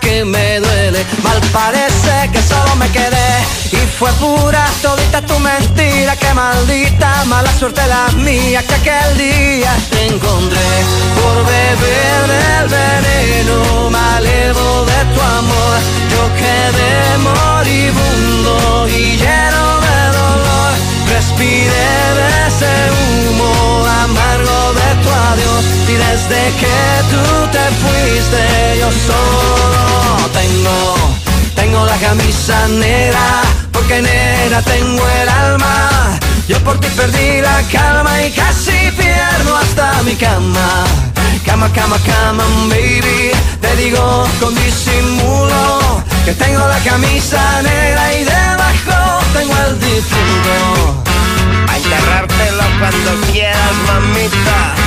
que me duele. Mal parece que solo me quedé y fue pura todita tu mentira. Que maldita mala suerte la mía que aquel día te encontré por beber del veneno malevo de tu amor. Yo quedé moribundo y lleno de dolor. Respiré de ese humo amargo adiós y desde que tú te fuiste yo solo tengo, tengo la camisa negra porque negra tengo el alma. Yo por ti perdí la calma y casi pierdo hasta mi cama. Cama, cama, cama, baby. Te digo con disimulo que tengo la camisa negra y debajo tengo el difunto. A enterrártelo cuando quieras, mamita.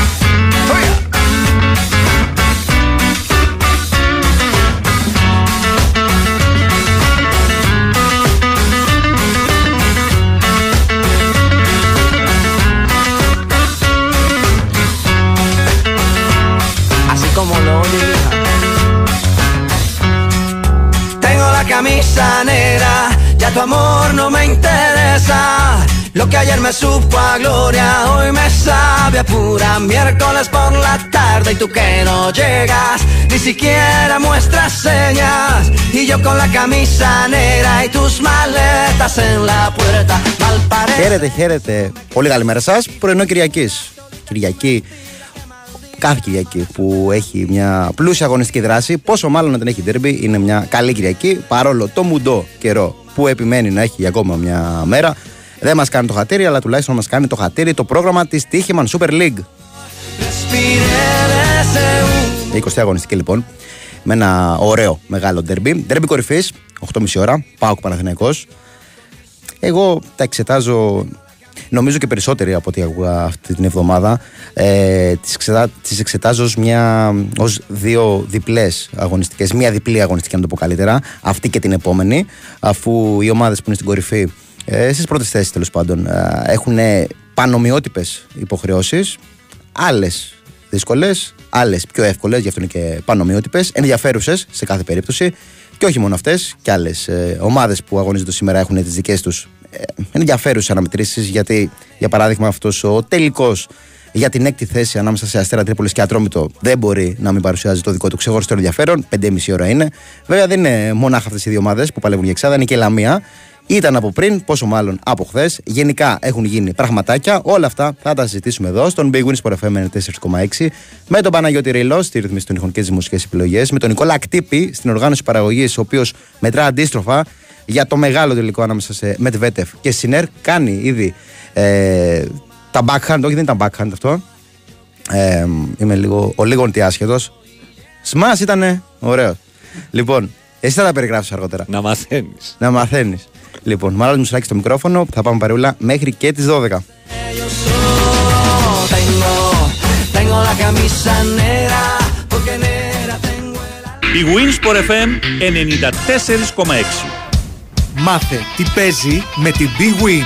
Camisa negra, ya tu amor no me interesa. Lo que ayer me supo a gloria, hoy me sabe a pura miércoles por la tarde y tú que no llegas, ni siquiera muestras señas. Y yo con la camisa negra y tus maletas en la puerta, mal parece. Χαίρετε, χαίρετε. Πολύ καλημέρα σας. Πρωινό Κυριακής. Κυριακή, κάθε Κυριακή που έχει μια πλούσια αγωνιστική δράση, πόσο μάλλον να την έχει derby, είναι μια καλή Κυριακή. Παρόλο το μουντό καιρό που επιμένει να έχει για ακόμα μια μέρα, δεν μας κάνει το χατήρι, αλλά τουλάχιστον μας κάνει το χατήρι το πρόγραμμα της Τύχημαν Super League. Respiré de ese humo. 20 αγωνιστική λοιπόν, με ένα ωραίο μεγάλο derby. Derby κορυφής, 8.30 ώρα, Πάοκ Παναθηναϊκός. Εγώ τα εξετάζω, νομίζω και περισσότεροι από ό,τι άκουγα αυτή την εβδομάδα. Ε, τις, εξετά, τις εξετάζω ως, μια, ως δύο διπλές αγωνιστικές, μία διπλή αγωνιστική να το πω καλύτερα, αυτή και την επόμενη, αφού οι ομάδες που είναι στην κορυφή, ε, στις πρώτες θέσεις τέλος πάντων, ε, έχουν πανομοιότυπες υποχρεώσεις, άλλες δύσκολες, άλλες πιο εύκολες, γι' αυτό είναι και πανομοιότυπες, ενδιαφέρουσες σε κάθε περίπτωση. Και όχι μόνο αυτές, και άλλες ε, ομάδες που αγωνίζονται σήμερα έχουν τις δικές τους ε, ενδιαφέρουσες αναμετρήσεις. Γιατί, για παράδειγμα, αυτός ο τελικός για την έκτη θέση ανάμεσα σε Αστέρα Τρίπολης και Ατρόμητο δεν μπορεί να μην παρουσιάζει το δικό του ξεχωριστό ενδιαφέρον. 5,5 ώρα είναι. Βέβαια, δεν είναι μονάχα αυτές οι δύο ομάδες που παλεύουν για εξάδα, είναι και η Λαμία. Ήταν από πριν, πόσο μάλλον από χθες. Γενικά έχουν γίνει πραγματάκια. Όλα αυτά θα τα συζητήσουμε εδώ στον Big Wins Sport FM 4,6 με τον Παναγιώτη Ριλό στη ρυθμίση των ηχων και τις μουσικές επιλογές, με τον Νικόλα Κτύπη στην οργάνωση παραγωγής, ο οποίος μετρά αντίστροφα για το μεγάλο τελικό ανάμεσα σε Μετβέτεφ και Σινέρ. Κάνει ήδη ε, τα backhand, όχι δεν ήταν backhand αυτό. Ε, είμαι λίγο, ο λίγο άσχετος. Σμάς ήτανε ωραίο. λοιπόν, εσύ θα τα περιγράψεις αργότερα. Να μαθαίνεις. Να μαθαίνεις. Λοιπόν, μάλλον μουσουλάκι στο μικρόφωνο. Θα πάμε παρεούλα μέχρι και τις 12. Yo solo tengo, tengo la camisa negra, porque negra tengo el Η Winsport FM 94,6. Μάθε τι παίζει με την Big Win.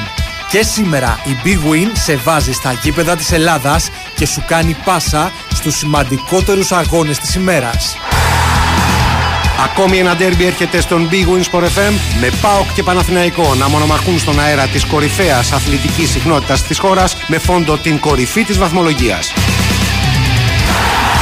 Και σήμερα η Big Win σε βάζει στα γήπεδα της Ελλάδας και σου κάνει πάσα στους σημαντικότερους αγώνες της ημέρας. Ακόμη ένα ντέρμπι έρχεται στον Big Win Sport FM με ΠΑΟΚ και Παναθηναϊκό να μονομαχούν στον αέρα της κορυφαίας αθλητικής συχνότητας της χώρας με φόντο την κορυφή της βαθμολογίας.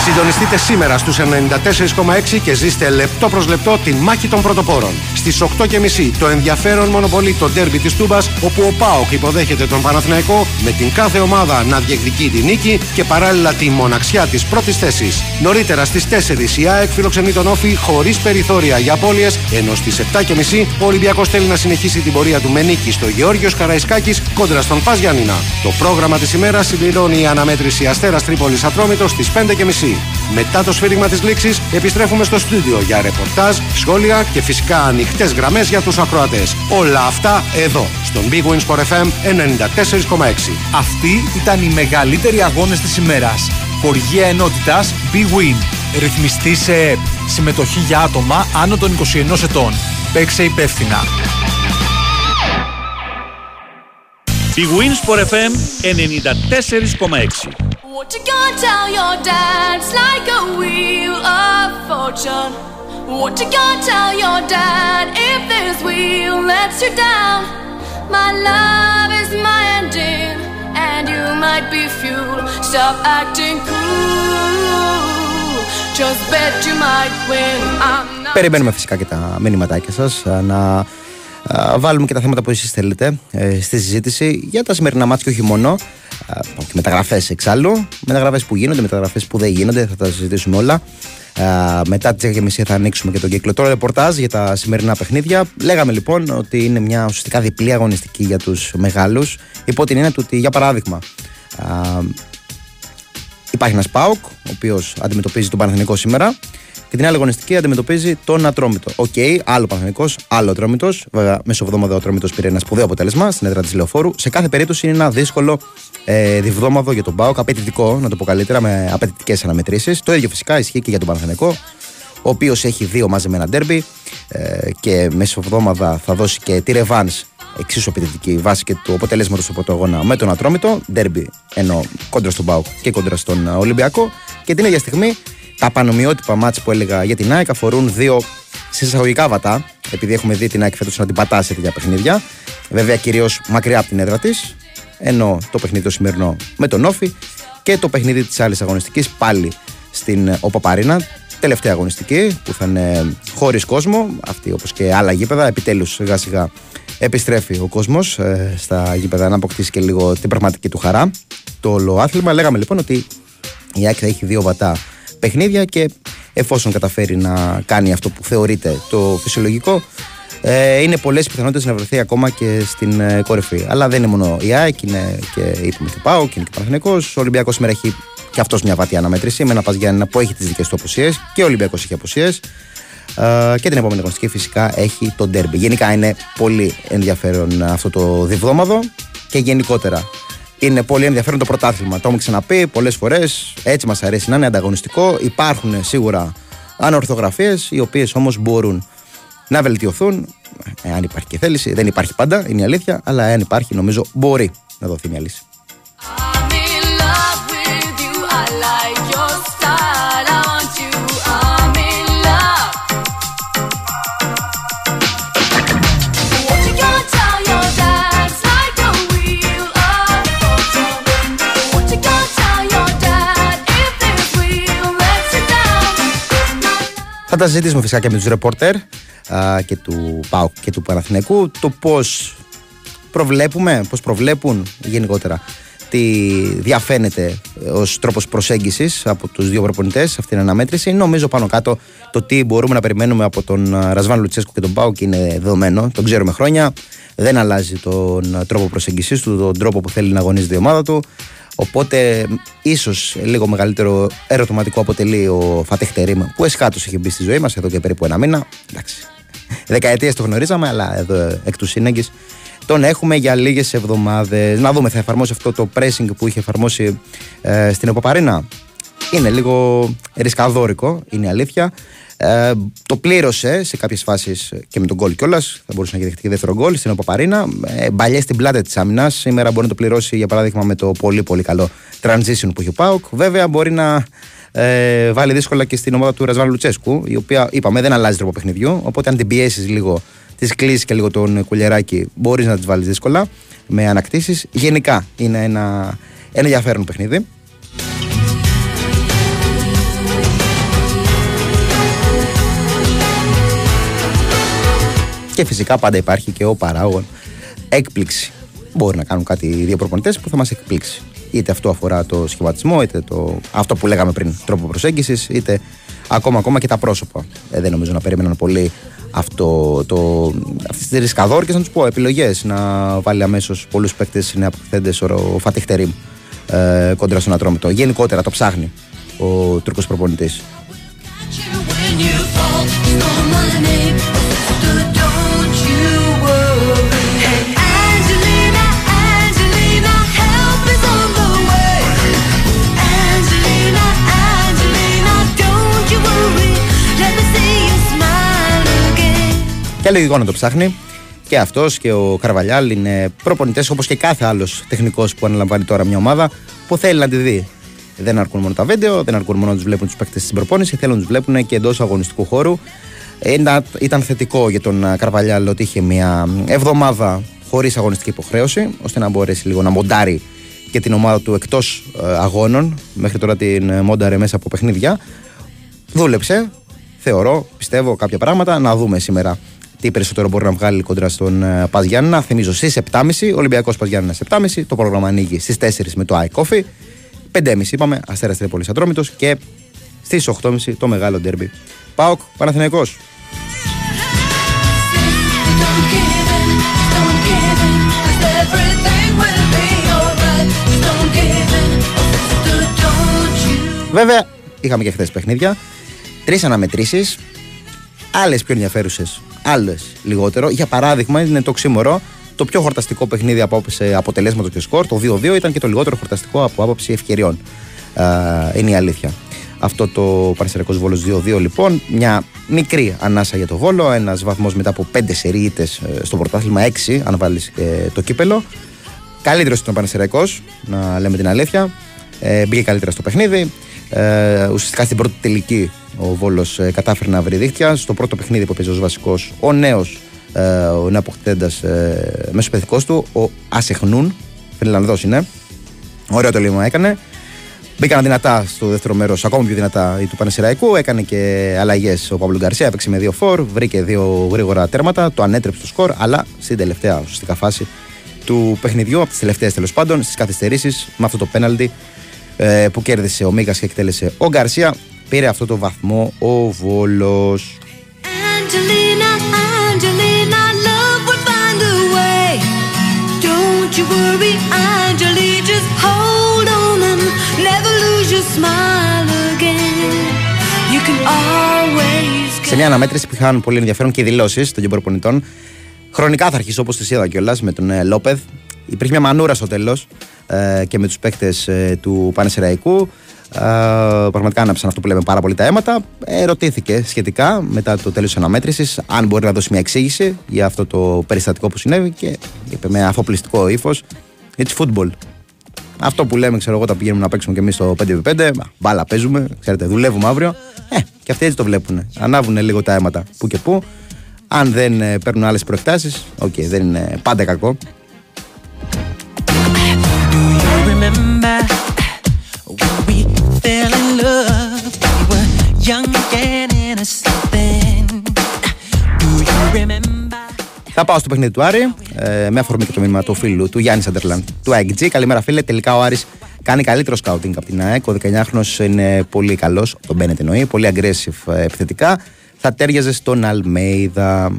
Συντονιστείτε σήμερα στους 94,6 και ζήστε λεπτό προς λεπτό την μάχη των πρωτοπόρων. Στις 8.30 το ενδιαφέρον μονοπολεί το ντέρμπι της Τούμπας όπου ο ΠΑΟΚ υποδέχεται τον Παναθηναϊκό με την κάθε ομάδα να διεκδικεί τη νίκη και παράλληλα τη μοναξιά της πρώτης θέσης. Νωρίτερα στις 4 η ΑΕΚ φιλοξενεί τον Όφη χωρίς περιθώρια για απώλειες ενώ στις 7.30 ο Ολυμπιακός θέλει να συνεχίσει την πορεία του με νίκη στο Γεώργιος Καραϊσκάκης κόντρα στον Πας Γιάννηνα. Το πρόγραμμα της ημέρας συμπληρώνει η αναμέτρηση Αστέρας Τρίπολης Ατρόμητος στις 5.30. Μετά το σφύριγμα της λήξης επιστρέφουμε στο στούντιο για ρεπορτάζ, σχόλια και φυσικά ανοιχτές γραμμές για τους ακροατές. Όλα αυτά εδώ, στον Big Wins Sport FM 94,6. Αυτοί ήταν οι μεγαλύτεροι αγώνες της ημέρας. Χοργία ενότητας Big Win. Ρυθμιστή σε ΕΕΠ. Συμμετοχή για άτομα άνω των 21 ετών. Παίξε υπεύθυνα. Η Winsport FM 94,6 What you gonna tell your dad? It's like a wheel of fortune. What you gonna tell your dad; If this wheel lets you down? My love is my ending, and you might be fuel. Stop acting cool. Just bet you might win. I'm not. Περιμένουμε φυσικά και τα μηνύματάκια σας α, να α, βάλουμε και τα θέματα που εσείς θέλετε ε, στη συζήτηση για τα σημερινά μάτια και όχι μόνο. Α, και μεταγραφές εξάλλου, μεταγραφές που γίνονται, μεταγραφές που δεν γίνονται, θα τα συζητήσουμε όλα. Α, μετά τις 10.30 θα ανοίξουμε και τον κύκλο. Τώρα ρεπορτάζ για τα σημερινά παιχνίδια. Λέγαμε λοιπόν ότι είναι μια ουσιαστικά διπλή αγωνιστική για τους μεγάλους. Υπό την έννοια του ότι, για παράδειγμα, α, Υπάρχει ένας ΠΑΟΚ, ο οποίος αντιμετωπίζει τον Παναθηνικό σήμερα. Και την άλλη αγωνιστική αντιμετωπίζει τον Ατρόμητο. Οκ, άλλο Παναθηνικό, άλλο Ατρόμητος. Βέβαια, μεσοβδόμαδο ο Ατρόμητος πήρε ένα σπουδαίο αποτέλεσμα στην έδρα της Λεωφόρου. Σε κάθε περίπτωση είναι ένα δύσκολο ε, διβδόμαδο για τον ΠΑΟΚ, απαιτητικό, να το πω καλύτερα, με απαιτητικές αναμετρήσεις. Το ίδιο φυσικά ισχύει και για τον Παναθηνικό, ο οποίος έχει δύο μαζεμένα ντέρμπι ε, και μεσοβδόμαδα θα δώσει και τη ρεβάνς εξίσου απαιτητική βάση και του αποτελέσματος από το αγώνα με τον Ατρόμητο. Ντέρμπι ενώ κόντρα στον Πάοκ και κόντρα στον ε, Ολυμπιακό. Και την ίδια στιγμή τα πανομοιότυπα μάτς που έλεγα για την ΑΕΚ αφορούν δύο σε εισαγωγικά βατά, επειδή έχουμε δει την ΑΕΚ φέτος να την πατά σε τέτοια παιχνίδια. Βέβαια κυρίως μακριά από την έδρα της, ενώ το παιχνίδι το σημερινό με τον Όφη και το παιχνίδι της άλλης αγωνιστικής πάλι στην ε, Οπαπαρίνα. Τελευταία αγωνιστική που θα είναι χωρίς κόσμο, αυτή όπως και άλλα γήπεδα. Επιτέλους σιγά σιγά επιστρέφει ο κόσμος ε, στα γήπεδα να αποκτήσει και λίγο την πραγματική του χαρά. Το όλο άθλημα. Λέγαμε λοιπόν ότι η ΑΕΚ θα έχει δύο βατά παιχνίδια και εφόσον καταφέρει να κάνει αυτό που θεωρείται το φυσιολογικό, ε, είναι πολλές πιθανότητες να βρεθεί ακόμα και στην ε, κορυφή. Αλλά δεν είναι μόνο η ΑΕΚ, είναι και είπαμε και πάω, και είναι και Παναθυνικό. Ο Ολυμπιακός σήμερα έχει και αυτός μια βατή αναμέτρηση με ένα Παζιάννα που έχει τις δικές του αποσίε και ο Ολυμπιακός έχει αποσίε. Ε, και την επόμενη γνωστική φυσικά έχει το ντέρμπι. Γενικά είναι πολύ ενδιαφέρον αυτό το διβδόμαδο και γενικότερα είναι πολύ ενδιαφέρον το πρωτάθλημα. Το έχουμε ξαναπεί πολλές φορές. Έτσι μας αρέσει να είναι ανταγωνιστικό. Υπάρχουν σίγουρα ανορθογραφίες, οι οποίες όμως μπορούν να βελτιωθούν. Εάν υπάρχει και θέληση, δεν υπάρχει πάντα, είναι η αλήθεια. Αλλά εάν υπάρχει, νομίζω μπορεί να δοθεί μια λύση. Θα τα συζητήσουμε φυσικά και με τους ρεπόρτερ α, και του ΠΑΟΚ και του Παναθηναϊκού το πώς προβλέπουμε, πώς προβλέπουν γενικότερα τι διαφαίνεται ως τρόπος προσέγγισης από τους δύο προπονητές σε αυτήν την αναμέτρηση. Νομίζω πάνω κάτω το τι μπορούμε να περιμένουμε από τον α, Ρασβάν Λουτσέσκο και τον Πάουκ είναι δεδομένο. Τον ξέρουμε χρόνια. Δεν αλλάζει τον α, τρόπο προσέγγισης του, τον τρόπο που θέλει να αγωνίζεται η ομάδα του. Οπότε, ίσως λίγο μεγαλύτερο ερωτηματικό αποτελεί ο Φατέχ Τερίμ, που εσχάτως έχει μπει στη ζωή μας εδώ και περίπου ένα μήνα. Εντάξει. Δεκαετίες το γνωρίζαμε, αλλά εδώ εκ του σύνεγγυ τον έχουμε για λίγες εβδομάδες. Να δούμε, θα εφαρμόσει αυτό το pressing που είχε εφαρμόσει ε, στην Εποπαρίνα. Είναι λίγο ρισκαδόρικο, είναι η αλήθεια. Ε, το πλήρωσε σε κάποιες φάσεις και με τον γκολ κιόλας. Θα μπορούσε να έχει δεχτεί και δεύτερο γκολ στην Οπαπαρίνα. Ε, Μπαλιές στην πλάτη της άμυνας. Σήμερα μπορεί να το πληρώσει για παράδειγμα με το πολύ πολύ καλό transition που έχει ο Πάουκ. Βέβαια μπορεί να ε, βάλει δύσκολα και στην ομάδα του Ρασβάν Λουτσέσκου, η οποία είπαμε δεν αλλάζει τρόπο παιχνιδιού. Οπότε αν την πιέσεις λίγο, τη κλείσεις και λίγο τον κουλιεράκι, μπορείς να τις βάλεις δύσκολα με ανακτήσεις. Γενικά είναι ένα, ένα ενδιαφέρον παιχνίδι. Και φυσικά πάντα υπάρχει και ο παράγον έκπληξη. Μπορεί να κάνουν κάτι οι δύο προπονητές που θα μας εκπλήξει. Είτε αυτό αφορά το σχηματισμό, είτε το, αυτό που λέγαμε πριν, τρόπο προσέγγισης, είτε ακόμα, ακόμα και τα πρόσωπα. Ε, δεν νομίζω να περίμεναν πολύ αυτό το, αυτές τις ρισκαδόρικες να τους πω επιλογές να βάλει αμέσως πολλούς παίκτες νεαπαθέντες ο Φατιχτερήμ ε, κόντρα στον Ατρόμητο γενικότερα το ψάχνει ο Τούρκος προπονητής Θέλει λίγο να το ψάχνει. Και αυτός και ο Καρβαλιάλ είναι προπονητές όπως και κάθε άλλος τεχνικός που αναλαμβάνει τώρα μια ομάδα που θέλει να τη δει. Δεν αρκούν μόνο τα βίντεο, δεν αρκούν μόνο να τους βλέπουν τους παίκτες στην προπόνηση, θέλουν να τους βλέπουν και εντός αγωνιστικού χώρου. Ένα, ήταν θετικό για τον α, Καρβαλιάλ ότι είχε μια εβδομάδα χωρίς αγωνιστική υποχρέωση, ώστε να μπορέσει λίγο να μοντάρει και την ομάδα του εκτός αγώνων. Μέχρι τώρα την ε, μόνταρε μέσα από παιχνίδια. Δούλεψε, θεωρώ, πιστεύω κάποια πράγματα. Να δούμε σήμερα τι περισσότερο μπορεί να βγάλει κοντρά στον ε, Πας Γιάννενα. Θυμίζω στις 7.30, Ολυμπιακός Πας Γιάννενα 7.30. Το πρόγραμμα ανοίγει στις 4 με το iCoffee. 5.30 είπαμε, Αστέρας Τρίπολης Ατρόμητο και στις 8.30 το μεγάλο ντέρμπι. Πάοκ Παναθηναϊκός. Don't give in, don't give in, 'cause everything will be alright. Don't give in, sister, don't you Βέβαια, είχαμε και χθες παιχνίδια. Τρεις αναμετρήσεις. Άλλες πιο ενδιαφέρουσες, άλλες λιγότερο. Για παράδειγμα, είναι το ξύμορο. Το πιο χορταστικό παιχνίδι από άποψη αποτελέσματος και σκορ, το 2-2, ήταν και το λιγότερο χορταστικό από άποψη ευκαιριών. Α, είναι η αλήθεια. Αυτό το Πανεσαιρικό Βόλος 2-2 λοιπόν, μια μικρή ανάσα για το Βόλο, ένας βαθμός μετά από 5 σερίε στο πρωτάθλημα, 6 αν βάλεις το κύπελο. Καλύτερος ήταν ο Πανεσαιρικό, να λέμε την αλήθεια. Ε, μπήκε καλύτερα στο παιχνίδι. Ε, ουσιαστικά στην πρώτη τελική ο Βόλος ε, κατάφερε να βρει δίχτυα. Στο πρώτο παιχνίδι που παίζει ως βασικός, ο νέος ε, ο νέο αποκτήντα ε, μέσω παιδικό του, ο Ασεχνούν, Φινλανδός είναι. Ωραίο το λίμα έκανε. Μπήκαν δυνατά στο δεύτερο μέρος, ακόμα πιο δυνατά η του Πανεσυραϊκού. Έκανε και αλλαγές ο Παύλο Γκαρσία. Έπαιξε με δύο φόρ, βρήκε δύο γρήγορα τέρματα, το ανέτρεψε το σκορ. Αλλά στην τελευταία ουσιαστικά φάση του παιχνιδιού, από τις τελευταίες τέλος πάντων, στις καθυστερήσεις, με αυτό το πέναλτι ε, που κέρδισε ο Μίγα και εκτέλεσε ο Γκαρσία, πήρε αυτό το βαθμό ο Βόλος. Angelina, Angelina, love will find a way. Don't you worry, Angelina, just hold on and never lose your smile again. You can always Σε μια αναμέτρηση που είχαν πολύ ενδιαφέρον και οι δηλώσεις των προπονητών. Χρονικά θα αρχίσω όπως της είδα κιόλας με τον ε, Λόπεθ. Υπήρχε μια μανούρα στο τέλος ε, και με τους παίκτες ε, του Πανεσαιραϊκού. Ε, πραγματικά άναψαν αυτό που λέμε πάρα πολύ τα αίματα. Ε, ρωτήθηκε σχετικά μετά το τέλος της αναμέτρησης αν μπορεί να δώσει μια εξήγηση για αυτό το περιστατικό που συνέβη και είπε με αφοπλιστικό ύφος. It's football. Αυτό που λέμε, ξέρω εγώ, τα πηγαίνουμε να παίξουμε και εμείς στο 5x5. Μπάλα παίζουμε, ξέρετε, δουλεύουμε αύριο. Ε, και αυτοί έτσι το βλέπουν. Ανάβουν λίγο τα αίματα που και που. Αν δεν ε, παίρνουν άλλες προεκτάσεις, οκ, δεν είναι πάντα κακό. remember when we fell in love? We were young and innocent then. Do you remember? Θα πάω στο παιχνίδι του Άρη, ε, με αφορμή και το μήνυμα του φίλου του Γιάννη Σαντερλαντ του AEG. Καλημέρα, φίλε. Τελικά ο Άρης κάνει καλύτερο σκάουτινγκ από την ΑΕΚ. Ο 19χρονο είναι πολύ καλός, τον Μπένετ εννοεί, πολύ aggressive ε, επιθετικά. Θα τέριαζε στον Αλμέιδα.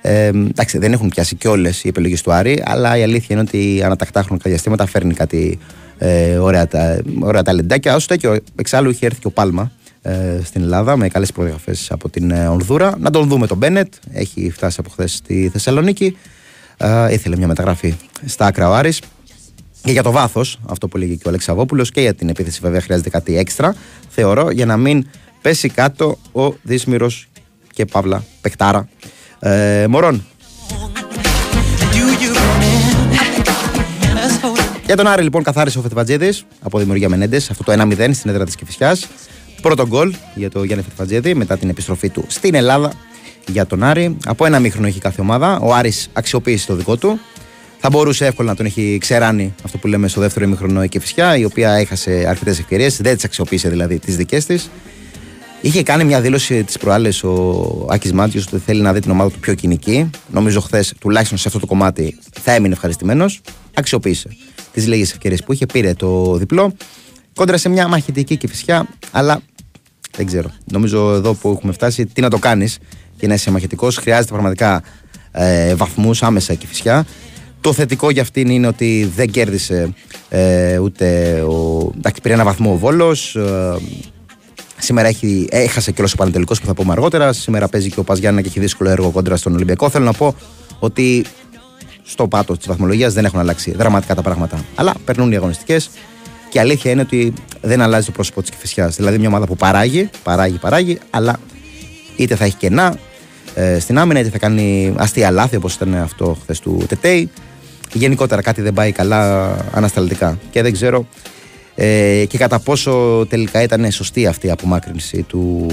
Ε, εντάξει, δεν έχουν πιάσει και όλε οι επιλογές του Άρη, αλλά η αλήθεια είναι ότι ανατακτά χρονικά διαστήματα φέρνει κάτι ε, ωραία, τα, ωραία ταλεντάκια. Όσο και εξάλλου είχε έρθει και ο Πάλμα ε, στην Ελλάδα με καλές προδιαγραφές από την ε, Ονδούρα. Να τον δούμε τον Μπένετ. Έχει φτάσει από χθες στη Θεσσαλονίκη. Ε, ήθελε μια μεταγραφή στα άκρα ο Άρης. Και για το βάθος, αυτό που λέγει και ο Αλεξαβόπουλος, και για την επίθεση βέβαια χρειάζεται κάτι έξτρα, θεωρώ, για να μην πέσει κάτω ο Δίσμηρο και Παύλα Πεκτάρα. Ε, Μωρόν. Για τον Άρη λοιπόν καθάρισε ο Φετιβατζίδης από δημιουργία Μενέντες, αυτό το 1-0 στην έδρα της Κυφυσιά. Πρώτο γκολ για τον Γιάννη Φετιβατζίδη μετά την επιστροφή του στην Ελλάδα για τον Άρη. Από ένα μήχρονο έχει κάθε ομάδα. Ο Άρης αξιοποίησε το δικό του. Θα μπορούσε εύκολα να τον έχει ξεράνει αυτό που λέμε στο δεύτερο ημίχρονο η Κυφυσιά, η οποία έχασε αρκετές ευκαιρίες, δεν τις αξιοποίησε δηλαδή τις δικές της. Είχε κάνει μια δήλωση τι προάλλες ο Άκης Μάτιος ότι θέλει να δει την ομάδα του πιο κοινική. Νομίζω χθες, τουλάχιστον σε αυτό το κομμάτι, θα έμεινε ευχαριστημένος. Αξιοποίησε τις λίγες ευκαιρίες που είχε, πήρε το διπλό. Κόντρα σε μια μαχητική κυφισιά, αλλά δεν ξέρω. Νομίζω εδώ που έχουμε φτάσει, τι να το κάνεις για να είσαι μαχητικός. Χρειάζεται πραγματικά ε, βαθμούς άμεσα η κυφισιά. Το θετικό για αυτήν είναι ότι δεν κέρδισε ε, ούτε. Ο, εντάξει, πήρε ένα βαθμό ο Βόλος. Σήμερα έχει, έχασε και ο Πανετελικό που θα πούμε αργότερα. Σήμερα παίζει και ο Παζιάννα και έχει δύσκολο έργο κόντρα στον Ολυμπιακό. Θέλω να πω ότι στο πάτος της βαθμολογίας δεν έχουν αλλάξει δραματικά τα πράγματα. Αλλά περνούν οι αγωνιστικές και η αλήθεια είναι ότι δεν αλλάζει το πρόσωπο της Κυφυσιάς. Δηλαδή μια ομάδα που παράγει, παράγει, παράγει, αλλά είτε θα έχει κενά, ε, στην άμυνα, είτε θα κάνει αστεία λάθη όπως ήταν αυτό χθες του Τετέι. Γενικότερα κάτι δεν πάει καλά ανασταλτικά. Και δεν ξέρω ε, και κατά πόσο τελικά ήταν σωστή αυτή η απομάκρυνση του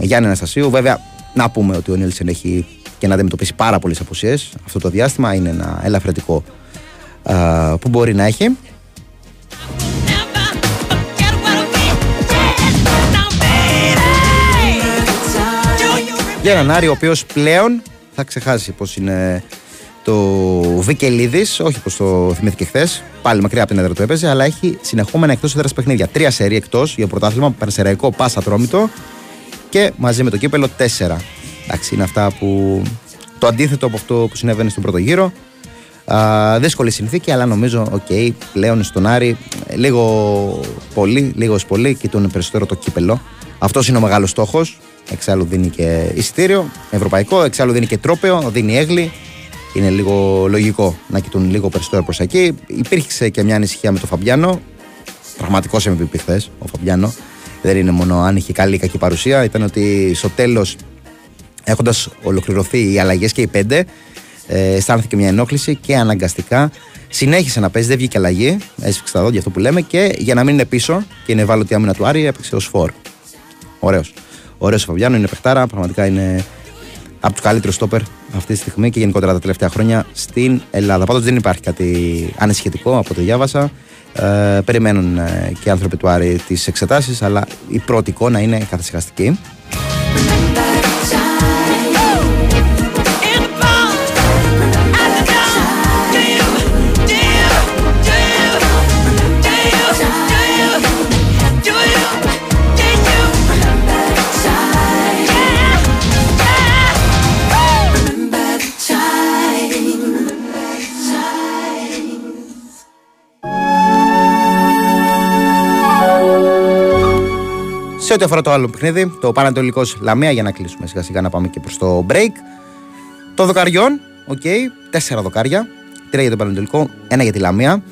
Γιάννη Αναστασίου. Βέβαια, να πούμε ότι ο Νίλσεν έχει και να αντιμετωπίσει πάρα πολλές απουσίες αυτό το διάστημα. Είναι ένα ελαφρυντικό α, που μπορεί να έχει. Για έναν Άρη ο οποίος πλέον θα ξεχάσει πώ είναι το Βικελίδης, όχι πως το θυμήθηκε χθες, πάλι μακριά από την έδρα του έπαιζε, αλλά έχει συνεχόμενα εκτός έδρας παιχνίδια. Τρία σερή εκτός για πρωτάθλημα, Περσεραϊκό, Πάσα Τρόμητο και μαζί με το κύπελο τέσσερα. Εντάξει, είναι αυτά που. Το αντίθετο από αυτό που συνέβαινε στον πρώτο γύρο. Α, δύσκολη συνθήκη, αλλά νομίζω, OK, okay, πλέον στον Άρη λίγο πολύ, λίγο πολύ κοιτούν περισσότερο το κύπελο. Αυτός είναι ο μεγάλος στόχος. Εξάλλου δίνει και εισιτήριο ευρωπαϊκό, εξάλλου δίνει και τρόπαιο, δίνει αίγλη. Είναι λίγο λογικό να κοιτούν λίγο περισσότερο προς εκεί. Υπήρχε και μια ανησυχία με τον Φαμπιάνο. Πραγματικός MVP χθες ο Φαμπιάνο. Δεν είναι μόνο αν είχε καλή ή κακή παρουσία. Ήταν ότι στο τέλος, έχοντας ολοκληρωθεί οι αλλαγές και οι πέντε, ε, αισθάνθηκε μια ενόχληση και αναγκαστικά συνέχισε να παίζει. Δεν βγήκε αλλαγή. Έσφιξε τα δόντια αυτό που λέμε. Και για να μην είναι πίσω και είναι ευάλωτη άμυνα του Άρη, έπαιξε ως φόρ. Ωραίος. Ωραίος ο Φαβιάνο, είναι παιχτάρα. Πραγματικά είναι από τους καλύτερους στόπερ αυτή τη στιγμή και γενικότερα τα τελευταία χρόνια στην Ελλάδα. Πάντως δεν υπάρχει κάτι ανησυχητικό από ό,τι διάβασα. Ε, περιμένουν ε, και οι άνθρωποι του Άρη τις εξετάσεις, αλλά η πρώτη εικόνα είναι καθησυχαστική. Ό,τι αφορά το άλλο παιχνίδι, το Πανατολικός Λαμία, για να κλείσουμε σιγά σιγά να πάμε και προς το break. Των δοκαριών, OK, okay, τέσσερα δοκάρια. Τρία για το Πανατολικό, ένα για τη Λαμία.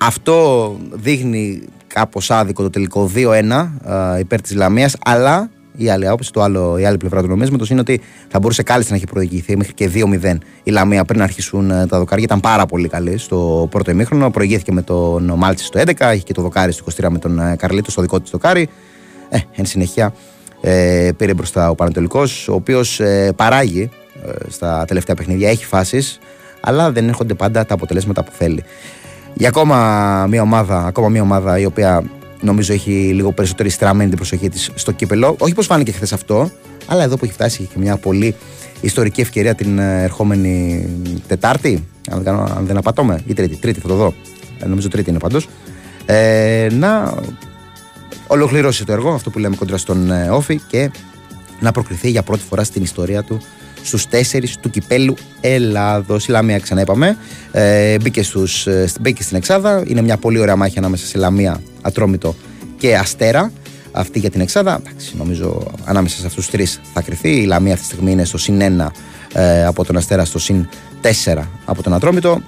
Αυτό δείχνει κάπως άδικο το τελικό 2-1 ε, υπέρ της Λαμίας, αλλά η άλλη άποψη, το άλλο, η άλλη πλευρά του νομίσματος είναι ότι θα μπορούσε κάλλιστα να έχει προηγηθεί μέχρι και 2-0 η Λαμία πριν αρχίσουν ε, τα δοκάρια. Ήταν πάρα πολύ καλή στο πρώτο ημίχρονο. Προηγήθηκε με τον Μάλτσι στο 11, είχε και το δοκάρι στο 23 με τον ε, Καρλίτο στο δικό της δοκάρι. Ε, εν συνεχεία ε, πήρε μπροστά ο Πανατολικός, ο οποίος ε, παράγει ε, στα τελευταία παιχνίδια, έχει φάσεις, αλλά δεν έρχονται πάντα τα αποτελέσματα που θέλει. Για ακόμα μια ομάδα, ακόμα μια ομάδα η οποία νομίζω έχει λίγο περισσότερη στραμμένη την προσοχή της στο κύπελο. Όχι πως φάνηκε χθες αυτό, αλλά εδώ που έχει φτάσει έχει και μια πολύ ιστορική ευκαιρία την ε, ερχόμενη Τετάρτη. Αν δεν, αν δεν απατώμε, ή Τρίτη. Τρίτη θα το δω. Ε, νομίζω Τρίτη είναι πάντως. Ε, να ολοκληρώσει το έργο, αυτό που λέμε κοντά στον ε, Όφη και να προκριθεί για πρώτη φορά στην ιστορία του στους τέσσερις του κυπέλου Ελλάδος. Η Λαμία ξανά είπαμε, ε, μπήκε, στους, ε, μπήκε στην Εξάδα, είναι μια πολύ ωραία μάχη ανάμεσα σε Λαμία, Ατρόμητο και Αστέρα. Αυτή για την Εξάδα, εντάξει, νομίζω ανάμεσα σε αυτούς τους τρεις θα κρυθεί. Η Λαμία αυτή τη στιγμή είναι στο συν 1 ε, από τον Αστέρα, στο συν 4 από τον Ατρόμητο.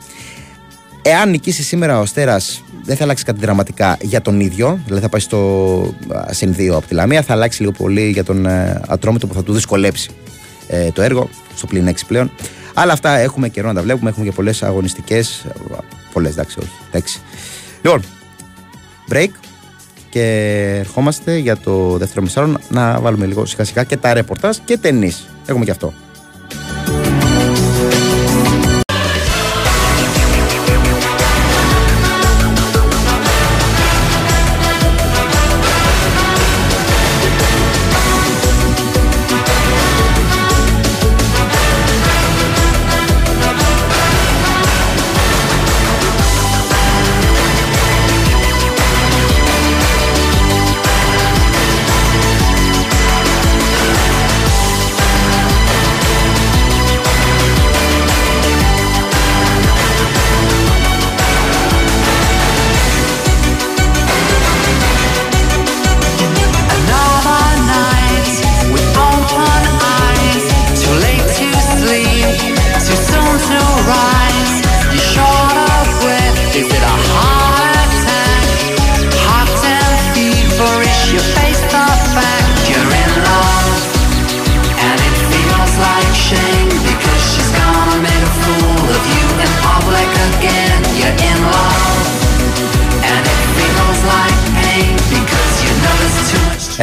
Εάν νικήσεις σήμερα ο Αστέρας δεν θα αλλάξει κάτι δραματικά για τον ίδιο, δηλαδή θα πάει στο συν 2 από τη Λαμία, θα αλλάξει λίγο πολύ για τον ε, Ατρόμητο που θα του δυσκολέψει ε, το έργο, στο πλήν 6 πλέον. Αλλά αυτά έχουμε καιρό να τα βλέπουμε, έχουμε και πολλές αγωνιστικές. Πολλές, εντάξει, όχι. Εντάξει. Λοιπόν, break και ερχόμαστε για το δεύτερο μισάρο να βάλουμε λίγο σιγά σιγά και τα ρεπορτάζ και ταινίες. Έχουμε και αυτό.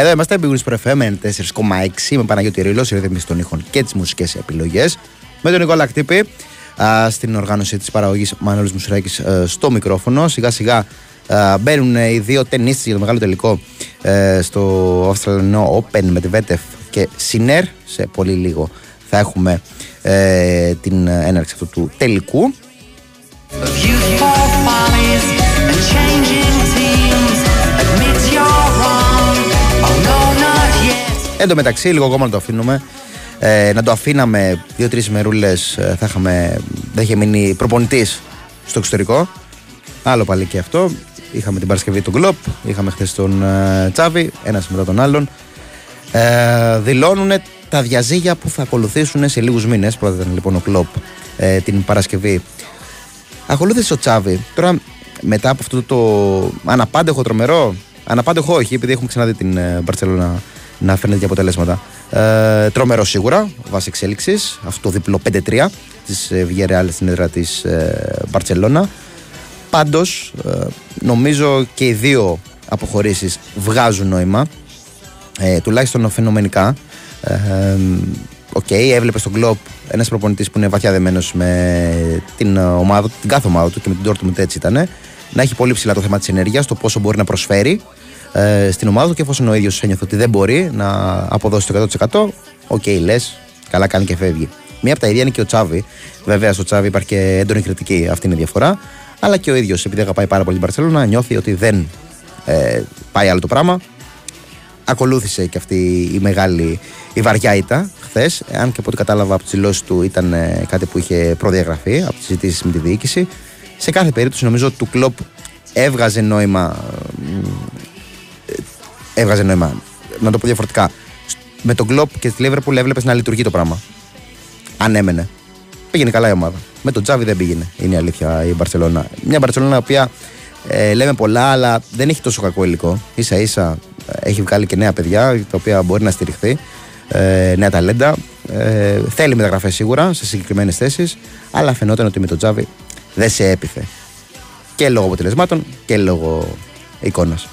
Εδώ είμαστε, Big Wings Pro FM 4,6 με Παναγιώτη Ρήλο, η ρύθμιση των ήχων και τις μουσικές επιλογές. Με τον Νικόλα Κτύπη α, στην οργάνωση της παραγωγής Μανώλης Μουσουράκης στο μικρόφωνο. Σιγά σιγά α, μπαίνουν οι δύο ταινίστες για το μεγάλο τελικό ε, στο Αυστραλιανό Open με τη Βέτεφ και Σινέρ. Σε πολύ λίγο θα έχουμε ε, την έναρξη αυτού του τελικού. Εν τω μεταξύ, λίγο ακόμα να το αφήνουμε. Ε, να το αφήναμε δύο-τρεις μερούλε, θα είχαμε, δεν είχε μείνει προπονητής στο εξωτερικό. Άλλο πάλι και αυτό. Είχαμε την Παρασκευή τον Γκλοπ, είχαμε χθες τον ε, Τσάβη, ένα μετά τον άλλον. Ε, δηλώνουν τα διαζύγια που θα ακολουθήσουν σε λίγους μήνες. Πρώτα ήταν λοιπόν ο Κλοπ ε, την Παρασκευή. Ακολούθησε ο Τσάβη. Τώρα μετά από αυτό το αναπάντεχο τρομερό, αναπάντεχο όχι, επειδή έχουμε ξαναδεί την ε, Μπαρσελόνα να φέρνει και αποτελέσματα. Ε, τρομερό σίγουρα, βάσει εξέλιξης. Αυτό το διπλό 5-3 της Villarreal στην έδρα της Μπαρσελόνα. Πάντως, νομίζω και οι δύο αποχωρήσεις βγάζουν νόημα. Ε, τουλάχιστον φαινομενικά. Ε, ε, Οκ, έβλεπες στον Κλοπ ένας προπονητής που είναι βαθιά δεμένος με την, ομάδα, την κάθε ομάδα του και με την Dortmund έτσι ήταν. Να έχει πολύ ψηλά το θέμα της ενέργειας, το πόσο μπορεί να προσφέρει ε, στην ομάδα του και εφόσον ο ίδιος ένιωθε ότι δεν μπορεί να αποδώσει το 100%, οκ, λες, καλά κάνει και φεύγει. Μία από τα ίδια είναι και ο Τσάβι. Βέβαια, στο Τσάβι υπάρχει και έντονη κριτική, αυτή είναι η διαφορά. Αλλά και ο ίδιος, επειδή αγαπάει πάρα πολύ την Μπαρσελόνα, νιώθει ότι δεν ε, πάει άλλο το πράγμα. Ακολούθησε και αυτή η μεγάλη, η βαριά ήττα χθες. Αν και από ό,τι κατάλαβα από τις δηλώσεις του ήταν ε, κάτι που είχε προδιαγραφεί από τις συζητήσεις με τη διοίκηση. Σε κάθε περίπτωση νομίζω του κλοπ έβγαζε νόημα. Ε, Έβγαζε νόημα. Να το πω διαφορετικά. Με τον κλοπ και τη Λίβερπουλ έβλεπες να λειτουργεί το πράγμα. Αν έμενε. Πήγαινε καλά η ομάδα. Με τον Τζάβι δεν πήγαινε. Είναι η αλήθεια η Μπαρσελόνα. Μια Μπαρσελόνα η οποία ε, λέμε πολλά, αλλά δεν έχει τόσο κακό υλικό. σα ίσα έχει βγάλει και νέα παιδιά, τα οποία μπορεί να στηριχθεί. Ε, νέα ταλέντα. Ε, θέλει μεταγραφές σίγουρα σε συγκεκριμένες θέσεις, αλλά φαινόταν ότι με τον Τζάβι δεν σε έπιθε. Και λόγω αποτελεσμάτων και λόγω εικόνας.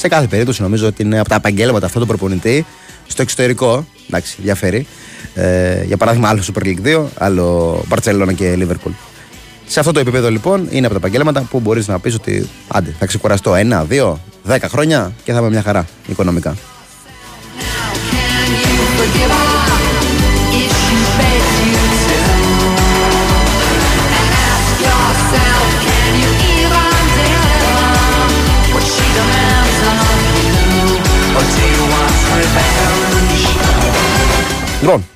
Σε κάθε περίπτωση νομίζω ότι είναι από τα επαγγέλματα αυτό το προπονητή στο εξωτερικό. Εντάξει, διαφέρει. Ε, για παράδειγμα, άλλο Super League 2, άλλο Barcelona και Liverpool. Σε αυτό το επίπεδο λοιπόν είναι από τα επαγγέλματα που μπορείς να πεις ότι άντε, θα ξεκουραστώ ένα, δύο, δέκα χρόνια και θα είμαι μια χαρά οικονομικά. Λοιπόν,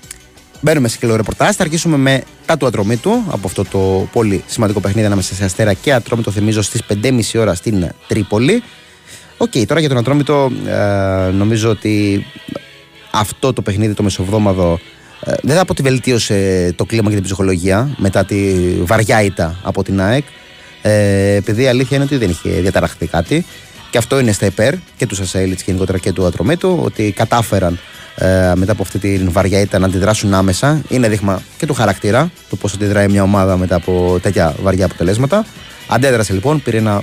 μπαίνουμε σε σκληρό ρεπορτάζ. Θα αρχίσουμε με τα του Ατρομήτου από αυτό το πολύ σημαντικό παιχνίδι ανάμεσα σε Αστέρα και Ατρόμητο. Θυμίζω στις 5.30 ώρα στην Τρίπολη. Οκ, τώρα για τον Ατρόμητο ε, νομίζω ότι αυτό το παιχνίδι το μεσοβδόμαδο ε, δεν θα πω ότι βελτίωσε το κλίμα και την ψυχολογία μετά τη βαριά ήττα από την ΑΕΚ. Ε, επειδή η αλήθεια είναι ότι δεν είχε διαταραχθεί κάτι. Και αυτό είναι στα υπέρ και του Σασαίλιτς και γενικότερα και του Ατρομήτου, ότι κατάφεραν ε, μετά από αυτή την βαριά ήττα να αντιδράσουν άμεσα. Είναι δείγμα και του χαρακτήρα, του πώς αντιδράει μια ομάδα μετά από τέτοια βαριά αποτελέσματα. Αντέδρασε λοιπόν, πήρε ένα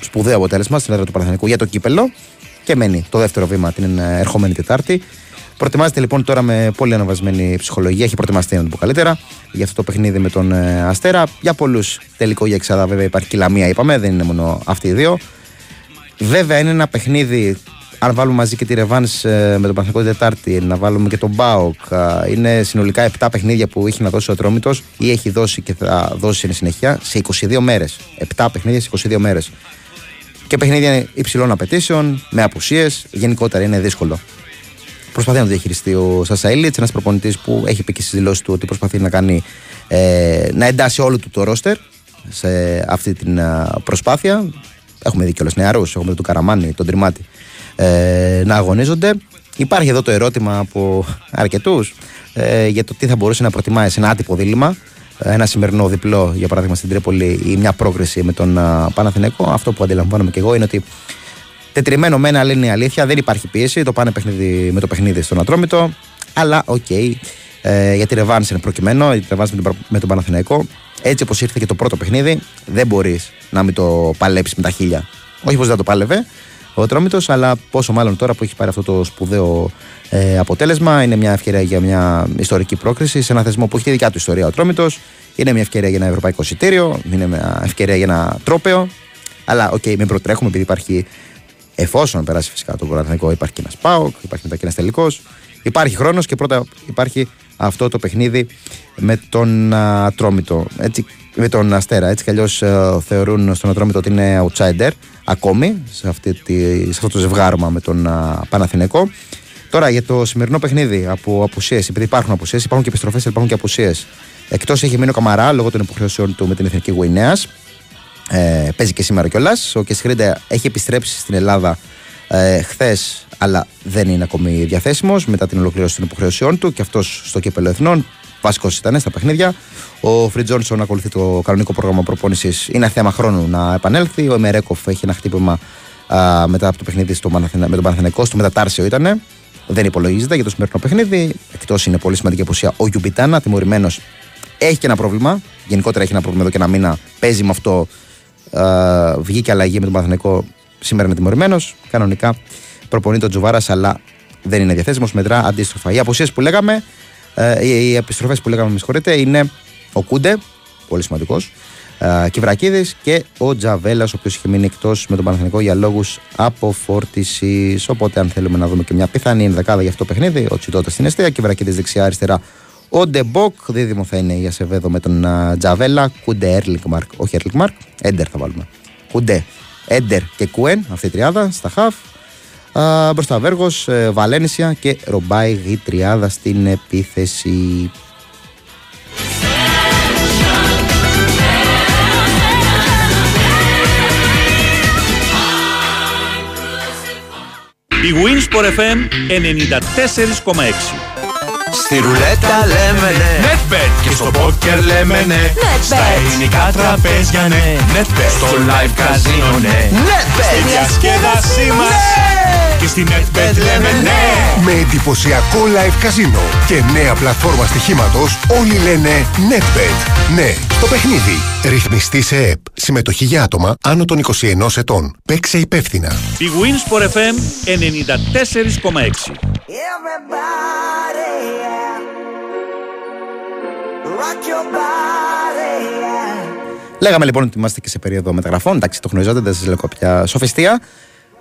σπουδαίο αποτέλεσμα στην έδρα του Παναθηνικού για το κύπελο και μένει το δεύτερο βήμα την ε, ερχόμενη Τετάρτη. Προετοιμάζεται λοιπόν τώρα με πολύ αναβασμένη ψυχολογία. Έχει προετοιμαστεί να το πω καλύτερα για αυτό το παιχνίδι με τον ε, Αστέρα. Για πολλούς τελικό για εξάδα βέβαια υπάρχει και η Λαμία, είπαμε, δεν είναι μόνο αυτοί οι δύο. Βέβαια είναι ένα παιχνίδι αν βάλουμε μαζί και τη Ρεβάν με τον Παναθηνικό Τετάρτη, να βάλουμε και τον Μπάοκ, είναι συνολικά 7 παιχνίδια που έχει να δώσει ο Ατρόμητος ή έχει δώσει και θα δώσει στην συνεχεία σε 22 μέρες. 7 παιχνίδια σε 22 μέρες. Και παιχνίδια υψηλών απαιτήσεων, με απουσίες, γενικότερα είναι δύσκολο. Προσπαθεί να το διαχειριστεί ο Σασαήλιτς, ένας προπονητής που έχει πει και στις δηλώσεις του ότι προσπαθεί να κάνει ε, να εντάσει όλο του το ρόστερ σε αυτή την προσπάθεια. Έχουμε δει κιόλα νεαρούς, έχουμε τον Καραμάνι, τον Τριμάτη ε, να αγωνίζονται. Υπάρχει εδώ το ερώτημα από αρκετούς ε, για το τι θα μπορούσε να προτιμάει σε ένα άτυπο δίλημμα. Ε, ένα σημερινό διπλό, για παράδειγμα στην Τρίπολη, ή μια πρόκριση με τον Παναθηναϊκό. Αυτό που αντιλαμβάνομαι και εγώ είναι ότι τετριμένο με ένα είναι η αλήθεια, δεν υπάρχει πίεση. Το πάνε παιχνίδι, με το παιχνίδι στον Ατρόμητο. Αλλά OK, okay, ε, για τη ρεβάνς εν προκειμένω, η ρεβάνς με τον, Πα- με τον Παναθηναϊκό. Έτσι όπως ήρθε και το πρώτο παιχνίδι, δεν μπορείς να μην το παλέψεις με τα χίλια. Όχι πως δεν το πάλευε ο Ατρόμητος, αλλά πόσο μάλλον τώρα που έχει πάρει αυτό το σπουδαίο ε, αποτέλεσμα. Είναι μια ευκαιρία για μια ιστορική πρόκριση σε ένα θεσμό που έχει τη δικιά του ιστορία ο Ατρόμητος. Είναι μια ευκαιρία για ένα ευρωπαϊκό εισιτήριο, είναι μια ευκαιρία για ένα τρόπαιο. Αλλά, οκ, μην προτρέχουμε επειδή υπάρχει, εφόσον περάσει φυσικά το Παναθηναϊκό, υπάρχει και ένας ΠΑΟΚ, υπάρχει μετά και ένας τελικός. Υπάρχει χρόνος και πρώτα υπάρχει αυτό το παιχνίδι με τον α, Ατρόμητο. Έτσι, με τον Αστέρα. Έτσι κι αλλιώς θεωρούν στον Ατρόμητο ότι είναι outsider ακόμη σε, αυτή τη, σε αυτό το ζευγάρωμα με τον α, Παναθηναϊκό. Τώρα για το σημερινό παιχνίδι από απουσίες, επειδή υπάρχουν απουσίες, υπάρχουν και επιστροφές, υπάρχουν και απουσίες. Εκτός έχει μείνει ο Καμαρά λόγω των υποχρεώσεων του με την Εθνική Γουινέας. Ε, παίζει και σήμερα κιόλας. Ο Κεσχρίντα έχει επιστρέψει στην Ελλάδα ε, χθες, αλλά δεν είναι ακόμη διαθέσιμος μετά την ολοκλήρωση των υποχρεώσεων του και αυτός στο κύπελο Εθνών. Βασικό ήταν στα παιχνίδια. Ο Φριτ Τζόνσον ακολουθεί το κανονικό πρόγραμμα προπόνησης. Είναι θέμα χρόνου να επανέλθει. Ο Εμερέκοφ έχει ένα χτύπημα α, μετά από το παιχνίδι στο Παναθηνα... με τον Παναθηναϊκό. Στο μετατάρσιο ήταν. Δεν υπολογίζεται για το σημερινό παιχνίδι. Εκτός είναι πολύ σημαντική απουσία ο Γιουμπιτάνα, τιμωρημένος. Έχει και ένα πρόβλημα. Γενικότερα έχει ένα πρόβλημα εδώ και ένα μήνα. Παίζει με αυτό. Α, βγήκε αλλαγή με τον Παναθηναϊκό. Σήμερα είναι τιμωρημένος. Κανονικά προπονεί τον Τζουβάρα, αλλά δεν είναι διαθέσιμος. Μετρά αντίστροφα. Οι απουσίες που λέγαμε, ε, οι, οι επιστροφές που λέγαμε, με συγχωρείτε, είναι ο Κούντε, πολύ σημαντικός, ε, Κιβρακίδη και ο Τζαβέλας, ο οποίος είχε μείνει εκτός με τον Παναθηναϊκό για λόγους αποφόρτιση. Οπότε, αν θέλουμε να δούμε και μια πιθανή ενδεκάδα για αυτό το παιχνίδι, ο Τσιτότα στην εστία, Κιβρακίδη δεξιά-αριστερά. Ο Ντεμποκ, δίδυμο θα είναι η Ασεβέδο με τον α, Τζαβέλα. Κούντε Έρλινγκ Μαρκ, όχι Έρλινγκ Μαρκ, Έντερ θα βάλουμε. Κούντε, Έντερ και Κουέν, αυτή η τριάδα στα χαφ. Α, μπροστά Βέργος, ε, Βαλένσια και Ρομπάι η τριάδα στην επίθεση. Η Winsport FM 94,6. Στη ρουλέτα λέμε ναι Netbet και στο poker λέμε ναι Στα ελληνικά τραπέζια ναι Netbet στο live casino ναι Στη διασκέδασή μας Και στη Netbet λέμε ναι Με εντυπωσιακό live καζίνο και νέα πλατφόρμα στοιχήματος όλοι λένε NetBet. Ναι, στο παιχνίδι. Ρυθμιστή σε ΕΠ. Συμμετοχή για άτομα άνω των 21 ετών. Παίξε υπεύθυνα. Η Winsport FM 94,6. Λέγαμε λοιπόν ότι είμαστε και σε περίοδο μεταγραφών. Εντάξει, το γνωρίζατε, δεν σας λέω κάποια σοφιστία.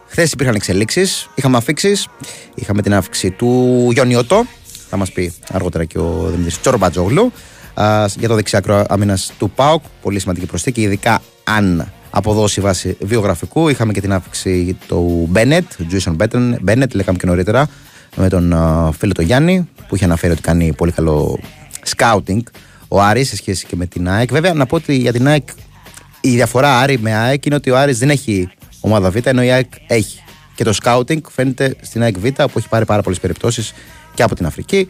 Χθες υπήρχαν εξελίξεις, είχαμε αφήξεις. Είχαμε την αύξηση του Γιονιώτο, θα μας πει αργότερα και ο Δημήτρης Τσορμπατζόγλου, α, για το δεξιάκρο άμυνα του ΠΑΟΚ. Πολύ σημαντική προσθήκη, ειδικά αν αποδώσει βάση βιογραφικού. Είχαμε και την αύξηση του Μπένετ, Τζουίσον Μπένετ, λέγαμε και νωρίτερα, με τον α, φίλο του Γιάννη, που είχε αναφέρει ότι κάνει πολύ καλό σκάουτινγκ ο Άρης σε σχέση και με την ΑΕΚ. Βέβαια, να πω ότι για την ΑΕΚ η διαφορά Άρη με ΑΕΚ είναι ότι ο Άρης δεν έχει ομάδα Β, ενώ η ΑΕΚ έχει. Και το σκάουτινγκ φαίνεται στην ΑΕΚ Β, που έχει πάρει πάρα πολλές περιπτώσεις και από την Αφρική.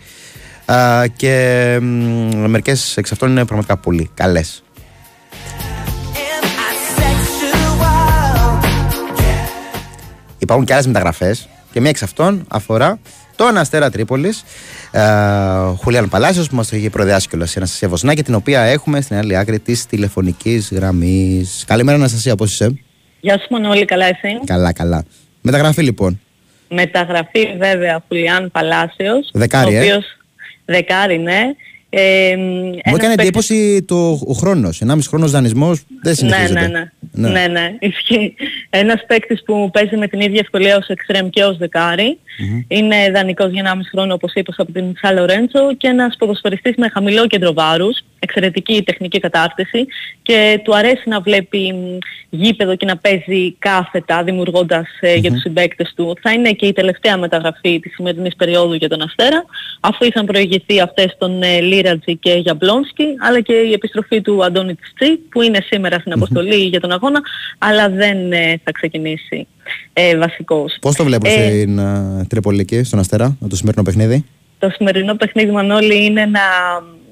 Α, και μερικές εξ αυτών είναι πραγματικά πολύ καλές. Υπάρχουν και άλλες μεταγραφές και μία εξ αυτών αφορά τον Αστέρα Τρίπολης. Χουλιάν Παλάσιος που μας το είχε προδιάσει κιόλα η Αναστασία Βοσνάκη, την οποία έχουμε στην άλλη άκρη της τηλεφωνικής γραμμής. Καλημέρα, Αναστασία, πώς είσαι; Γεια σου Μανώλη, καλά εσύ; Καλά, καλά. Μεταγραφή λοιπόν. Μεταγραφή βέβαια Φουλιάν Παλάσιος. Δεκάρι, ο ε. οποίος, Δεκάρι, ναι. Ε, Μου έκανε εντύπωση το, ο χρόνος. 1,5 χρόνος δανεισμός δεν Ναι, συνεχίζεται. ναι, ναι. ναι. ναι, ισχύει. Ένας παίκτης που παίζει με την ίδια ευκολία ως εξτρέμ και ως δεκάρι. Είναι δανεικός για 1,5 χρόνο όπως είπες από την Σαν Λορέντσο και ένας ποδοσφαιριστής με χαμηλό κέντρο βάρους, εξαιρετική τεχνική κατάρτιση και του αρέσει να βλέπει μ, γήπεδο και να παίζει κάθετα δημιουργώντας ε, για τους συμπαίκτες του. Θα είναι και η τελευταία μεταγραφή της σημερινής περίοδου για τον Αστέρα αφού είχαν προηγηθεί αυτές τον ε, Λίρατζη και Γιαμπλόνσκι αλλά και η επιστροφή του Αντώνη Τσί που είναι σήμερα στην αποστολή για τον αγώνα αλλά δεν ε, θα ξεκινήσει ε, βασικός. Πώς το βλέπω Ε, στην uh, Τρίπολη, στον Αστέρα, το σημερινό παιχνίδι; Το σημερινό παιχνίδι Μανώλη είναι ένα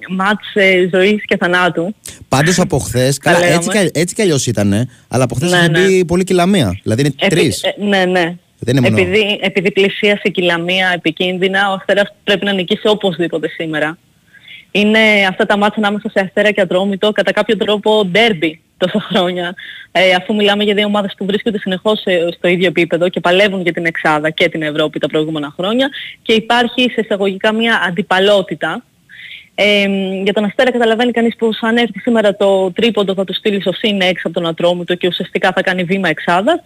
μάτς ε, ζωής και θανάτου. Πάντως από χθες. Καλά, λέγαμε. έτσι, κι- έτσι κι αλλιώς ήταν. Αλλά από χθες Ναι, είχε ναι. μπει πολύ κυλαμία. Δηλαδή είναι Επι- τρεις. ε, ναι, ναι. Δεν είναι μόνο. Επειδή, επειδή πλησίασε η κυλαμία επικίνδυνα, ο Αστέρας πρέπει να νικήσει οπωσδήποτε σήμερα. Είναι αυτά τα μάτια ανάμεσα σε Αστέρα και Ατρόμητο, κατά κάποιο τρόπο ντέρμπι τόσα χρόνια. Ε, αφού μιλάμε για δύο ομάδες που βρίσκονται συνεχώς ε, στο ίδιο επίπεδο και παλεύουν για την Εξάδα και την Ευρώπη τα προηγούμενα χρόνια και υπάρχει σε εισαγωγικά μια αντιπαλότητα ε, για τον Αστέρα καταλαβαίνει κανείς πως αν έρθει σήμερα το τρίποντο θα του στείλει στο συν έξω από τον Ατρόμητο και ουσιαστικά θα κάνει βήμα εξάδας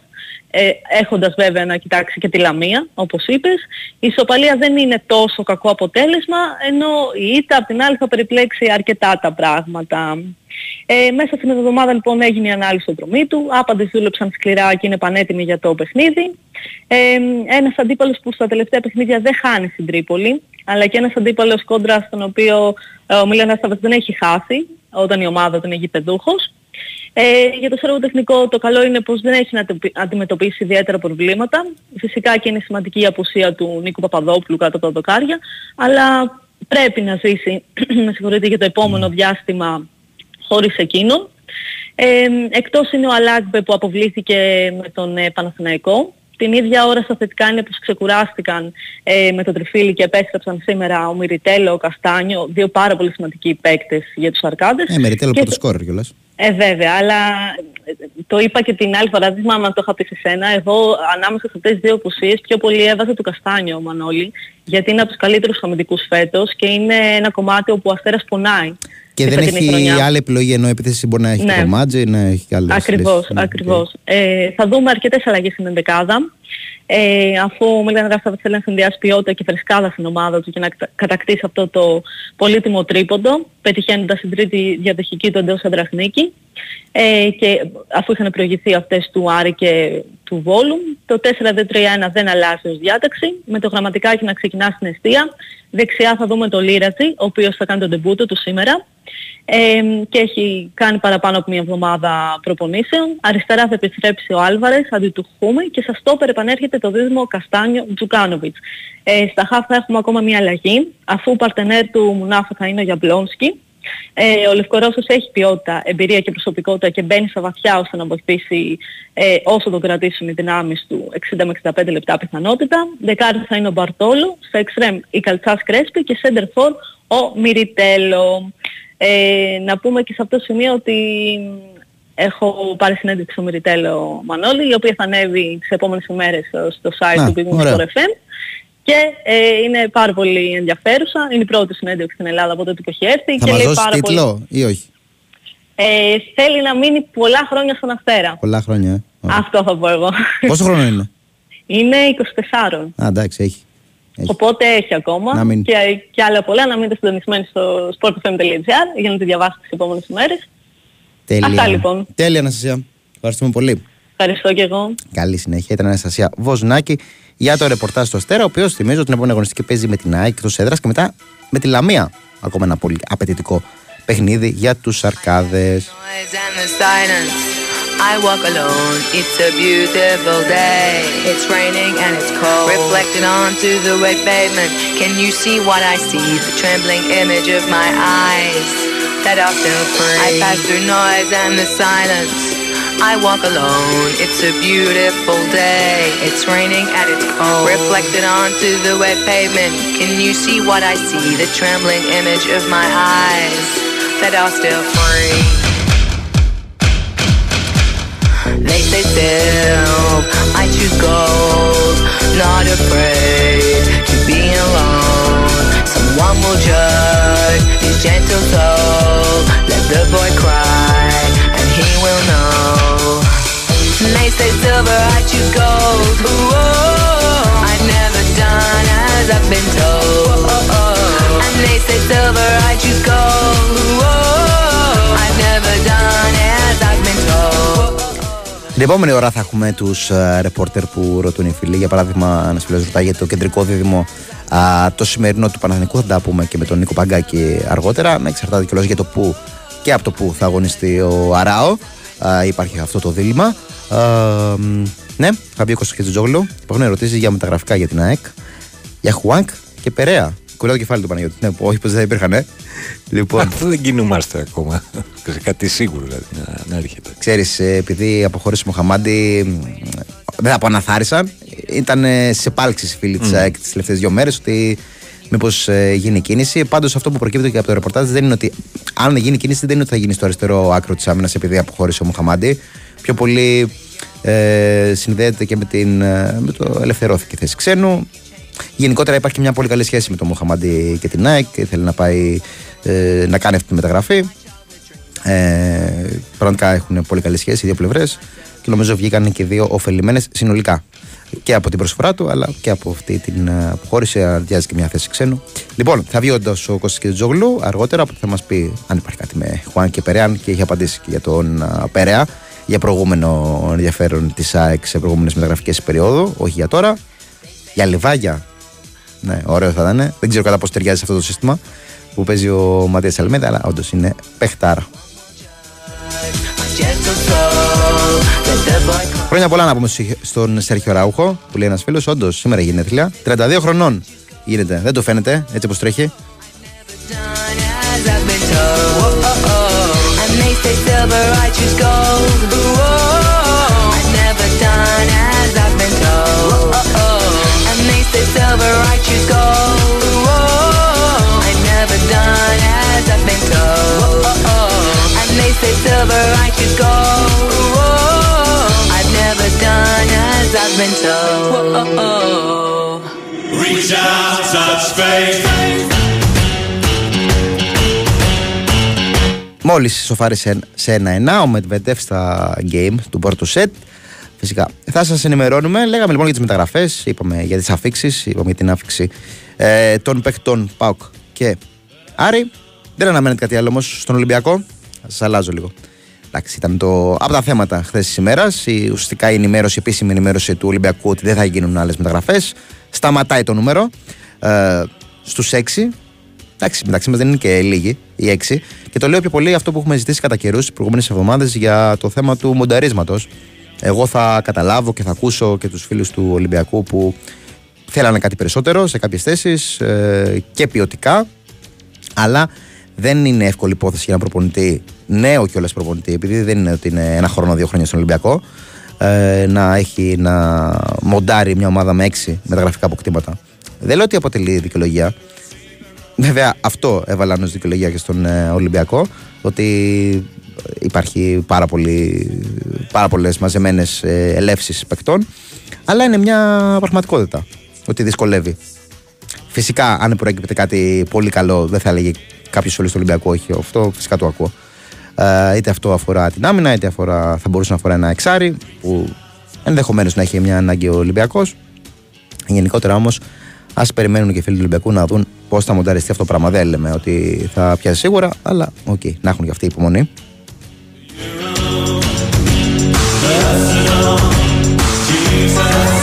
ε, έχοντας βέβαια να κοιτάξει και τη Λαμία, όπως είπες. Η ισοπαλία δεν είναι τόσο κακό αποτέλεσμα, ενώ η ήττα απ' την άλλη θα περιπλέξει αρκετά τα πράγματα. Ε, μέσα στην εβδομάδα λοιπόν έγινε η ανάλυση του δρομή του, άπαντες δούλεψαν σκληρά και είναι πανέτοιμοι για το παιχνίδι. Ε, ένας αντίπαλος που στα τελευταία παιχνίδια δεν χάνει στην Τρίπολη, αλλά και ένας αντίπαλος κόντρα στον οποίο ε, ο Μίλανας δεν έχει χάσει όταν η ομάδα του είναι γηπεδούχος. Ε, για το σέρβο τεχνικό το καλό είναι πως δεν έχει να αντιμετωπίσει ιδιαίτερα προβλήματα. Φυσικά και είναι σημαντική η απουσία του Νίκου Παπαδόπουλου κάτω από τα δοκάρια, αλλά πρέπει να ζήσει, με συγχωρείτε, για το επόμενο διάστημα χωρίς εκείνο. Ε, εκτός είναι ο Αλάκμπε που αποβλήθηκε με τον ε, Παναθηναϊκό. Την ίδια ώρα στα θετικά είναι πως ξεκουράστηκαν ε, με τον Τριφίλη και επέστρεψαν σήμερα ο Μυριτέλο, ο Καστάνιο, δύο πάρα πολύ σημαντικοί παίκτες για τους Αρκάδες. Ε, Μυριτέλο Και- πρώτο σκόρερ κιόλας. Ε, βέβαια, αλλά ε, το είπα και την άλλη φορά, δεν θυμάμαι αν το είχα πει σε σένα. Εγώ ανάμεσα σε αυτές τις δύο απουσίες πιο πολύ έβαζα του Καστάνιο ο Μανώλη, γιατί είναι από τους καλύτερους αμυντικούς φέτος και είναι ένα κομμάτι όπου ο Αστέρας πονάει. Και τη δεν φετινή έχει χρονιά. άλλη επιλογή ενώ επίθεση μπορεί να έχει Ναι. και το Μάτζι, να έχει και άλλες Ακριβώς, λύσεις. Ναι, ακριβώς. Ε, θα δούμε αρκετές αλλαγές στην ενδεκάδα. Ε, αφού ο Μίλαν Ράφτα θέλει να συνδυάσει ποιότητα και φρεσκάδα στην ομάδα του και να κατα- κατακτήσει αυτό το πολύτιμο τρίποντο, πετυχαίνοντας την τρίτη διαδοχική του εντός Αντραχνίκη. Ε, και αφού είχαν προηγηθεί αυτές του Άρη και του Βόλου, το 4-2-3-1 δεν αλλάζει ως διάταξη, με το γραμματικάκι να ξεκινά στην αιστεία. Δεξιά θα δούμε το Λίρατζι, ο οποίος θα κάνει τον τεμπούτο του σήμερα ε, και έχει κάνει παραπάνω από μια εβδομάδα προπονήσεων. Αριστερά θα επιστρέψει ο Άλβαρες αντί του Χούμη και στα στόπερ επανέρχεται το δίδυμο Καστάνιο Τζουκάνοβιτς. Ε, στα χαφ θα έχουμε ακόμα μια αλλαγή, αφού ο παρτενέρ του Μουνάφα θα είναι ο Γιαμπλόνσκι. Ε, ο Λευκορώσος έχει ποιότητα, εμπειρία και προσωπικότητα και μπαίνει στα βαθιά ώστε να βοηθήσει ε, όσο τον κρατήσουν οι δυνάμεις του 60 με 65 λεπτά πιθανότητα. Δεκάρτη θα είναι ο Μπαρτόλο, στα εξτρέμ η Καλτσάς Κρέσπη και center for ο Μυριτέλο. Ε, να πούμε και σε αυτό το σημείο ότι έχω πάρει συνέντευξη στο Μυριτέλο Μανώλη, η οποία θα ανέβει τις επόμενες ημέρες στο- στο site Α, του Big Wings ωραία. Sport FM. Και ε, είναι πάρα πολύ ενδιαφέρουσα. Είναι η πρώτη συνέντευξη στην Ελλάδα από τότε που έχει έρθει. Θα και μας λέει δώσει πάρα τίτλο πολύ. ή όχι; Ε, θέλει να μείνει πολλά χρόνια στον Αστέρα. Πολλά χρόνια. ε. Ωραία. Αυτό θα πω εγώ. Πόσο χρόνο είναι; Είναι 24. Α, εντάξει, έχει. έχει. Οπότε έχει ακόμα Να μείνει. και, και άλλα πολλά να μείνετε συντονισμένοι στο sportfm.gr για να τη διαβάσετε τις επόμενες ημέρες. Τέλεια. Αυτά, λοιπόν. Τέλεια, Αναστασία. Ευχαριστούμε πολύ. Ευχαριστώ και εγώ. Καλή συνέχεια. Ήταν η Αναστασία Βοζνάκη για το ρεπορτάζ στο Αστέρα, ο οποίο θυμίζω την επόμενη αγωνιστική παίζει με την ΑΕΚ εκτό έδρα και μετά με τη Λαμία. Ακόμα ένα πολύ απαιτητικό παιχνίδι για του Αρκάδε. noise and the silence. I walk alone, it's a beautiful day. It's raining and it's cold. Reflected onto the wet pavement. Can you see what I see? The trembling image of my eyes that are still free. I pass through noise and the silence. I walk alone, it's a beautiful day. It's raining and it's cold. Reflected onto the wet pavement. Can you see what I see? The trembling image of my eyes that are still free. They say still, I choose gold, not afraid to be alone. Someone will judge his gentle soul. Let the boy cry, will know. And they say silver, I choose gold. Ooh, I've never done as I've been told. And they say silver, I choose gold. Ooh, I've never done as I've been told. Την επόμενη ώρα θα έχουμε τους ρεπόρτερ που ρωτούν οι φίλοι. Για παράδειγμα, ένας φίλος ρωτάει για το κεντρικό δίδυμο α, το σημερινό του Παναθηνικού. Θα τα πούμε και με τον Νίκο Παγκάκη αργότερα. Με εξαρτάται κιόλας για το πού και από το πού θα αγωνιστεί ο Αράο. Α, υπάρχει αυτό το δίλημα. Α, μ, ναι, θα μπει ο Κώστας Κετζιτζόγλου. Υπάρχουν ερωτήσεις για μεταγραφικά για την ΑΕΚ, για Χουάνκ και Περέα. Κουράει το κεφάλι του Παναγιώτης. Ναι, που όχι, πως δεν θα υπήρχαν. Ε. Λοιπόν, Αυτό δεν κινούμαστε ακόμα. Σε κάτι σίγουρο δηλαδή να, να έρχεται. ξέρεις, ε, επειδή αποχώρησε ο Μοχαμάντη, μ, δεν θα πω αναθάρισαν. Ήταν σε επάλξει οι φίλοι της ΑΕΚ τις τελευταίες δύο μέρες ότι μήπως ε, γίνει κίνηση. Πάντως αυτό που προκύπτει και από το ρεπορτάζ δεν είναι ότι αν γίνει κίνηση δεν είναι ότι θα γίνει στο αριστερό άκρο της άμυνας επειδή αποχώρησε ο Μουχαμάντη. Πιο πολύ ε, συνδέεται και με, την, ε, με το ελευθερώθηκε θέση ξένου. Γενικότερα υπάρχει και μια πολύ καλή σχέση με τον Μουχαμάντη και την ΑΕΚ. Θέλει να πάει ε, να κάνει αυτή τη μεταγραφή. Ε, πραγματικά έχουν πολύ καλή σχέση οι δύο πλευρές και νομίζω βγήκαν και δύο ωφελημένες συνολικά. Και από την προσφορά του, αλλά και από αυτή την ε, αποχώρηση. Αδειάζει και μια θέση ξένου. Λοιπόν, θα βγει όντως ο Κώστας και Τζόγλου αργότερα που θα μας πει αν υπάρχει κάτι με Χουάν και Περέαν και έχει απαντήσει και για τον ε, Περέα για προηγούμενο ενδιαφέρον της ΑΕΚ σε προηγούμενες μεταγραφικές περίοδου, όχι για τώρα. Για λιβάγια. Ναι, ωραίο θα ήταν. Δεν ξέρω κατά πώς ταιριάζει σε αυτό το σύστημα που παίζει ο Ματίας Αλμέδα, αλλά όντως είναι παιχτάρα. Χρόνια πολλά να πούμε στον Σέρχιο Ράουχο που λέει ένας φίλος. Όντως σήμερα γενέθλια. 32 χρονών γίνεται. Δεν το φαίνεται έτσι όπως τρέχει. say silver I should go. I've never done as I've been told. Reach out, touch faith. Μόλις σοφάρισε σε ένα-ένα ο Μετβεντεφ στα game του πρώτου σετ. Φυσικά θα σας ενημερώνουμε. Λέγαμε λοιπόν για τις μεταγραφές, είπαμε για τις αφήξεις, είπαμε για την άφηξη ε, των παιχτών ΠΑΟΚ και Άρη. Δεν αναμένεται κάτι άλλο όμως στον Ολυμπιακό. Θα σας αλλάζω λίγο. Εντάξει, ήταν το, από τα θέματα χθες της ημέρας. Η ουσιαστικά η ενημέρωση, η επίσημη ενημέρωση του Ολυμπιακού ότι δεν θα γίνουν άλλες μεταγραφές. Σταματάει το νούμερο ε, στους 6. Εντάξει, μεταξύ μας δεν είναι και λίγοι οι 6. Και το λέω πιο πολύ αυτό που έχουμε ζητήσει κατά καιρούς τις προηγούμενες εβδομάδες για το θέμα του μονταρίσματος. Εγώ θα καταλάβω και θα ακούσω και τους φίλους του Ολυμπιακού που θέλανε κάτι περισσότερο σε κάποιες θέσεις ε, και ποιοτικά. Αλλά δεν είναι εύκολη υπόθεση για ένα προπονητή, νέο κιόλας προπονητή, επειδή δεν είναι ότι είναι ένα χρόνο, δύο χρόνια στον Ολυμπιακό, ε, να έχει να μοντάρει μια ομάδα με έξι μεταγραφικά αποκτήματα. Δεν λέω ότι αποτελεί δικαιολογία. Βέβαια, αυτό έβαλαν ως δικαιολογία και στον ε, Ολυμπιακό, ότι υπάρχει πάρα, πολύ, πάρα πολλές μαζεμένες ε, ελεύσεις παικτών, αλλά είναι μια πραγματικότητα ότι δυσκολεύει. Φυσικά, αν προέκυπτε κάτι πολύ καλό, δεν θα έλεγε κάποιος όλο του Ολυμπιακού. Όχι, αυτό φυσικά το ακούω. Ε, είτε αυτό αφορά την άμυνα, είτε αφορά, θα μπορούσε να αφορά ένα εξάρι που ενδεχομένως να έχει μια ανάγκη ο Ολυμπιακός. Γενικότερα όμως, ας περιμένουν και οι φίλοι του Ολυμπιακού να δουν πώς θα μονταριστεί αυτό το πράγμα. Δεν λέμε ότι θα πιάσει σίγουρα, αλλά OK, okay, να έχουν και αυτή η υπομονή. Και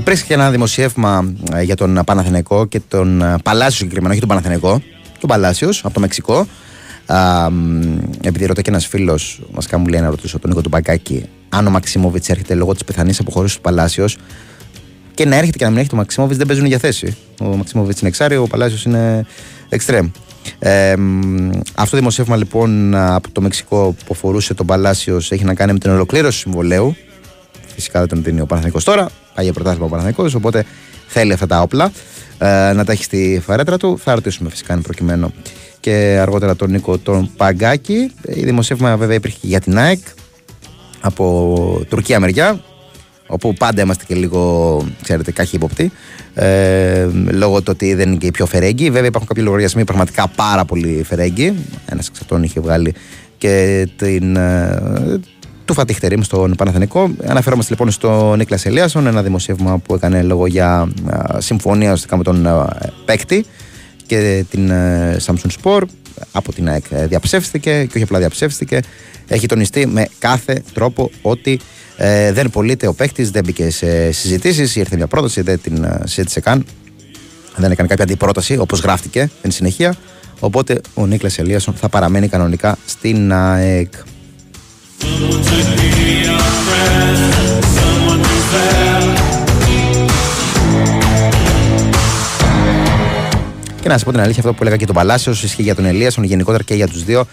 πριν και ένα δημοσίευμα ε, για τον Παναθηναϊκό και τον ε, Παλάσιο συγκεκριμένα, όχι τον Παναθηναϊκό, τον Παλάσιος από το Μεξικό. Α, επειδή ρωτάει και ένας φίλος, μας μου λέει να ρωτήσω τον Νίκο του Μπακάκη, αν ο Μαξιμόβιτς έρχεται λόγω της πιθανής αποχώρησης του Παλάσιος. Και να έρχεται και να μην έχει ο Μαξιμόβιτς δεν παίζουν για θέση. Ο Μαξιμόβιτς είναι εξάρι, ο Παλάσιος είναι εξτρέμ. Ε, αυτό το δημοσίευμα λοιπόν από το Μεξικό που αφορούσε τον Παλάσιος έχει να κάνει με την ολοκλήρωση του συμβολέου. Φυσικά δεν τον δίνει ο Παναθηνικό τώρα. Πάει για πρωτάθλημα ο Παναθηνικό, οπότε θέλει αυτά τα όπλα ε, να τα έχει στη φαρέτρα του. Θα ρωτήσουμε φυσικά αν προκειμένου και αργότερα τον Νίκο τον Παγκάκη. Η δημοσίευμα βέβαια υπήρχε για την ΑΕΚ από Τουρκία μεριά όπου πάντα είμαστε και λίγο, ξέρετε, καχύποπτοι ε, λόγω του ότι δεν είναι και οι πιο φερέγγοι. Βέβαια υπάρχουν κάποιοι λογαριασμοί πραγματικά πάρα πολύ φερέγγοι. Ένας εξ αυτών είχε βγάλει και την, ε, του Φατίχτερη στον Παναθενικό. Αναφερόμαστε λοιπόν στο Νίκλας Ελίασον, ένα δημοσίευμα που έκανε λόγο για ε, συμφωνία ουσιαστικά με τον ε, παίκτη και την ε, Samsung Sport. Από την ΑΕΚ διαψεύστηκε και όχι απλά διαψεύστηκε. Έχει τονιστεί με κάθε τρόπο ότι ε, δεν πωλείται ο παίκτης, δεν μπήκε σε συζητήσεις. Ήρθε μια πρόταση, δεν την συζήτησε καν. Δεν έκανε κάποια αντιπρόταση όπως γράφτηκε εν συνεχεία. Οπότε ο Νίκλας Ελίασον θα παραμένει κανονικά στην ΑΕΚ. Και να σας πω την αλήθεια, αυτό που έλεγα και τον Παλάσιος, ισχύει για τον Ελίασον, γενικότερα και για τους δύο.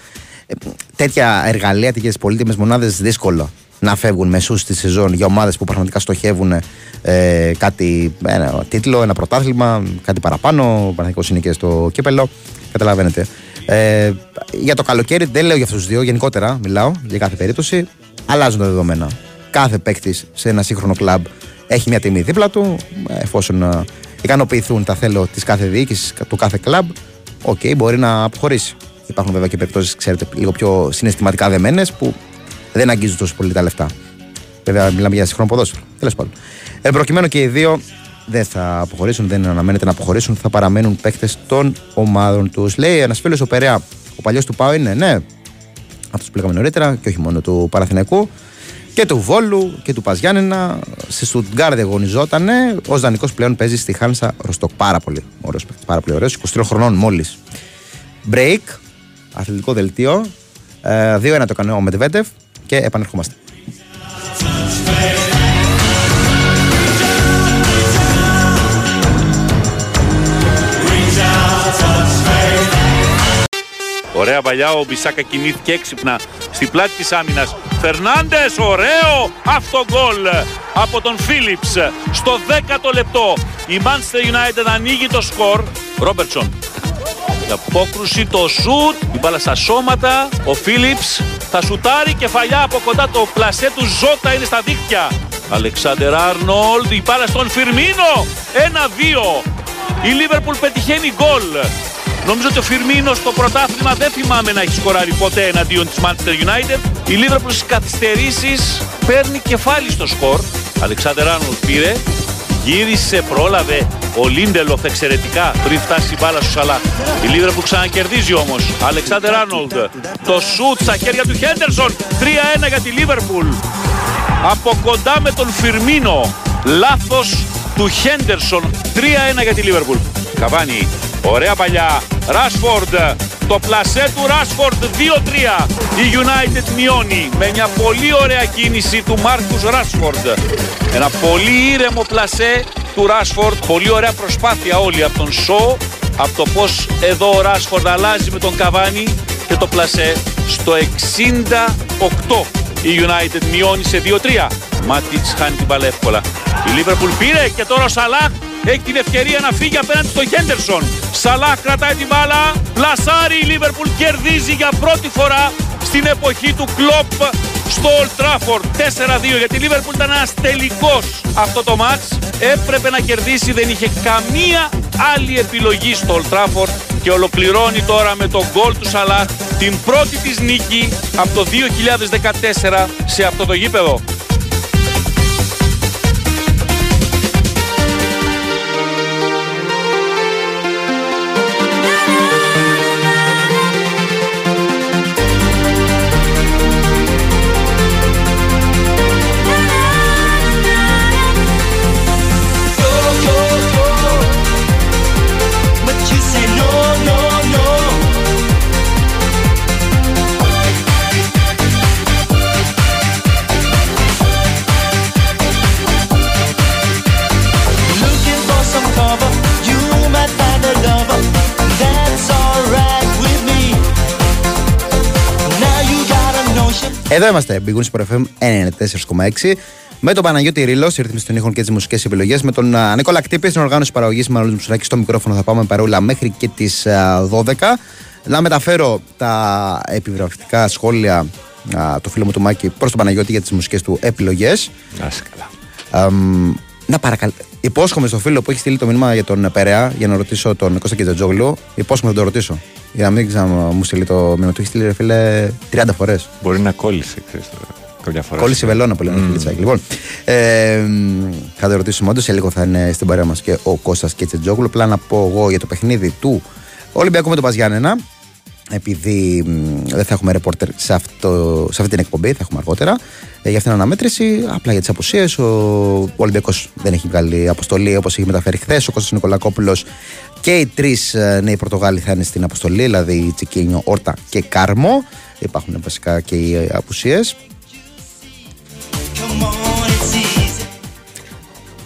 Ε, τέτοια εργαλεία, τέτοιες πολύτιμες μονάδες, δύσκολο να φεύγουν μεσούς στη σεζόν για ομάδες που πραγματικά στοχεύουν ε, κάτι, ένα τίτλο, ένα πρωτάθλημα, κάτι παραπάνω. Ο Παναγικό είναι και στο κύπελο. Καταλαβαίνετε. Ε, για το καλοκαίρι δεν λέω για αυτούς τους δύο, γενικότερα μιλάω για κάθε περίπτωση. Αλλάζουν τα δεδομένα. Κάθε παίκτης σε ένα σύγχρονο κλαμπ έχει μια τιμή δίπλα του. Εφόσον ε, ικανοποιηθούν τα θέλω της κάθε διοίκησης, του κάθε κλαμπ, OK, okay, μπορεί να αποχωρήσει. Υπάρχουν βέβαια και περιπτώσεις, ξέρετε, λίγο πιο συναισθηματικά δεμένες που δεν αγγίζουν τόσο πολύ τα λεφτά. Βέβαια, μιλάμε για σύγχρονο ποδόσφαιρο. Τέλος πάντων. Ε, προκειμένω και οι δύο δεν θα αποχωρήσουν, δεν αναμένεται να αποχωρήσουν, θα παραμένουν παίκτες των ομάδων τους. Λέει ένας φίλος ο Περέα, ο παλιός του Πάου είναι, ναι, αυτός που λέγαμε νωρίτερα, και όχι μόνο του Παραθυνακού και του Βόλου και του Παζιάννενα. Στη Στουτγκάρδη αγωνιζόταν. Ω δανεικό πλέον παίζει στη Χάνσα Ροστοκ. Πάρα πολύ ωραίος πάρα πολύ ωραίος. 23 χρονών μόλις. Break, αθλητικό δελτίο. 2-1 ε, το έκανε ο Μετβέντεφ και επανερχόμαστε. Ωραία παλιά, ο Μπισάκα κινήθηκε έξυπνα στην πλάτη της άμυνας. Φερνάντες, ωραίο αυτό γκολ από τον Φίλιπς στο 10ο λεπτό. Η Manchester United ανοίγει το σκορ. Ρόμπερτσον. Η απόκρουση, το σουτ, η μπάλα στα σώματα. Ο Φίλιπς θα σουτάρει κεφαλιά από κοντά το πλασέ του Ζώτα είναι στα δίκτυα. Αλεξάνδερ Άρνολντ, η μπάλα στον Φιρμίνο. 1-2. Η Λίβερπουλ πετυχαίνει γκολ. Νομίζω ότι ο Φιρμίνος στο πρωτάθλημα δεν θυμάμαι να έχει σκοράρει ποτέ εναντίον της Manchester United. Η Liverpool στις καθυστερήσεις παίρνει κεφάλι στο σκορ. Αλεξάνδερ Άρνολ πήρε, γύρισε, πρόλαβε ο Λίντελοφ εξαιρετικά πριν φτάσει η μπάλα στο Σαλάχ. Η Liverpool ξανακερδίζει όμως. Αλεξάνδερ Άρνολντ. Το σουτ στα χέρια του Χέντερσον. 3-1 για τη Liverpool. Από κοντά με τον Φιρμίνο. Λάθος του Χέντερσον. 3-1 για τη Liverpool. Καβάνι Ωραία παλιά. Ράσφορντ. Το πλασέ του Ράσφορντ 2-3. Η United μειώνει με μια πολύ ωραία κίνηση του Μάρκους Ράσφορντ. Ένα πολύ ήρεμο πλασέ του Ράσφορντ. Πολύ ωραία προσπάθεια όλοι από τον Σο. Από το πώς εδώ ο Ράσφορντ αλλάζει με τον Καβάνι και το πλασέ στο 68. Η United μειώνει σε 2-3. Μάτιτς χάνει την μπάλα εύκολα. Η Liverpool πήρε και τώρα ο Σαλάχ έχει την ευκαιρία να φύγει απέναντι στον Χέντερσον. Σαλάχ κρατάει την μπάλα. Πλασάρει η Λίβερπουλ. Κερδίζει για πρώτη φορά στην εποχή του Κλόπ στο Old Trafford. 4-2 γιατί η Λίβερπουλ ήταν ένας τελικός αυτό το μάτς. Έπρεπε να κερδίσει, δεν είχε καμία άλλη επιλογή στο Old Trafford και ολοκληρώνει τώρα με τον γκολ του Σαλάχ την πρώτη της νίκη από το 2014 σε αυτό το γήπεδο. Εδώ είμαστε, Big Wings FM 94,6 με τον Παναγιώτη Ρήλο, ρύθμιση των ήχων και τις μουσικές επιλογές. Με τον Νίκολα Κτύπη, στην οργάνωση παραγωγής Μανώλης Μουσουράκη στο μικρόφωνο. Θα πάμε παρόλα μέχρι και τις 12. Να μεταφέρω τα επιβραβευτικά σχόλια το φίλο μου του Μάκη προς τον Παναγιώτη για τις μουσικές του επιλογές. καλά. να παρακαλώ. Υπόσχομαι στο φίλο που έχει στείλει το μήνυμα για τον Περέα για να ρωτήσω τον Κώστα Κιτζατζόγλου. Υπόσχομαι να τον ρωτήσω. Για να μην ξανά μου στείλει το μήνυμα. Του έχει στείλει, φίλε, 30 φορές. Μπορεί να κόλλησε, ξέρεις Κάποια φορά. Κόλλησε βελόνα που λέμε mm. Λοιπόν, ε, θα το ρωτήσουμε όντως. Σε λίγο θα είναι στην παρέα μας και ο Κώστας Κιτζατζόγλου. Απλά να πω εγώ για το παιχνίδι του Ολυμπιακού με τον Παζιάννενα. Επειδή μ, δεν θα έχουμε ρεπόρτερ σε, αυτό, σε αυτή την εκπομπή, θα έχουμε αργότερα ε, για αυτήν την αναμέτρηση. Απλά για τις απουσίες. Ο Ολυμπιακός δεν έχει βγάλει αποστολή όπως έχει μεταφέρει χθες. Ο Κώστας Νικολακόπουλος και οι τρεις νέοι Πορτογάλοι θα είναι στην αποστολή, δηλαδή Τσικίνιο, Όρτα και Κάρμο. Υπάρχουν βασικά και οι απουσίες.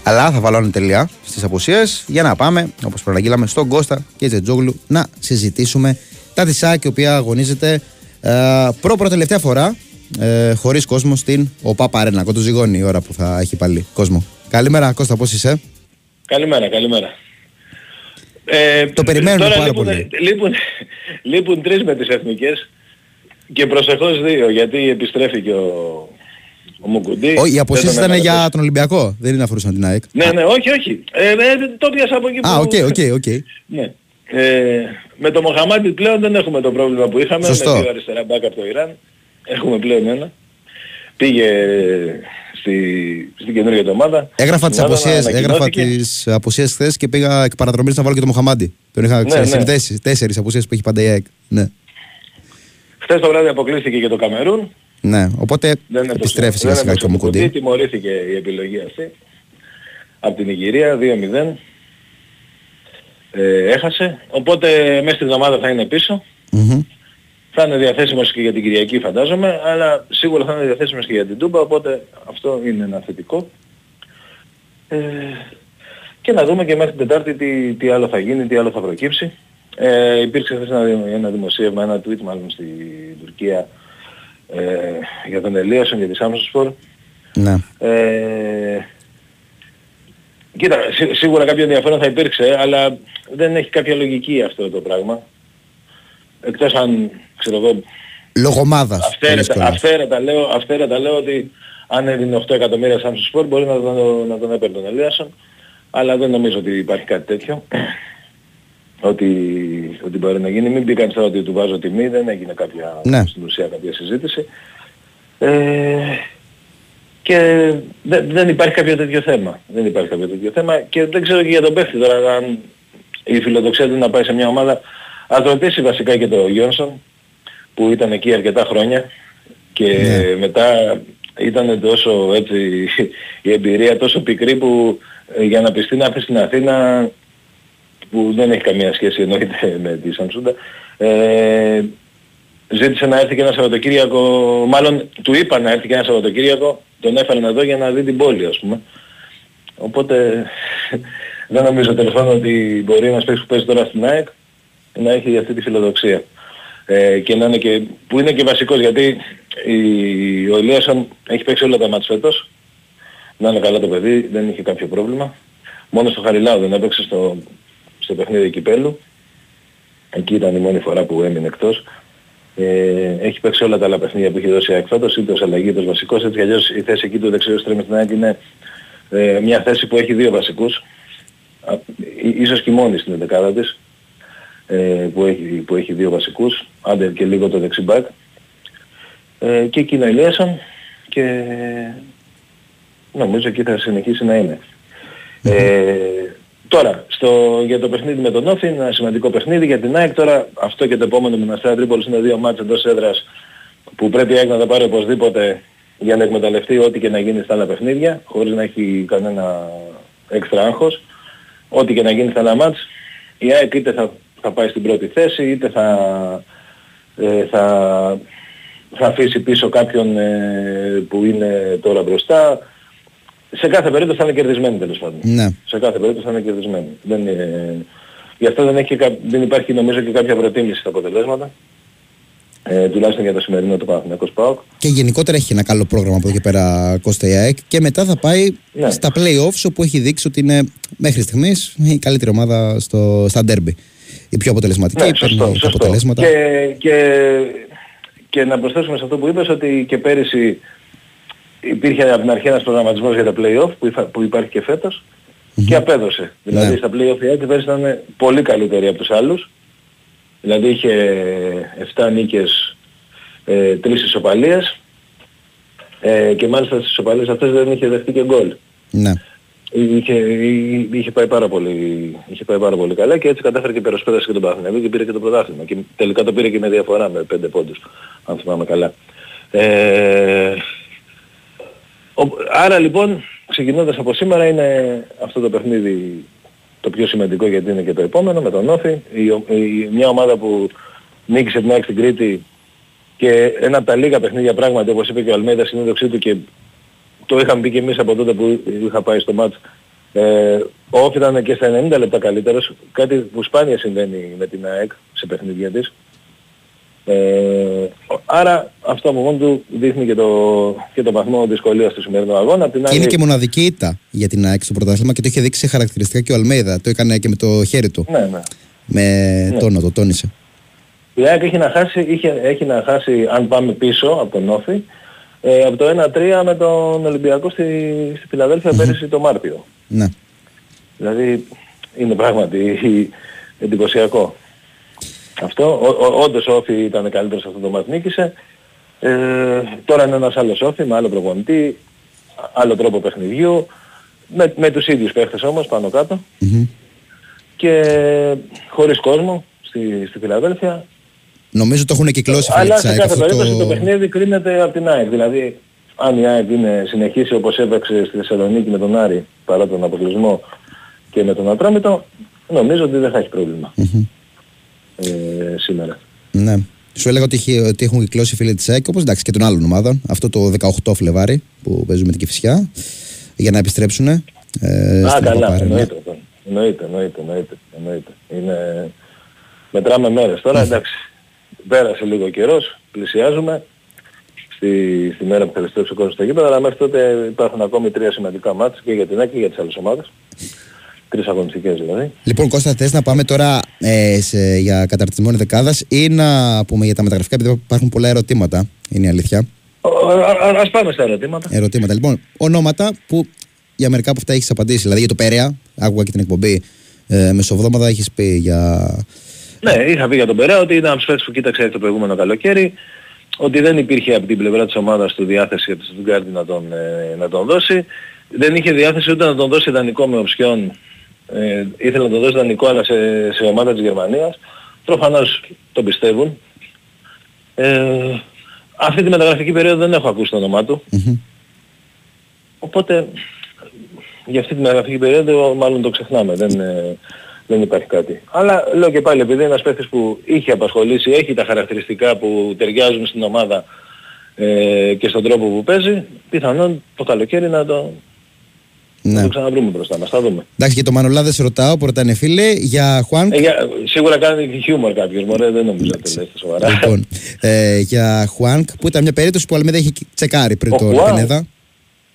Αλλά θα βάλω τελεία στις απουσίες για να πάμε, όπως προαναγγείλαμε, στον Κώστα και Τζετζόγλου να συζητήσουμε τα τη ΑΕΚ η οποία αγωνίζεται ε, προ-προτελευταία φορά ε, χωρίς κόσμο στην ΟΠΑ Παρένα. Κότο ζυγώνει η ώρα που θα έχει πάλι κόσμο. Καλημέρα, Κώστα, πώς είσαι; Καλημέρα, καλημέρα. Ε, Το περιμένουμε τώρα πάρα λείπουν, πολύ. Λείπουν, λείπουν τρεις με τις εθνικές και προσεχώς δύο γιατί επιστρέφει και ο, ο Μουκουντή. Ο, οι απουσίες Δεν τον ήταν έβαλε για τον Ολυμπιακό, δεν είναι αφορούσαν την ΑΕΚ. Ναι, ναι, όχι, όχι. Ε, ε, το πιάσα από εκεί που... Α, OK, OK, OK. Ναι. Ε, με το Μοχαμάντι πλέον δεν έχουμε το πρόβλημα που είχαμε Σωστό. με δύο αριστερά μπακ από το Ιράν. Έχουμε πλέον ένα. Πήγε στη, στην καινούργια του ομάδα. Έγραφα τις Στην ομάδα αποσίες, έγραφα ανακοινώθηκε. τις αποσίες χθες και πήγα εκ παραδρομής να βάλω και το Μοχαμάντι. Τον είχα Ναι, ξέρεις, ναι. είναι τέσσερις, τέσσερις αποσίες που έχει πάντα η ΑΕΚ. Ναι. Χθες το βράδυ αποκλείστηκε και το Καμερούν. ναι. Οπότε Δεν έπαιξε- επιστρέφει σιγά δεν σιγά έπαιξε και ο ο Μουκουντή. Μουκουντή. Τιμωρήθηκε η επιλογή αυτή. Από την Ιγυρία 2-0. Ε, έχασε. Οπότε μέσα στην εβδομάδα θα είναι πίσω. Μμμ. Θα είναι διαθέσιμος και για την Κυριακή φαντάζομαι, αλλά σίγουρα θα είναι διαθέσιμος και για την Τούμπα, οπότε αυτό είναι ένα θετικό. Ε, και να δούμε και μέχρι την Τετάρτη τι, τι άλλο θα γίνει, τι άλλο θα προκύψει. Ε, υπήρξε χθες ένα, δη- ένα δημοσίευμα, ένα tweet μάλλον στην Τουρκία ε, για τον Ελίασον, για τη Samsung Ναι. ε, κοίτα, σί- σίγουρα κάποιο ενδιαφέρον θα υπήρξε, αλλά δεν έχει κάποια λογική αυτό το πράγμα. Εκτός αν, ξέρω εγώ, Λόγω ομάδας. αυθαίρετα, αυθαίρετα, λέω, αυθαίρετα λέω ότι αν έδινε 8 εκατομμύρια σαν σπορ μπορεί να τον, να τον έπαιρνε τον Ελίασον, αλλά δεν νομίζω ότι υπάρχει κάτι τέτοιο. ότι, ότι μπορεί να γίνει. Μην μπήκαν τώρα ότι του βάζω τιμή, δεν έγινε κάποια, Ναι. στην ουσία κάποια συζήτηση. Ε, και δεν, δεν υπάρχει κάποιο τέτοιο θέμα. Δεν υπάρχει κάποιο τέτοιο θέμα και δεν ξέρω και για τον παίχτη τώρα αν η φιλοδοξία του είναι να πάει σε μια ομάδα. Ας ρωτήσει βασικά και το Γιόνσον που ήταν εκεί αρκετά χρόνια και μετά ήταν τόσο έτσι η εμπειρία τόσο πικρή που ε, για να πιστεί να έρθει στην Αθήνα που δεν έχει καμία σχέση εννοείται με τη Σαμσούντα ε, ζήτησε να έρθει και ένα Σαββατοκύριακο, μάλλον του είπα να έρθει και ένα Σαββατοκύριακο, τον έφεραν εδώ για να δει την πόλη ας πούμε. Οπότε δεν νομίζω τέλος πάντων ότι μπορεί ένας παίκτης που παίζει τώρα στην ΑΕΚ να έχει αυτή τη φιλοδοξία. Ε, και να είναι και, που είναι και βασικός γιατί η, ο Ηλίασον έχει παίξει όλα τα μάτς φέτος. Να είναι καλά το παιδί, δεν είχε κάποιο πρόβλημα. Μόνο στο Χαριλάου δεν έπαιξε στο, στο παιχνίδι κυπέλου. Εκεί ήταν η μόνη φορά που έμεινε εκτός. Ε, έχει παίξει όλα τα άλλα παιχνίδια που έχει δώσει η ΑΕΚ φέτος, είτε ως αλλαγή είτε ως βασικός, έτσι κι αλλιώς η θέση εκεί του δεξιού στρέμει στην ΑΕΚ είναι ε, μια θέση που έχει δύο βασικούς. Α, ί- ίσως και μόνη στην δεκάδα της, ε, που, έχει, που έχει δύο βασικούς, άντε και λίγο το δεξιμπάκ. Ε, και εκεί είναι ο Ηλίασον και νομίζω εκεί θα συνεχίσει να είναι. Ε, τώρα, στο, για το παιχνίδι με τον Όφη, ένα σημαντικό παιχνίδι για την ΑΕΚ. Τώρα αυτό και το επόμενο με την Αστέρα Τρίπολης είναι δύο μάτς εντός έδρας που πρέπει η ΑΕΚ να τα πάρει οπωσδήποτε για να εκμεταλλευτεί ό,τι και να γίνει στα άλλα παιχνίδια, χωρίς να έχει κανένα έξτρα άγχος. Ό,τι και να γίνει στα άλλα μάτς, η ΑΕΚ είτε θα, θα πάει στην πρώτη θέση, είτε θα, ε, θα, θα αφήσει πίσω κάποιον ε, που είναι τώρα μπροστά. Σε κάθε περίπτωση θα είναι κερδισμένη τέλος πάντων. Ναι. Σε κάθε περίπτωση θα είναι κερδισμένη. Δεν είναι... Γι' αυτό δεν, έχει, και κα- δεν υπάρχει νομίζω και κάποια προτίμηση στα αποτελέσματα. Ε, τουλάχιστον για το σημερινό του Παναθηναϊκός ΠΑΟΚ. Και γενικότερα έχει ένα καλό πρόγραμμα από εδώ και πέρα Κώστα η ΑΕΚ και μετά θα πάει Ναι. στα play-offs όπου έχει δείξει ότι είναι μέχρι στιγμής η καλύτερη ομάδα στο, στα derby. Η πιο αποτελεσματική, Ναι, παίρνει σωστό, τα σωστό. αποτελέσματα. Και, και, και να προσθέσουμε σε αυτό που είπες ότι και πέρυσι υπήρχε από την αρχή ένας προγραμματισμός για τα play-off που, υφα- που υπάρχει και φετος και απέδωσε. Δηλαδή Ναι. στα play-off η ΑΕΚ πέρυσι ήταν πολύ καλύτερη από τους άλλους. Δηλαδή είχε 7 νίκες, ε, 3 ισοπαλίες ε, και μάλιστα στις ισοπαλίες αυτές δεν είχε δεχτεί και γκολ. Ναι. Είχε, είχε, πάει πάρα πολύ, είχε πάει πάρα πολύ καλά και έτσι κατάφερε και περασπέρασε και τον Παναθηναϊκό και πήρε και το πρωτάθλημα. Και τελικά το πήρε και με διαφορά με πέντε πόντους, αν θυμάμαι καλά. Ε, ο- άρα λοιπόν, ξεκινώντας από σήμερα είναι αυτό το παιχνίδι το πιο σημαντικό γιατί είναι και το επόμενο με τον Όφη. Η, ο- η- μια ομάδα που νίκησε την ΑΕΚ στην Κρήτη και ένα από τα λίγα παιχνίδια πράγματι όπως είπε και ο Αλμέιδας στην έδοξή του και το είχαμε πει και εμείς από τότε που είχα πάει στο μάτς. Ε, ο Όφη ήταν και στα 90 λεπτά καλύτερος, κάτι που σπάνια συμβαίνει με την ΑΕΚ σε παιχνίδια της. Ε, άρα αυτό από μόνο του δείχνει και το, και το βαθμό δυσκολίας του σημερινού αγώνα. Απ' την Και άλλη, είναι και μοναδική ήττα για την ΑΕΚ στο πρωτάθλημα και το είχε δείξει σε χαρακτηριστικά και ο Αλμέιδα. Το έκανε και με το χέρι του. Ναι, ναι. Με τόνο, το τόνισε. Η ΑΕΚ έχει να χάσει, είχε, έχει να χάσει, αν πάμε πίσω από τον Όφη, ε, από το 1-3 με τον Ολυμπιακό στη, στη φιλαδελφια πέρυσι το Μάρτιο. Ναι. Δηλαδή είναι πράγματι εντυπωσιακό. Αυτό, ο, ο, όντως ο Όφη ήταν καλύτερος σε αυτό το μάτς νίκησε. Ε, τώρα είναι ένας άλλος Όφη με άλλο προπονητή, άλλο τρόπο παιχνιδιού, με, με τους ίδιους παίχτες όμως πάνω κάτω και χωρίς κόσμο στη, στη Φιλαδέλφια. Νομίζω το έχουν κυκλώσει οι φίλοι Αλλά της σε ΑΕΚ κάθε αυτό περίπτωση το το... παιχνίδι κρίνεται από την ΑΕΚ. Δηλαδή, αν η ΑΕΚ είναι, συνεχίσει όπως έπαιξε στη Θεσσαλονίκη με τον Άρη παρά τον αποκλεισμό και με τον Ατρόμητο, νομίζω ότι δεν θα έχει πρόβλημα ε, σήμερα. Ναι. Σου έλεγα ότι, είχε- ότι έχουν κυκλώσει οι φίλοι της ΑΕΚ, όπως εντάξει και των άλλων ομάδων, αυτό το 18 Φλεβάρι που παίζουν με την Κηφισιά, για να επιστρέψουν. Ε, Α, στην καλά, Παπάρενα. εννοείται, αυτό. εννοείται, εννοείται, εννοείται, εννοείται. Είναι... Μετράμε μέρες. Τώρα εντάξει, πέρασε λίγο καιρός, πλησιάζουμε στη, στη μέρα που θα επιστρέψει ο κόσμος στο γήπεδο, αλλά μέχρι τότε υπάρχουν ακόμη τρία σημαντικά μάτια και για την ΑΕΚ και για τις άλλες ομάδες. Τρεις αγωνιστικές δηλαδή. Λοιπόν, Κώστα, θες να πάμε τώρα ε, σε, για καταρτισμό δεκάδας ή να πούμε για τα μεταγραφικά, επειδή υπάρχουν πολλά ερωτήματα, είναι η αλήθεια. Ο- α- α- Ας πάμε στα ερωτήματα. Ερωτήματα. Λοιπόν, ονόματα που για μερικά από αυτά έχεις απαντήσει. Δηλαδή για το Πέρεα, άκουγα και την εκπομπή ε, μεσοβδόμαδα, έχεις πει για... Ναι, είχα πει για τον Περέα ότι ήταν από τους παίκτες που κοίταξε το προηγούμενο καλοκαίρι, ότι δεν υπήρχε από την πλευρά της ομάδας του διάθεση για τη Stuttgart να τον, ε, να τον δώσει. Δεν είχε διάθεση ούτε να τον δώσει δανεικό με οψιόν. Ε, ήθελε να τον δώσει δανεικό αλλά σε, σε ομάδα της Γερμανίας. Προφανώς τον πιστεύουν. Ε, αυτή τη μεταγραφική περίοδο δεν έχω ακούσει το όνομά του. Οπότε για αυτή τη μεταγραφική περίοδο μάλλον το ξεχνάμε. Δεν, ε, δεν υπάρχει κάτι. Αλλά λέω και πάλι επειδή είναι ένας παίκτης που είχε απασχολήσει, έχει τα χαρακτηριστικά που ταιριάζουν στην ομάδα ε, και στον τρόπο που παίζει, πιθανόν το καλοκαίρι να το, να Ναι. το ξαναβρούμε μπροστά μας. Θα δούμε. Εντάξει, για το Μανολά δεν σε ρωτάω, που ρωτάνε φίλε, για Χουάνκ. Ε, για, σίγουρα κάνει χιούμορ κάποιος, μωρέ, δεν νομίζω ότι το λέτε σοβαρά. Λοιπόν, ε, για Χουάνκ, που ήταν μια περίπτωση που ο Αλμίδα είχε τσεκάρει πριν Ο το Χουάνκ; Πινέδα.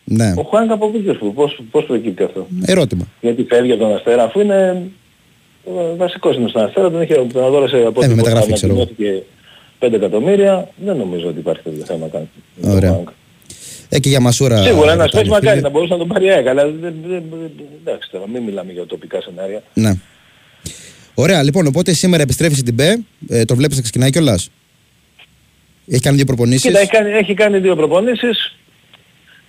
Ναι, Ο Χουάνκ από πού που, πώς, πώς προκύπτει αυτό; ερώτημα. Γιατί φεύγει από τον Αστέρα αφού είναι ε, βασικός είναι στον Αστέρα, τον, είχε, τον αγόρασε από Ε, με ό,τι μεταγραφή, ξέρω εγώ. ανακοινώθηκε 5 εκατομμύρια, δεν νομίζω ότι υπάρχει τέτοιο θέμα καν. Ωραία. Ε, και για Μασούρα. Σίγουρα ένας ρωτάνε παίκτης μακάρι φίλοι. να μπορούσε να τον πάρει ΑΕΚ, αλλά δεν, δεν, δεν, εντάξει τώρα, μην μιλάμε για τοπικά σενάρια. Ναι. Ωραία, λοιπόν, οπότε σήμερα επιστρέφεις στην ΠΕ, ε, το βλέπεις να ξεκινάει κιόλας; Έχει κάνει δύο προπονήσεις; Κοίτα, έχει κάνει, έχει κάνει δύο προπονήσεις.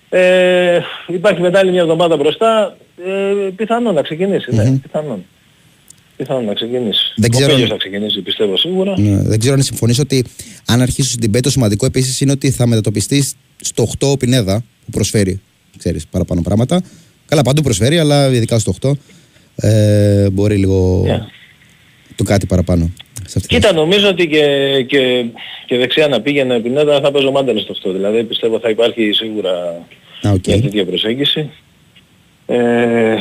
Ε, υπάρχει μετά άλλη μια εβδομάδα μπροστά. Ε, πιθανόν να ξεκινήσει, ναι, πιθανόν. Πιθανόν να ξεκινήσει. Δεν Ο ξέρω Πέλιος αν- θα ξεκινήσει πιστεύω σίγουρα. Ναι, δεν ξέρω αν συμφωνείς ότι αν αρχίσει στην ΠΕ το σημαντικό επίσης είναι ότι θα μετατοπιστείς στο 8 ο Πινέδα που προσφέρει, ξέρεις, παραπάνω πράγματα. Καλά, παντού προσφέρει, αλλά ειδικά στο 8 ε, μπορεί λίγο Ναι. το κάτι παραπάνω. Σε αυτή τη Κοίτα, νομίζω ότι και, και, και δεξιά να πήγαινε επί Νέτα θα παίζω μάντελες στο αυτό. Δηλαδή πιστεύω θα υπάρχει σίγουρα Α, οκ. μια τέτοια προσέγγιση. Ε,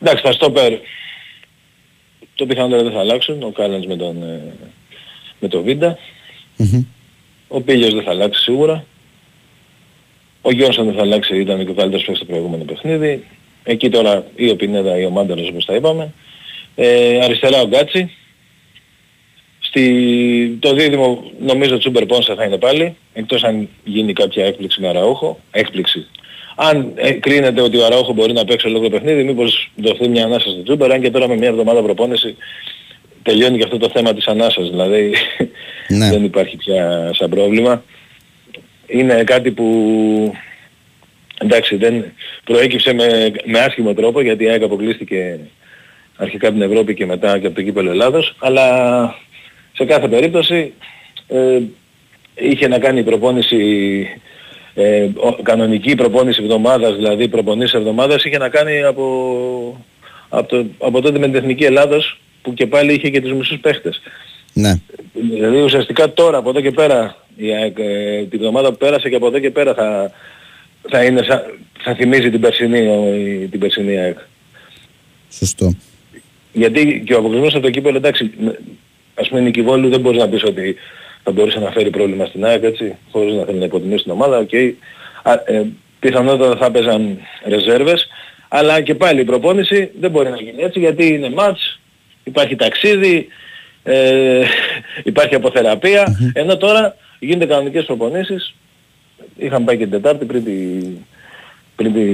εντάξει, τα στόπερ το πιθανότερο δεν θα αλλάξουν. Ο Κάλανς με τον, ε, με τον Βίντα. Μμμ. Ο Πήλιος δεν θα αλλάξει σίγουρα. Ο Γιόνσον δεν θα αλλάξει, ήταν και ο καλύτερος παίκτης στο προηγούμενο παιχνίδι. Εκεί τώρα ή ο Πινέδα ή ο Μάνταλος όπως τα είπαμε. Ε, αριστερά ο Γκάτσι. Στη, το δίδυμο νομίζω Τσούμπερ Πόνσα θα είναι πάλι, εκτός αν γίνει κάποια έκπληξη με Αραούχο. Έκπληξη. Αν ε, κρίνεται ότι ο Αραούχο μπορεί να παίξει ολόκληρο παιχνίδι, μήπως δοθεί μια ανάσα στο Τσούμπερ, αν και τώρα με μια εβδομάδα προπόνηση τελειώνει και αυτό το θέμα της ανάσας, δηλαδή Ναι. δεν υπάρχει πια σαν πρόβλημα. Είναι κάτι που εντάξει δεν προέκυψε με, με άσχημο τρόπο γιατί η ΑΕΚ αποκλείστηκε αρχικά από την Ευρώπη και μετά και από το κύπελο Ελλάδος αλλά σε κάθε περίπτωση ε, είχε να κάνει προπόνηση ε, κανονική προπόνηση εβδομάδας, δηλαδή προπονήσεις εβδομάδας είχε να κάνει από, από, το, από τότε με την Εθνική Ελλάδος που και πάλι είχε και τους μισούς παίχτες. Ναι. Δηλαδή ουσιαστικά τώρα από εδώ και πέρα, η, ε, την εβδομάδα που πέρασε και από εδώ και πέρα θα, θα, είναι, θα θυμίζει την περσινή, την περσινή ΑΕΚ. Σωστό. Γιατί και ο αποκλεισμός από το κύπελο, εντάξει, ας πούμε Νικηβόλου δεν μπορείς να πεις ότι θα μπορούσε να φέρει πρόβλημα στην ΑΕΚ έτσι, χωρίς να θέλει να υποτιμήσει την ομάδα. Okay. ε, πιθανότατα θα παίζαν ρεζέρβες, αλλά και πάλι η προπόνηση δεν μπορεί να γίνει έτσι γιατί είναι μάτς, υπάρχει ταξίδι, ε, υπάρχει αποθεραπεία, ενώ τώρα γίνονται κανονικές προπονήσεις. Είχαν πάει και την Τετάρτη πριν τη, πριν τη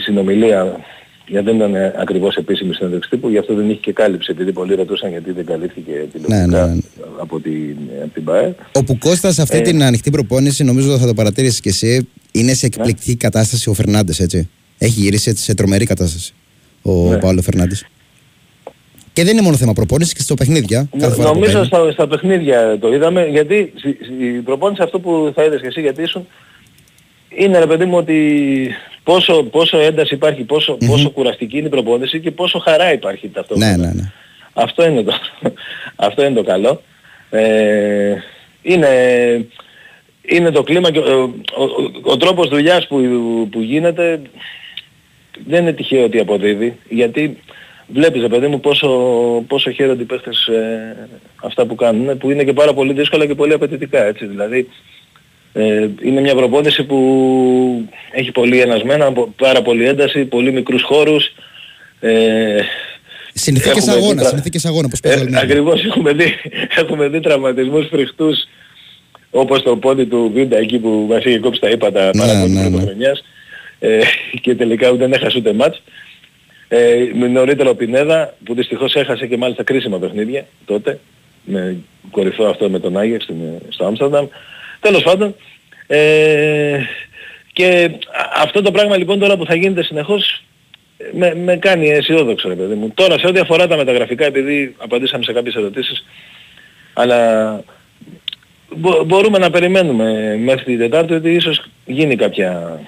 συνομιλία γιατί δεν ήταν ακριβώς επίσημη συνέντευξη τύπου, γι' αυτό δεν είχε και κάλυψη, επειδή πολλοί ρωτούσαν γιατί δεν καλύφθηκε τηλεοπτικά ναι, ναι, ναι. από την, από την ΠΑΕ. Όπου Κώστας σε αυτή ε, την ανοιχτή προπόνηση, νομίζω θα το παρατήρησες και εσύ, είναι σε εκπληκτική ναι. κατάσταση ο Φερνάντες, έτσι. Έχει γυρίσει σε τρομερή κατάσταση ο ναι. Παύλο Φερνάντες. Και δεν είναι μόνο θέμα προπόνησης και στο παιχνίδια. Κάθε φορά νομίζω στα, στα παιχνίδια το είδαμε, γιατί η προπόνηση αυτό που θα είδες και εσύ γιατί ήσουν, είναι ρε παιδί μου ότι πόσο, πόσο ένταση υπάρχει, πόσο, mm-hmm. πόσο κουραστική είναι η προπόνηση και πόσο χαρά υπάρχει ταυτόχρονα. Ναι, ναι, ναι. Αυτό είναι το, αυτό είναι το καλό. Ε, είναι, είναι το κλίμα και ο, ο, ο, τρόπος δουλειάς που, που γίνεται δεν είναι τυχαίο ότι αποδίδει γιατί βλέπεις παιδί μου πόσο, πόσο χαίρονται οι παίχτες ε, αυτά που κάνουν που είναι και πάρα πολύ δύσκολα και πολύ απαιτητικά έτσι δηλαδή ε, είναι μια προπόνηση που έχει πολύ ενασμένα, πάρα πολύ ένταση, πολύ μικρούς χώρους. Ε, συνθήκες αγώνα, τρα... συνθήκες αγώνα, πώς ε, Ακριβώς έχουμε δει, έχουμε δει τραυματισμούς φρικτούς όπως το πόντι του Βίντα εκεί που μας είχε κόψει τα ύπατα ναι, πάρα πολύ ναι, ναι. ε, και τελικά δεν έχασε ούτε μάτς. Ε, με νωρίτερα ο Πινέδα που δυστυχώς έχασε και μάλιστα κρίσιμα παιχνίδια τότε με κορυφαίο αυτό με τον Άγιεξ στο Άμστερνταμ. Τέλος πάντων, ε, και αυτό το πράγμα λοιπόν τώρα που θα γίνεται συνεχώς με, με κάνει αισιόδοξο ρε παιδί μου. Τώρα σε ό,τι αφορά τα μεταγραφικά, επειδή απαντήσαμε σε κάποιες ερωτήσεις, αλλά μπο, μπορούμε να περιμένουμε μέχρι την Τετάρτη ότι ίσως γίνει κάποια,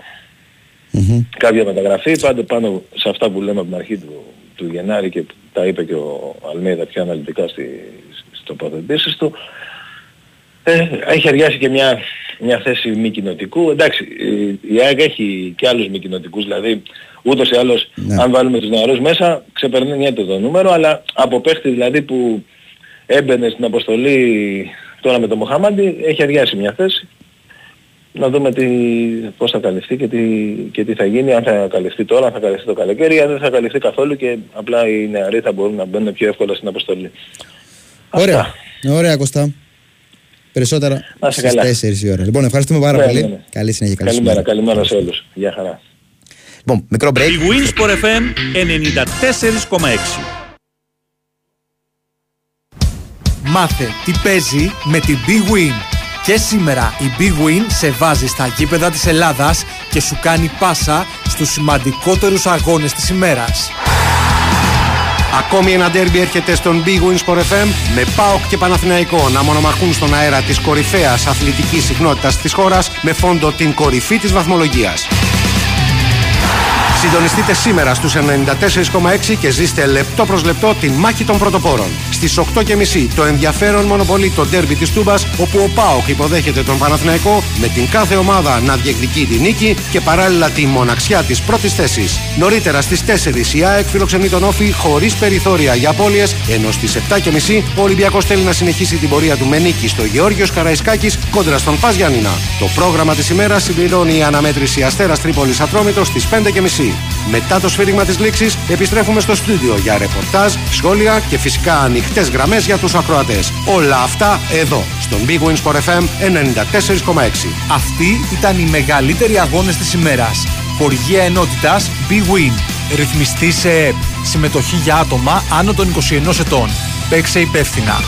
mm-hmm. κάποια μεταγραφή πάνω, πάνω σε αυτά που λέμε από την αρχή του, του Γενάρη και τα είπε και ο Αλμέιδα πιο αναλυτικά στις, στις τοποθετήσεις του. Ε, έχει αριάσει και μια, μια θέση μη κοινοτικού. Εντάξει, η ΑΕΚ έχει και άλλους μη κοινοτικούς, δηλαδή ούτως ή άλλως ναι. αν βάλουμε τους νεαρούς μέσα ξεπερνάει το νούμερο, αλλά από παίχτη δηλαδή που έμπαινε στην αποστολή τώρα με τον Μοχάμαντι έχει αριάσει μια θέση. Να δούμε τι, πώς θα καλυφθεί και τι, και τι θα γίνει, αν θα καλυφθεί τώρα, αν θα καλυφθεί το καλοκαίρι, αν δεν θα καλυφθεί καθόλου και απλά οι νεαροί θα μπορούν να μπαίνουν πιο εύκολα στην αποστολή. Ωραία. Αυτά. Ωραία Κωστά. Περισσότερα στις 4 η ώρα. Λοιπόν, ευχαριστούμε πάρα ναι, πολύ. Ναι, ναι. Καλή συνέχεια. Καλημέρα, καλημέρα σε όλους. Γεια χαρά. Λοιπόν, μικρό break. Η Winsport FM 94,6. Μάθε τι παίζει με την Big Win. Και σήμερα η Big Win σε βάζει στα γήπεδα της Ελλάδας και σου κάνει πάσα στους σημαντικότερους αγώνες της ημέρας. Ακόμη ένα ντέρμπι έρχεται στον Big Win Sport FM με ΠΑΟΚ και Παναθηναϊκό να μονομαχούν στον αέρα της κορυφαίας αθλητικής συχνότητας της χώρας με φόντο την κορυφή της βαθμολογίας. Συντονιστείτε σήμερα στους 94,6 και ζήστε λεπτό προς λεπτό τη μάχη των πρωτοπόρων. Στις 8.30 το ενδιαφέρον μονοπολί το ντέρμπι της Τούμπας όπου ο ΠΑΟΚ υποδέχεται τον Παναθηναϊκό με την κάθε ομάδα να διεκδικεί τη νίκη και παράλληλα τη μοναξιά της πρώτης θέσης. Νωρίτερα στις 4 η ΑΕΚ φιλοξενεί τον Όφη χωρίς περιθώρια για απώλειες ενώ στις 7.30 ο Ολυμπιακός θέλει να συνεχίσει την πορεία του με νίκη στο Γεώργιος Καραϊσκάκης κόντρα στον Πας Γιάννηνα. Το πρόγραμμα της ημέρας συμπληρώνει η αναμέτρηση Αστέρας Τρίπολης Ατρόμητος στις 5.30. Μετά το σφύριγμα της λήξης επιστρέφουμε στο στούντιο για ρεπορτάζ, σχόλια και φυσικά ανοιχτές γραμμές για τους ακροατές. Όλα αυτά εδώ, στον Big Wins for FM 94,6. Αυτοί ήταν οι μεγαλύτεροι αγώνες της ημέρας. Χοργία ενότητας Big Win. Ρυθμιστή σε ΕΠ. Συμμετοχή για άτομα άνω των 21 ετών. Παίξε υπεύθυνα.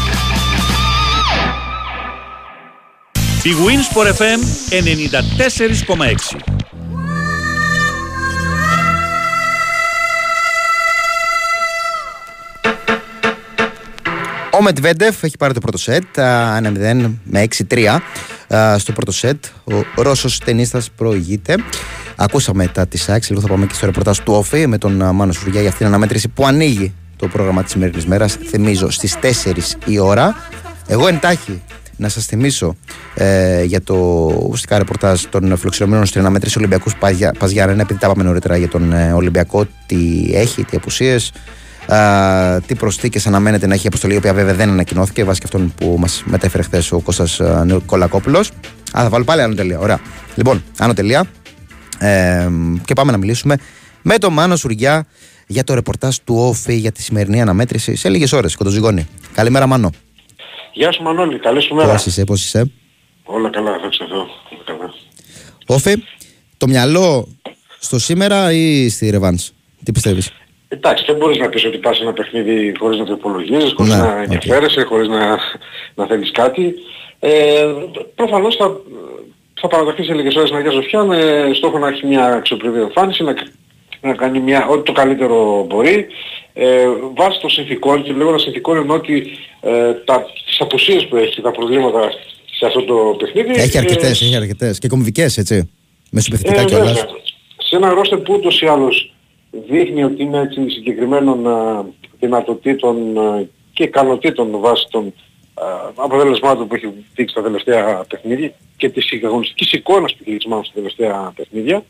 Big Wins for FM 94,6 Ο Μετβέντεφ έχει πάρει το πρώτο σετ, 1-0 με 6-3 α, στο πρώτο σετ. Ο Ρώσος ταινίστας προηγείται. Ακούσαμε τα της ΑΕΚ, λίγο θα πάμε και στο ρεπορτάζ του Όφη με τον α, Μάνος Σουργιά για αυτήν την αναμέτρηση που ανοίγει το πρόγραμμα της σημερινής μέρας. Θυμίζω στις 4 η ώρα. Εγώ εντάχει να σας θυμίσω ε, για το ουσιαστικά ρεπορτάζ των φιλοξενωμένων στην αναμέτρηση Ολυμπιακούς Παζιάννενα, επειδή τα είπαμε νωρίτερα για τον ε, Ολυμπιακό, τι έχει, τι απουσίες, α, τι προσθήκες αναμένεται να έχει η αποστολή, η οποία βέβαια δεν ανακοινώθηκε βάσει και αυτόν που μας μετέφερε χθες ο Κώστας Νικολακόπουλο. Α, θα βάλω πάλι άνω τελεία. Ωραία. Λοιπόν, άνω τελεία. Ε, και πάμε να μιλήσουμε με τον Μάνο Σουριά για το ρεπορτάζ του ΟΦΗ για τη σημερινή αναμέτρηση σε λίγες ώρες. Κοντοζυγόνη. Καλημέρα, Μάνο. Γεια σου Μανώλη, καλή σου μέρα. Πώς είσαι, πώς είσαι; Όλα καλά, θα Θεώ. Όλα καλά. ΟΦΗ, το μυαλό στο σήμερα ή στη Ρεβάνς; Τι πιστεύεις; Εντάξει, δεν μπορείς να πεις ότι πας ένα παιχνίδι χωρίς να το υπολογίζεις, χωρίς Ναι, να οκ. ενδιαφέρεσαι, χωρίς να, να θέλεις κάτι. Ε, προφανώς θα, θα παραταχθεί σε λίγες ώρες στην Αγιά Σοφιά με στόχο να έχει μια αξιοπρεπή εμφάνιση, να, να κάνει μια, ό,τι το καλύτερο μπορεί. Ε, βάσει των συνθηκών και λέγοντας συνθηκών εννοώ ότι ε, τα, τις απουσίες που έχει, τα προβλήματα σε αυτό το παιχνίδι. Έχει ε, αρκετές, έχει αρκετές. Και κομβικές, έτσι. Μεσοπαιδευτικά ε, κιόλα. βέβαια. Σε ένα ρόστερ που ούτως ή άλλως δείχνει ότι είναι έτσι συγκεκριμένων α, δυνατοτήτων α, και ικανοτήτων βάσει των α, αποτελεσμάτων που έχει δείξει τα τελευταία παιχνίδια και της αγωνιστικής εικόνας που έχει δείξει μάλλον στα τελευταία παιχνίδια.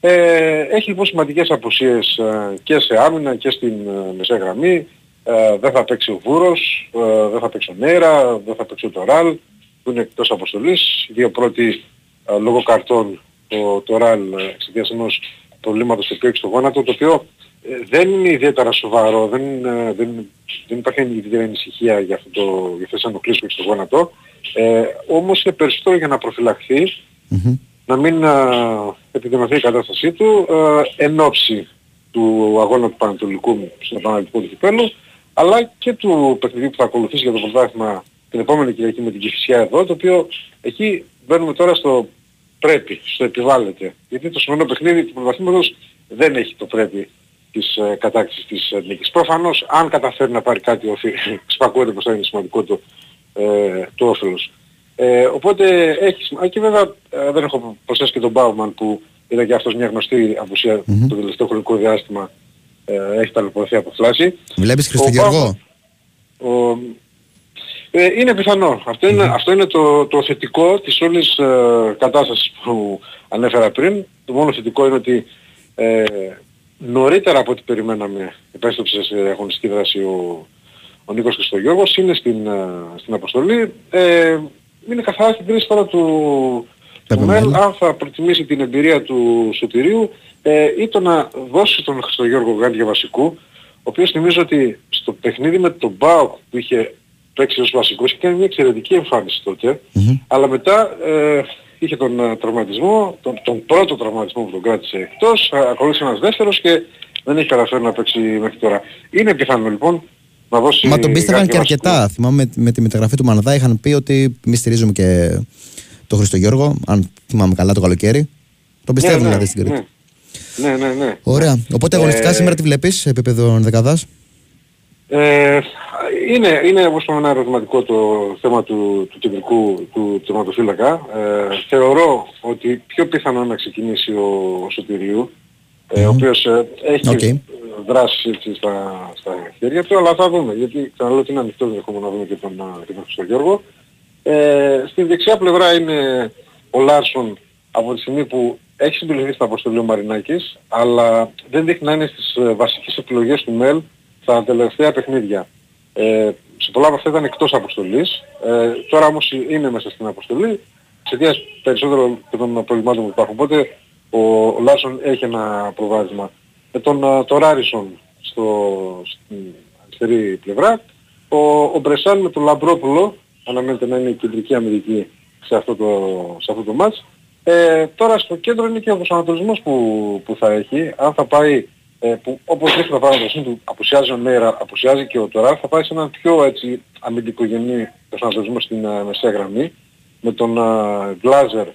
Ε, έχει λοιπόν σημαντικές απουσίες α, και σε άμυνα και στην α, μεσαία γραμμή. Ε, δεν θα παίξει ο Βούρος, ε, δεν θα παίξει ο Νέρα, δεν θα παίξει ο Τωράλ που είναι εκτός αποστολής. Οι δύο πρώτοι ε, λόγω καρτών το, το Ραλ ε, εξαιτίας ενός προβλήματος το οποίο έχει στο γόνατο, το οποίο ε, δεν είναι ιδιαίτερα σοβαρό, δεν, ε, δεν, δεν υπάρχει ιδιαίτερη ανησυχία για, αυτό το, για αυτές τις ενοχλήσεις που έχει στο γόνατο, ε, όμως είναι περισσότερο για να προφυλαχθεί, να μην ε, επιδεινωθεί η κατάστασή του ε, εν ώψη του αγώνα του Πανατολικού στον Πανατολικό του Κυπέλου, αλλά και του παιχνιδιού που θα ακολουθήσει για το πρωτάθλημα την επόμενη Κυριακή με την Κηφισιά εδώ, το οποίο εκεί μπαίνουμε τώρα στο πρέπει, στο επιβάλλεται. Γιατί το σημερινό παιχνίδι του πρωταθλήματος δεν έχει το πρέπει της ε, κατάκτησης της ε, νίκης. Προφανώς αν καταφέρει να πάρει κάτι όφη, ξυπακούεται πως θα είναι σημαντικό το, ε, το όφελος. Ε, οπότε έχει σημασία. Και βέβαια ε, δεν έχω προσθέσει και τον Μπάουμαν που ήταν και αυτός μια γνωστή απουσία το τελευταίο χρονικό διάστημα ε, έχει ταλαιπωρηθεί από φλάση. Βλέπεις Χριστογεωργό. Ο, ε, είναι πιθανό. Αυτό είναι, αυτό είναι το, το θετικό της όλης ε, κατάστασης που ανέφερα πριν. Το μόνο θετικό είναι ότι ε, νωρίτερα από ό,τι περιμέναμε επέστρεψες σε αγωνιστική δράση ο, ο Νίκος Χριστογιώργος. Είναι στην, ε, στην αποστολή. Ε, είναι καθαρά στην κρίση τώρα του, του ΜΕΛ αν θα προτιμήσει την εμπειρία του Σωτηρίου ε, ή το να δώσει τον Χριστογιώργο Γάντια βασικού ο οποίος θυμίζω ότι στο παιχνίδι με τον Μπάουκ που είχε παίξει ως βασικός είχε κάνει μια εξαιρετική εμφάνιση τότε αλλά μετά ε, είχε τον ε, τραυματισμό, τον, τον πρώτο τραυματισμό που τον κράτησε εκτός, α- ακολούθησε ένας δεύτερος και δεν έχει καταφέρει να παίξει μέχρι τώρα. Είναι πιθανό λοιπόν να δώσει... Μα τον πίστευαν Γάντια και βασικού. αρκετά. Θυμάμαι με τη μεταγραφή του Μανδά είχαν πει ότι μη στηρίζουμε και τον Χριστογιώργο, αν θυμάμαι καλά το καλοκαίρι. Τον πιστεύουν ναι, δηλαδή στην Κρήτη. Ναι, ναι, ναι. Ωραία. Οπότε αγωνιστικά Ε, σήμερα τι βλέπεις σε επίπεδο δεκαδά. Ε, είναι, είναι όπως είπαμε ένα ερωτηματικό το θέμα του, του κεντρικού του τερματοφύλακα. Ε, θεωρώ ότι πιο πιθανό είναι να ξεκινήσει ο, ο Σωτηρίου, ε, ο οποίος ε, έχει Οκ. δράσει έτσι στα, στα χέρια του, αλλά θα δούμε, γιατί ξαναλέω ότι είναι ανοιχτός ενδεχόμενο να δούμε και τον, α, και τον Χριστογιώργο. Ε, στην δεξιά πλευρά είναι ο Λάρσον από τη στιγμή που έχει συμπληρωθεί στην αποστολή ο Μαρινάκης, αλλά δεν δείχνει να είναι στις ε, βασικές επιλογές του ΜΕΛ στα τελευταία παιχνίδια. Ε, σε πολλά από αυτά ήταν εκτός αποστολής, ε, τώρα όμως είναι μέσα στην αποστολή, εξαιτίας περισσότερο και των προβλημάτων που υπάρχουν. Οπότε ο, ο Λάρσον έχει ένα προβάδισμα. Με τον ε, το Ράρισον στο, στην αριστερή πλευρά, ο, ο Μπρεσάν με τον Λαμπρόπουλο, αναμένεται να είναι η κεντρική αμυντική σε αυτό το, σε αυτό το ματς. Ε, τώρα στο κέντρο είναι και ο προσανατολισμός που, που θα έχει. Αν θα πάει, ε, που, όπως δείχνει το παράδοση του, απουσιάζει ο Νέρα, απουσιάζει και ο Τωρά, θα πάει σε έναν πιο έτσι αμυντικογενή προσανατολισμό στην ε, μεσαία γραμμή. Με τον ε, Γκλάζερ,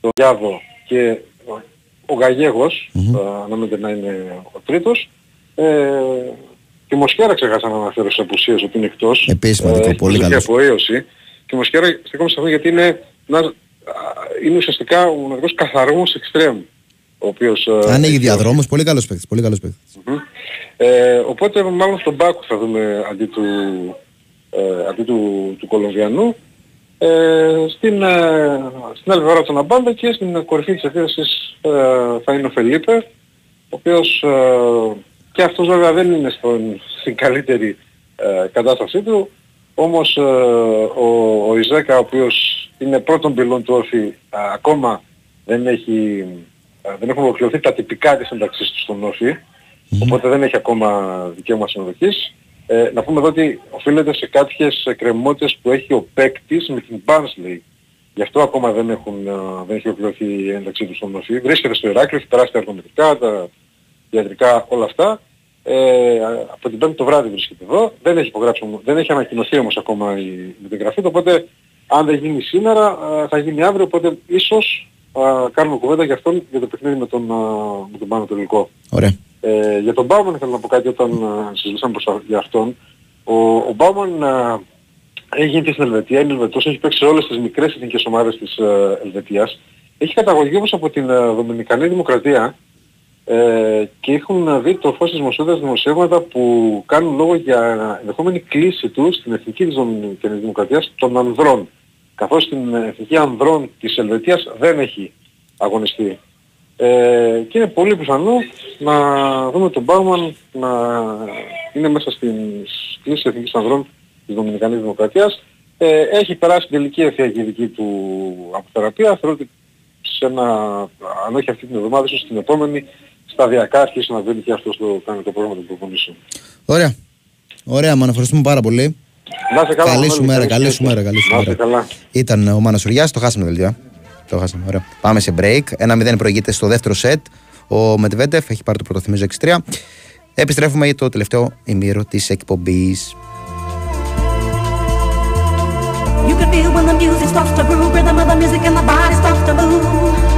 τον Γιάβο και ο, ο Γαγέγος, ε, αναμένεται να είναι ο τρίτος. Ε, Και η Μοσχέρα ξεχάσα να αναφέρω σε απουσίες ότι είναι εκτός. Επίσης σημαντικό, έχει πολύ προσδοκία καλός. από έωση. Και η Μοσχέρα στεκόμαστε σε αυτό γιατί είναι, ένας, α, είναι ουσιαστικά ο μοναδικός καθαρός εξτρέμ. Ο οποίος, ε, Ανοίγει έχει διαδρόμους, πολύ καλός παίκτης. Πολύ καλός παίκτης. Μμμ. Ε, οπότε μάλλον στον Πάκο θα δούμε αντί του, ε, αντί του, του Κολομβιανού. Ε, στην, ε, στην άλλη πλευρά τον Αμπάντα και στην κορυφή της επίθεσης ε, θα είναι ο Φελίπε, ο οποίος ε, και αυτός βέβαια δεν είναι στον, στην καλύτερη ε, κατάστασή του, όμως ε, ο, ο Ιζέκα, ο οποίος είναι πρώτον πυλών του όφη, ακόμα δεν έχει, ε, δεν έχουν ολοκληρωθεί τα τυπικά της ένταξής τους στον όφη, Οπότε δεν έχει ακόμα δικαίωμα συμμετοχής. Ε, να πούμε εδώ ότι οφείλεται σε κάποιες εκκρεμότητες που έχει ο παίκτης με την Barnsley. Γι' αυτό ακόμα δεν, έχουν, ε, δεν έχει ολοκληρωθεί η ένταξή τους στον Νοφή. Βρίσκεται στο Ηράκλειο, έχει περάσει τα εργομετρικά, τα ιατρικά, όλα αυτά. Ε, από την πέμπτη το βράδυ βρίσκεται εδώ. Δεν έχει, υπογράψει, όμως- δεν έχει ανακοινωθεί όμως ακόμα η μεταγραφή του. Οπότε αν δεν γίνει σήμερα ε, θα γίνει αύριο. Οπότε ίσως ε, κάνουμε κουβέντα για αυτόν για το παιχνίδι με τον, ε, με τον Πάνο Τελικό. Ωραία. Ε, για τον Μπάουμαν θέλω να πω κάτι όταν ε, συζητήσαμε προς α- για αυτόν. Ο, ο Μπάουμαν ε, έχει γίνει στην Ελβετία, είναι Ελβετός, έχει παίξει σε όλες τις μικρές εθνικές ομάδες της ε, Ελβετίας. Έχει καταγωγή όμως από την ε, Δομινικανή Δημοκρατία ε, και έχουν δει το φως της δημοσιότητας δημοσιεύματα που κάνουν λόγο για ενδεχόμενη κλίση του στην εθνική της Δομινικανής Δημοκρατίας των ανδρών. Καθώς στην εθνική ανδρών της Ελβετίας δεν έχει αγωνιστεί. Ε, και είναι πολύ πιθανό να δούμε τον Μπάουμαν να είναι μέσα στην κλίση εθνικής ανδρών της Δομινικανής Δημοκρατίας. Ε, έχει περάσει την τελική ευθεία δική του αποθεραπεία. Θεωρώ ότι σε ένα, αν όχι αυτή την εβδομάδα, ίσως την επόμενη, σταδιακά αρχίσει να δίνει και αυτός το, κάνει το πρόγραμμα των προπονήσεων. Ωραία. Ωραία, μα ευχαριστούμε πάρα πολύ. Να είστε καλά, Καλή Μανώλη, σου μέρα, καλή καλή σου συνέχεια. μέρα, καλή σου Να είστε μέρα. καλά. Ήταν ο Μάνος Σουριάς, το χάσαμε το δελτίο. ε. Το χάσαμε, ωραία. Πάμε σε break. Ένα 0 προηγείται στο δεύτερο σετ. Ο Μετβέντεφ έχει πάρει το πρωτοθυμίζω 6-3. Επιστρέφουμε για το τελευταίο ημίρο της εκπομπής. You can feel when the music starts to groove, rhythm of the music and the body starts to move.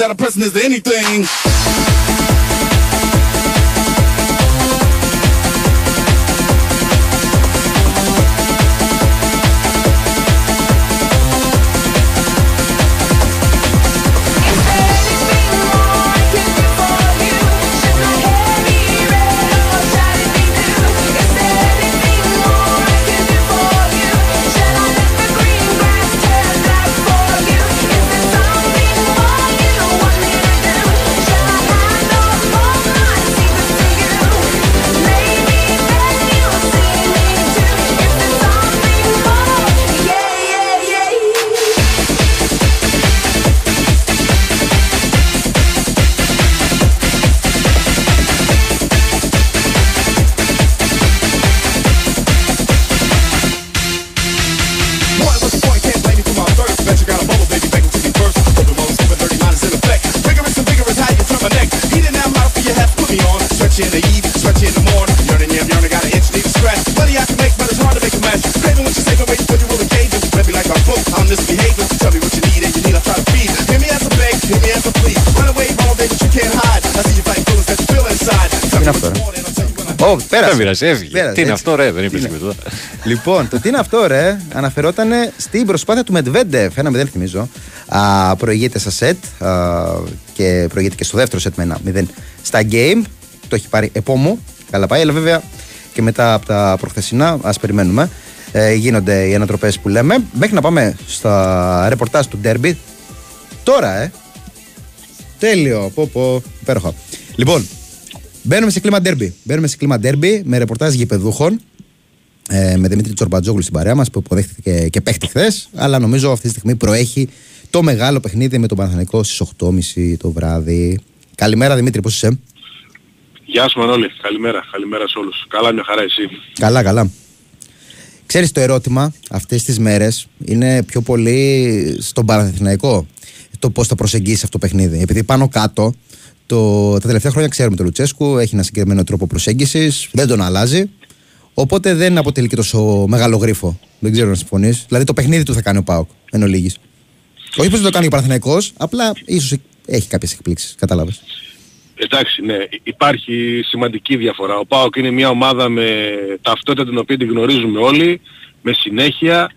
that a person is anything. Πέρασε. Δεν πειράζει, έφυγε. Πέρασε, Τι είναι έτσι. αυτό, ρε, δεν είπες Είναι. τίποτα. Λοιπόν, το τι είναι αυτό, ρε, αναφερόταν στην προσπάθεια του Μετβέντεφ. Ένα μηδέν, θυμίζω. Α, προηγείται στα σετ α, και προηγείται και στο δεύτερο σετ με ένα μηδέν στα game. Το έχει πάρει επόμου. Καλά πάει, αλλά βέβαια και μετά από τα προχθεσινά, ας περιμένουμε. Ε, γίνονται οι ανατροπές που λέμε. Μέχρι να πάμε στα ρεπορτάζ του Derby. Τώρα, ε. Τέλειο. Πω, πω. Υπέροχα. Λοιπόν, μπαίνουμε σε κλίμα derby. Μπαίνουμε σε κλίμα derby με ρεπορτάζ γηπεδούχων. Ε, με Δημήτρη Τσορμπατζόγλου στην παρέα μας που υποδέχτηκε και, και παίχτη χθες. Αλλά νομίζω αυτή τη στιγμή προέχει το μεγάλο παιχνίδι με τον Παναθανικό στις 8.30 το βράδυ. Καλημέρα Δημήτρη, πώς είσαι; Γεια σου Μανώλη. Καλημέρα. Καλημέρα σε όλους. Καλά μια χαρά εσύ. Καλά, καλά. Ξέρεις το ερώτημα αυτές τις μέρες είναι πιο πολύ στον Παναθηναϊκό το πώς θα προσεγγίσεις αυτό το παιχνίδι. Επειδή πάνω κάτω το, τα τελευταία χρόνια ξέρουμε τον Λουτσέσκου, έχει ένα συγκεκριμένο τρόπο προσέγγισης, δεν τον αλλάζει. Οπότε δεν αποτελεί και τόσο μεγάλο γρίφο. Δεν ξέρω να συμφωνείς. Δηλαδή το παιχνίδι του θα κάνει ο Πάοκ εν ολίγης. Όχι πως δεν το κάνει ο Παναθηναϊκός, απλά ίσως έχει κάποιες εκπλήξεις. Κατάλαβες. Εντάξει, ναι, υπάρχει σημαντική διαφορά. Ο ΠΑΟΚ είναι μια ομάδα με ταυτότητα την οποία την γνωρίζουμε όλοι, με συνέχεια,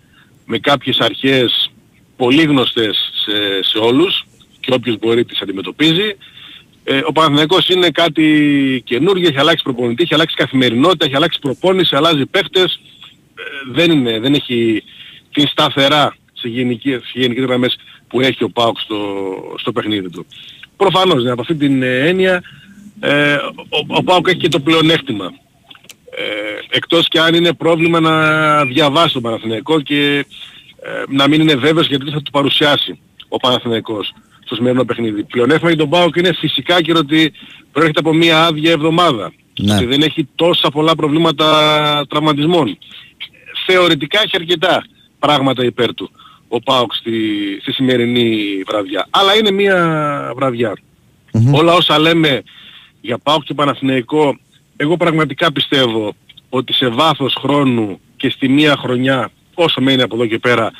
με κάποιες αρχές πολύ γνωστές σε, σε όλους και όποιος μπορεί τις αντιμετωπίζει. Ε, ο Παναθηναϊκός είναι κάτι καινούργιο, έχει αλλάξει προπονητή, έχει αλλάξει καθημερινότητα, έχει αλλάξει προπόνηση, αλλάζει παίχτες. Ε, δεν, είναι, δεν έχει την σταθερά σε γενικές, σε γενικές γραμμές που έχει ο ΠΑΟΚ στο, στο παιχνίδι του. Προφανώς, ναι, από αυτή την ε, έννοια ε, ο, ο ΠΑΟΚ έχει και το πλεονέκτημα. Ε, εκτός και αν είναι πρόβλημα να διαβάσει τον Παναθηναϊκό και ε, να μην είναι βέβαιος γιατί θα του παρουσιάσει ο Παναθηναϊκός στο σημερινό παιχνίδι. Πλεονέκτημα για τον ΠΑΟΚ είναι φυσικά και ότι προέρχεται από μια άδεια εβδομάδα. Ναι. Και δεν έχει τόσα πολλά προβλήματα τραυματισμών. Θεωρητικά έχει αρκετά πράγματα υπέρ του ο ΠΑΟΚ στη, στη σημερινή βραδιά. Αλλά είναι μια βραδιά. Όλα όσα λέμε για ΠΑΟΚ και Παναθηναϊκό, εγώ πραγματικά πιστεύω ότι σε βάθος χρόνου και στη μία χρονιά, όσο μένει από εδώ και πέρα,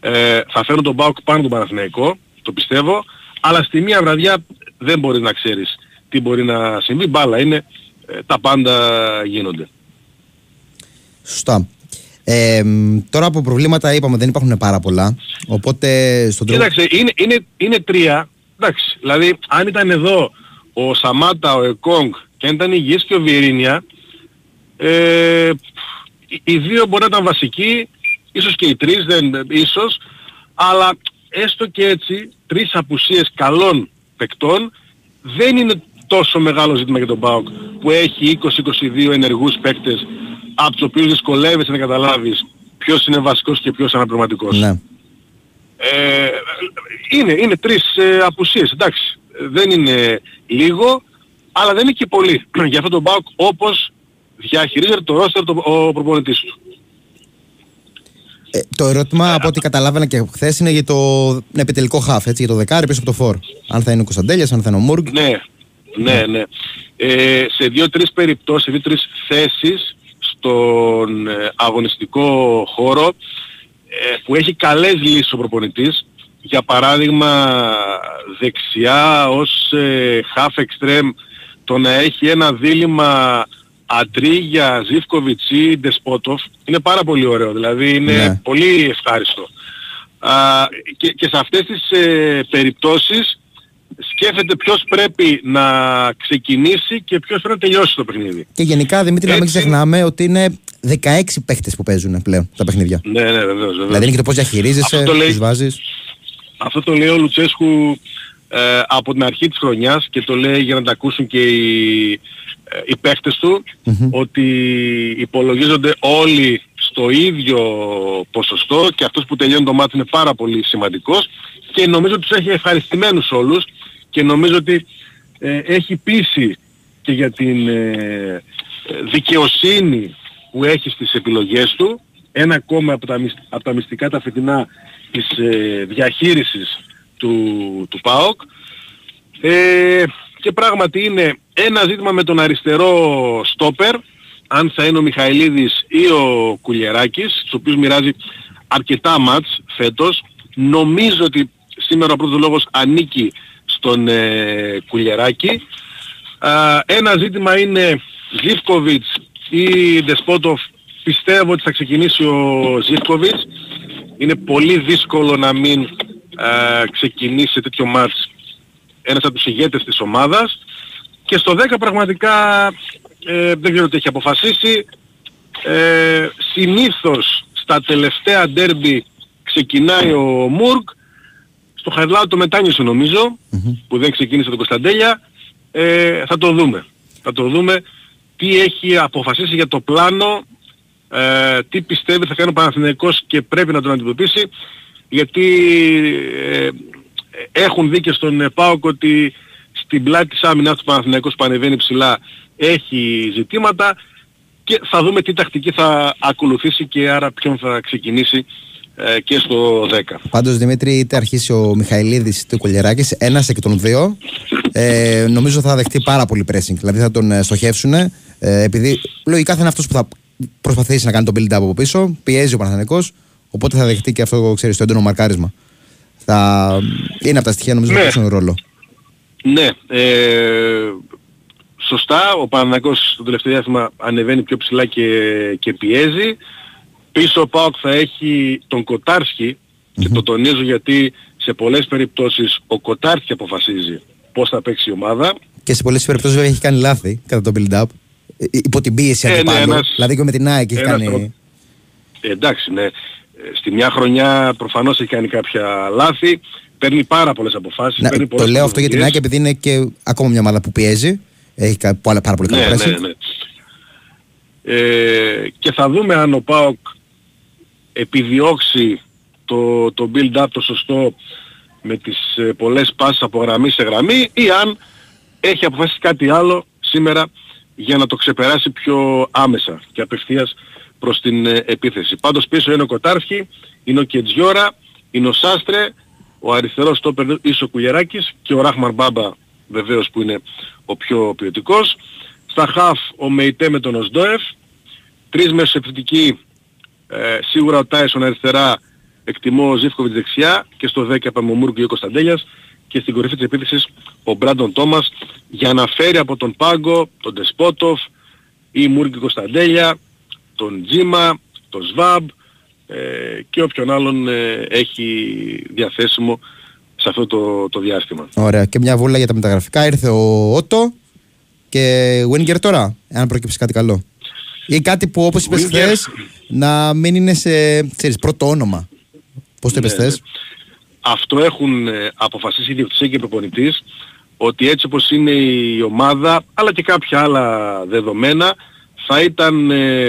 ε, θα φέρουν τον ΠΑΟΚ πάνω τον Παναθηναϊκό, το πιστεύω, αλλά στη μία βραδιά δεν μπορείς να ξέρεις τι μπορεί να συμβεί. Μπάλα είναι, ε, τα πάντα γίνονται. Σωστά. Ε, μ, τώρα από προβλήματα είπαμε δεν υπάρχουν πάρα πολλά. Οπότε στον τρόπο. Κοίταξε, είναι, είναι, είναι τρία. Εντάξει, δηλαδή αν ήταν εδώ ο Σαμάτα, ο Εκόνγκ και αν ήταν υγιής και ο Βιερίνια, ε, οι- οι δύο μπορεί να ήταν βασικοί, ίσως και οι τρεις, δεν, ίσως, αλλά έστω και έτσι, τρεις απουσίες καλών παικτών δεν είναι τόσο μεγάλο ζήτημα για τον ΠΑΟΚ που έχει 20-22 ενεργούς παίκτες από τους οποίους δυσκολεύεσαι να καταλάβεις ποιος είναι βασικός και ποιος αναπληρωματικός. Ναι. Ε, είναι, είναι τρεις ε, απουσίες, εντάξει. Δεν είναι λίγο, αλλά δεν είναι και πολύ για αυτόν τον ΠΑΟΚ όπως διαχειρίζεται το ρόστερ το, ο προπονητής του. Ε, το ερώτημα από ό,τι καταλάβαινα και χθες είναι για το επιτελικό χάφ, έτσι, για το δεκάρι πίσω από το φόρ. Αν θα είναι ο Κωνσταντέλιας, αν θα είναι ο Μούργκ. Ναι, ναι, ναι. Ε, σε δύο-τρεις περιπτώσεις, σε δύο-τρεις θέσεις στον ε, αγωνιστικό χώρο ε, που έχει καλές λύσεις ο προπονητής. Για παράδειγμα δεξιά ως ε, half extreme το να έχει ένα δίλημα Αντρίγια, Ζιβκοβιτς ή Ντεσπότοφ είναι πάρα πολύ ωραίο. Δηλαδή είναι Ναι. πολύ ευχάριστο. Α, και, και σε αυτές τις ε, περιπτώσεις σκέφτεται ποιος πρέπει να ξεκινήσει και ποιος πρέπει να τελειώσει το παιχνίδι. Και γενικά, Δημήτρη, να μην ξεχνάμε ότι είναι 16 παίχτε που παίζουν πλέον τα παιχνίδια. Ναι, ναι, βεβαίως, βεβαίως. Δηλαδή είναι και το πώς διαχειρίζεσαι, Αυτό το λέει- του βάζεις. Αυτό το λέει ο Λουτσέσκου ε, από την αρχή της χρονιάς και το λέει για να τα ακούσουν και οι, ε, οι παίχτες του ότι υπολογίζονται όλοι στο ίδιο ποσοστό και αυτός που τελειώνει το μάτι είναι πάρα πολύ σημαντικός και νομίζω ότι τους έχει ευχαριστημένους όλους και νομίζω ότι ε, έχει πείσει και για την ε, ε, δικαιοσύνη που έχει στις επιλογές του. Ένα ακόμα από τα, μυς- από τα μυστικά τα φετινά της ε, διαχείρισης του, του ΠΑΟΚ. Ε, και πράγματι είναι ένα ζήτημα με τον αριστερό στόπερ. Αν θα είναι ο Μιχαηλίδης ή ο Κουλιεράκης στους οποίους μοιράζει αρκετά μάτς φέτος. Νομίζω ότι σήμερα ο πρώτος λόγος ανήκει στον ε, Κουλιεράκη Α, ένα ζήτημα είναι Ζίβκοβιτς ή Δεσπότοφ πιστεύω ότι θα ξεκινήσει ο Ζίβκοβιτς. Είναι πολύ δύσκολο να μην ε, ξεκινήσει σε τέτοιο μάτς ένας από τους ηγέτες της ομάδας. Και στο 10 πραγματικά ε, δεν ξέρω τι έχει αποφασίσει. Ε, συνήθως στα τελευταία ντέρμπι ξεκινάει ο Μουρκ. Στο Χαρλάου το μετάνιωσε που δεν ξεκίνησε τον Κωνσταντέλια. Ε, θα το δούμε. Θα το δούμε τι έχει αποφασίσει για το πλάνο, ε, τι πιστεύει θα κάνει ο Παναθηναϊκός και πρέπει να τον αντιμετωπίσει, γιατί ε, έχουν δει και στον ΠΑΟΚ ότι στην πλάτη της άμυνας του Παναθηναϊκός που ανεβαίνει ψηλά έχει ζητήματα και θα δούμε τι τακτική θα ακολουθήσει και άρα ποιον θα ξεκινήσει ε, και στο 10. Πάντως Δημήτρη είτε αρχίσει ο Μιχαηλίδης είτε ο Κολιεράκης ένας εκ των δύο ε, νομίζω θα δεχτεί πάρα πολύ pressing. Δηλαδή θα τον ε, στοχεύσουν ε, επειδή λογικά θα είναι αυτός που θα προσπαθήσει να κάνει τον build up από πίσω. Πιέζει ο Παναθηναϊκός οπότε θα δεχτεί και αυτό ξέρεις το έντονο μαρκάρισμα θα... είναι από τα στοιχεία νομίζω ναι. που παίξουν ρόλο ναι ε, σωστά ο Παναθηναϊκός το τελευταίο διάστημα ανεβαίνει πιο ψηλά και, και πιέζει Πίσω ο ΠΑΟΚ θα έχει τον κοταρσκι και το τονίζω γιατί σε πολλές περιπτώσεις ο Κοτάρσκι αποφασίζει πώς θα παίξει η ομάδα. Και σε πολλές περιπτώσεις βέβαια έχει κάνει λάθη κατά το build-up. Ε, υπό την πίεση ε, ναι, ένας, Δηλαδή και με την ΑΕΚ έχει κάνει... Ε, εντάξει, ναι. Στη μια χρονιά προφανώς έχει κάνει κάποια λάθη. Παίρνει πάρα πολλές αποφάσεις. Ναι, το λέω αυτό για την ΑΕΚ επειδή είναι και ακόμα μια ομάδα που πιέζει. Έχει πάρα, πάρα πολύ καλό ναι, ναι, ναι. Ε, και θα δούμε αν ο ΠΑΟΚ επιδιώξει το, το build-up το σωστό με τις ε, πολλές πάσες από γραμμή σε γραμμή ή αν έχει αποφασίσει κάτι άλλο σήμερα για να το ξεπεράσει πιο άμεσα και απευθείας προς την ε, επίθεση. Πάντως πίσω είναι ο Κοτάρχη, είναι ο Κετζιόρα, είναι ο Σάστρε, ο αριστερός στόπερ είσαι ο Κουγεράκης και ο Ράχμαρ Μπάμπα βεβαίως που είναι ο πιο ποιοτικός. Στα χαφ ο Μεϊτέ με τον Οσντόεφ, τρεις επιθετικοί ε, σίγουρα ο Τάισον αριστερά εκτιμώ ο Ζήφκοβιτς δεξιά και στο 10 είπαμε ο Μούργκ ο Κωνσταντέλιας και στην κορυφή της επίθεσης ο Μπράντον Τόμας για να φέρει από τον Πάγκο, τον Τεσπότοφ ή Μούργκ Κωνσταντέλια, τον Τζίμα, τον Σβάμπ ε, και όποιον άλλον ε, έχει διαθέσιμο σε αυτό το, το διάστημα. Ωραία. Και μια βούλα για τα μεταγραφικά. Ήρθε ο Ότο και Βίνγκερ τώρα, αν προκύψει κάτι καλό. Ή κάτι που όπως είπες χθες να μην είναι σε ξέρεις, πρώτο όνομα. Πώς το είπες ναι, ναι. Αυτό έχουν ε, αποφασίσει η διευθυνσία και ο προπονητής ότι έτσι όπως είναι η ομάδα αλλά και κάποια άλλα δεδομένα θα ήταν ε,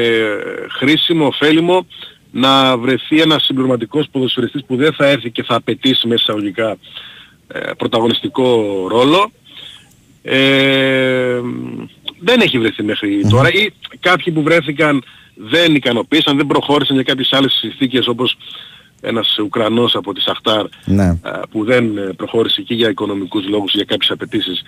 χρήσιμο, ωφέλιμο να βρεθεί ένας συμπληρωματικός ποδοσφαιριστής που δεν θα έρθει και θα απαιτήσει μέσα εισαγωγικά ε, πρωταγωνιστικό ρόλο. Ε, δεν έχει βρεθεί τώρα ή κάποιοι που βρέθηκαν δεν ικανοποίησαν, δεν προχώρησαν για κάποιες άλλες συνθήκες όπως ένας Ουκρανός από τη Σαχτάρ ναι. που δεν ε, προχώρησε εκεί για οικονομικούς λόγους, για κάποιες απαιτήσεις.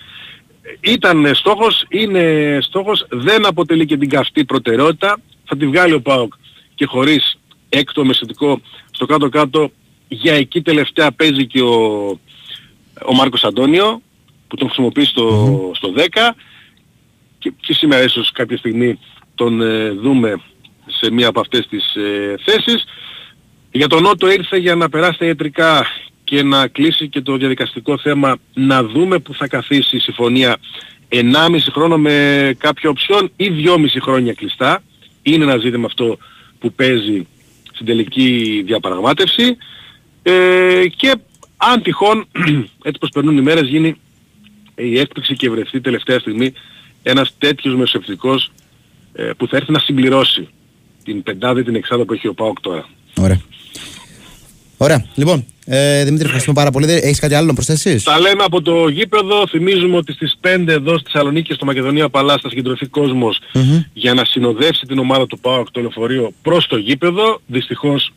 Ήταν στόχος, είναι στόχος, δεν αποτελεί και την καυτή προτεραιότητα. Θα τη βγάλει ο ΠΑΟΚ και χωρίς έκτο μεσητικό στο κάτω-κάτω για εκεί τελευταία παίζει και ο, ο Μάρκος Αντώνιο που τον χρησιμοποιεί στο, στο 10 και, και σήμερα ίσως κάποια στιγμή τον ε, δούμε σε μία από αυτές τις ε, θέσεις. Για τον Νότο ήρθε για να περάσει τα ιατρικά και να κλείσει και το διαδικαστικό θέμα να δούμε που θα καθίσει η συμφωνία 1,5 χρόνο με κάποια οψιόν ή 2,5 χρόνια κλειστά. Είναι ένα ζήτημα αυτό που παίζει στην τελική διαπραγμάτευση. Ε, και αν τυχόν, έτσι πως περνούν οι μέρες, γίνει η έκπληξη και βρεθεί τελευταία στιγμή ένας τέτοιος μεσοεπτικός ε, που θα έρθει να συμπληρώσει την πεντάδη την εξάδα που έχει ο ΠΑΟΚ τώρα. Ωραία. Ωραία. Λοιπόν, ε, Δημήτρη, ευχαριστούμε πάρα πολύ. Έχεις κάτι άλλο να προσθέσεις; Τα λέμε από το γήπεδο. Θυμίζουμε ότι στις 5 εδώ στη Θεσσαλονίκη στο Μακεδονία Παλάς θα συγκεντρωθεί για να συνοδεύσει την ομάδα του ΠΑΟΚ το λεωφορείο προς το γήπεδο. Δυστυχώς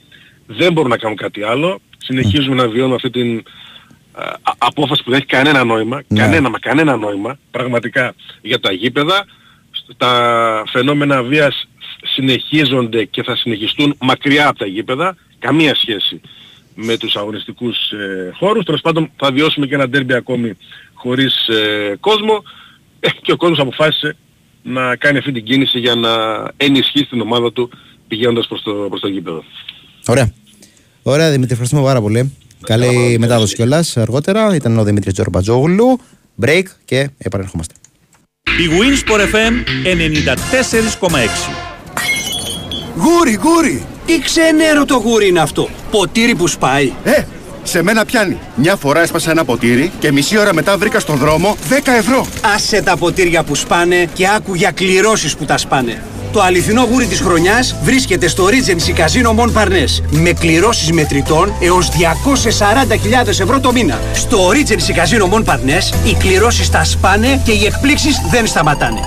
δεν μπορούν να κάνουν κάτι άλλο. Συνεχίζουμε να βιώνουμε αυτή την απόφαση που δεν έχει κανένα νόημα, ναι. κανένα μα κανένα νόημα πραγματικά για τα γήπεδα. Τα φαινόμενα βίας συνεχίζονται και θα συνεχιστούν μακριά από τα γήπεδα, καμία σχέση με τους αγωνιστικούς ε, χώρους. Τέλος πάντων θα βιώσουμε και ένα ντέρμπι ακόμη χωρίς ε, κόσμο ε, και ο κόσμος αποφάσισε να κάνει αυτή την κίνηση για να ενισχύσει την ομάδα του πηγαίνοντας προς το, προς το γήπεδο. Ωραία. Ωραία, Δημήτρη, ευχαριστούμε πάρα πολύ. Καλή μετάδοση κιόλας αργότερα. Ήταν ο Δημήτρης Τζορμπατζόγλου. Break και επανερχόμαστε. Η Winsport FM 94,6 Γούρι, γούρι! Τι ξενέρο γούρι είναι αυτό; Ποτήρι που σπάει. Ε, σε μένα πιάνει. Μια φορά έσπασα ένα ποτήρι και μισή ώρα μετά βρήκα στον δρόμο 10 ευρώ. Άσε τα ποτήρια που σπάνε και άκου για κληρώσεις που τα σπάνε. Το αληθινό γούρι της χρονιάς βρίσκεται στο Regency Casino Mon Parnes με κληρώσεις μετρητών έως 240.000 ευρώ το μήνα. Στο Regency Casino Mon Parnes οι κληρώσεις τα σπάνε και οι εκπλήξεις δεν σταματάνε.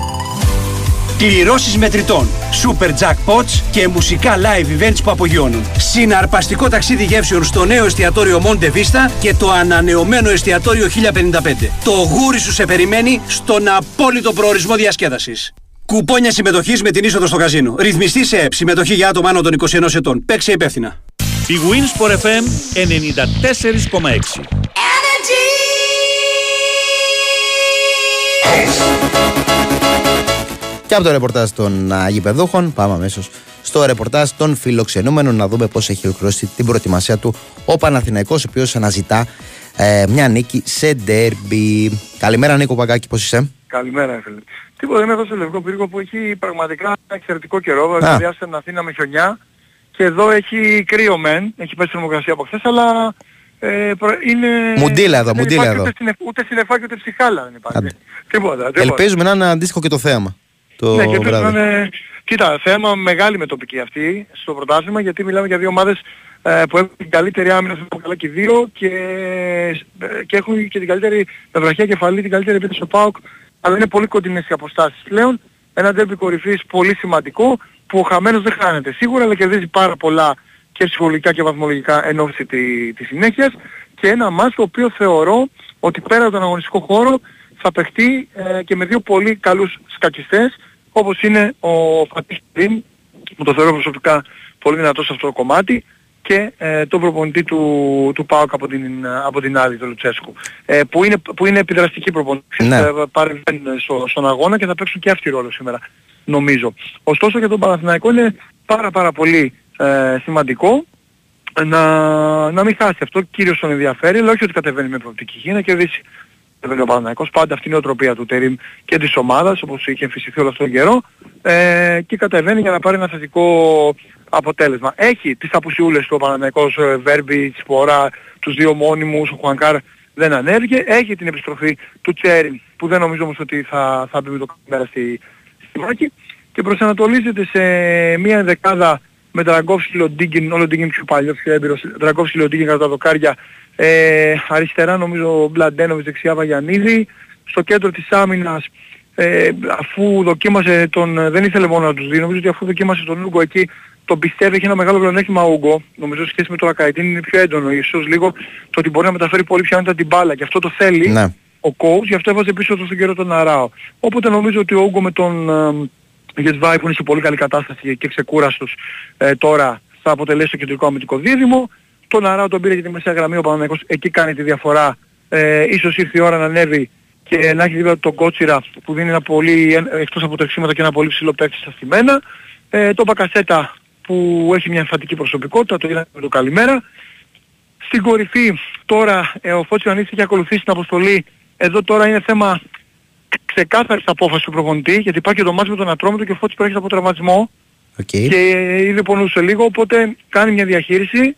Κληρώσεις μετρητών, super jackpots και μουσικά live events που απογειώνουν. Συναρπαστικό ταξίδι γεύσεων στο νέο εστιατόριο Monte Vista και το ανανεωμένο εστιατόριο 1055. Το γούρι σου σε περιμένει στον απόλυτο προορισμό διασκέδασης. Κουπόνια συμμετοχής με την είσοδο στο καζίνο. Ρυθμιστή σε ΕΠ. Συμμετοχή για άτομα άνω των 21 ετών. Παίξε υπεύθυνα. Η Winsport FM 94,6 Και από το ρεπορτάζ των α, γηπεδούχων, πάμε αμέσως στο ρεπορτάζ των φιλοξενούμενων να δούμε πώς έχει ολοκληρώσει την προετοιμασία του ο Παναθηναϊκός, ο οποίος αναζητά ε, μια νίκη σε ντέρμπι. Καλημέρα, Νίκο Παγκάκη, πώς είσαι; Καλημέρα, φίλε. Τίποτα, είμαι εδώ στο Λευκό Πύργο που έχει πραγματικά εξαιρετικό καιρό. Δηλαδή στην Αθήνα με χιονιά και εδώ έχει κρύο μεν, έχει πέσει θερμοκρασία από χθες, αλλά ε, προ- είναι... Μουντίλα εδώ, δεν μουντίλα υπάρχει εδώ. Ούτε, συνεφ, ούτε συννεφάκι ούτε ψυχάλα δεν υπάρχει. Άντε. Τίποτα, τίποτα. Ελπίζουμε να είναι αντίστοιχο και το θέαμα. Το ναι, και πρέπει βράδυ. να είναι... Κοίτα, θέμα μεγάλη με τοπική αυτή στο πρωτάθλημα γιατί μιλάμε για δύο ομάδες ε, που έχουν την καλύτερη άμυνα στο καλά και οι δύο και, ε, και έχουν και την καλύτερη με βραχιά κεφαλή, την καλύτερη επίθεση στο ΠΑΟΚ αλλά είναι πολύ κοντινές οι αποστάσεις πλέον. Ένα ντέρμπι κορυφής πολύ σημαντικό που ο χαμένος δεν χάνεται σίγουρα αλλά κερδίζει πάρα πολλά και ψυχολογικά και βαθμολογικά εν ώψη τη, της συνέχειας και ένα μάτς το οποίο θεωρώ ότι πέρα από τον αγωνιστικό χώρο θα παιχτεί ε, και με δύο πολύ καλούς σκακιστές όπως είναι ο Φατίχ Τιμ που το θεωρώ προσωπικά πολύ δυνατό σε αυτό το κομμάτι και ε, τον προπονητή του, του ΠΑΟΚ από την, από την άλλη, τον Λουτσέσκου. Ε, που, είναι, που είναι επιδραστική προπονητή. Ναι. Ε, παρεμβαίνουν στο, στον αγώνα και θα παίξουν και αυτοί ρόλο σήμερα, νομίζω. Ωστόσο για τον Παναθηναϊκό είναι πάρα πάρα πολύ ε, σημαντικό να, να μην χάσει αυτό. Κύριος τον ενδιαφέρει, αλλά όχι ότι κατεβαίνει με προοπτική γη, να κερδίσει κατεβαίνει ο Παναθηναϊκός. Πάντα αυτή είναι η οτροπία του Τερίμ και της ομάδας, όπως είχε εμφυσιθεί όλο αυτόν τον καιρό. Ε, και κατεβαίνει για να πάρει ένα θετικό αποτέλεσμα. Έχει τις απουσιούλες του ο Παναθηναϊκός, ε, Βέρμπι, Σπορά, τους δύο μόνιμους, ο Χουανκάρ δεν ανέβηκε. Έχει την επιστροφή του Τσέριν, που δεν νομίζω όμως ότι θα, θα μπει με το καλημέρα στη, στη μάχη. Και προσανατολίζεται σε μια δεκάδα με Τραγκόφσκι, Λοντίγκιν, ο Λοντίγκιν πιο παλιός πιο έμπειρος, Τραγκόφσκι, Λοντίγκιν κατά τα δοκάρια, ε, αριστερά νομίζω ο Μπλαντένοβιτς, δεξιά Βαγιανίδη, στο κέντρο της άμυνας ε, αφού δοκίμασε τον, δεν ήθελε μόνο να τους δει, νομίζω ότι αφού δοκίμασε τον Ούγκο εκεί, τον πιστεύει, έχει ένα μεγάλο πλεονέκτημα ο Ούγκο, νομίζω σε σχέση με το Ακαϊτίν είναι πιο έντονο, ίσως λίγο το ότι μπορεί να μεταφέρει πολύ πιο άνετα την μπάλα και αυτό το θέλει Ναι. ο coach, γι' αυτό έβαζε πίσω του στον καιρό τον Αράο. Οπότε νομίζω ότι ο Ούγκο με τον ε, Γεσβάη που είναι σε πολύ καλή κατάσταση και ξεκούραστος ε, τώρα θα αποτελέσει το κεντρικό αμυντικό δίδυμο. Τον Αράο τον πήρε για τη μεσαία γραμμή ο Παναγιακός, εκεί κάνει τη διαφορά. Ε, ίσως ήρθε η ώρα να ανέβει και να έχει δίπλα του τον Κότσιρα που δίνει ένα πολύ, ε, εκτός από τρεξίματα και ένα πολύ ψηλό παίκτη στα στημένα. Ε, τον Μπακασέτα που έχει μια εμφαντική προσωπικότητα, το είδαμε με το καλημέρα. Στην κορυφή τώρα ε, ο Φώτης Ιωαννίδης έχει ακολουθήσει την αποστολή. Εδώ τώρα είναι θέμα ξεκάθαρης απόφασης του προπονητή γιατί υπάρχει και το μάτς με τον Ατρόμητο και ο Φώτης προέρχεται από τραυματισμό και ε, ήδη πονούσε λίγο οπότε κάνει μια διαχείριση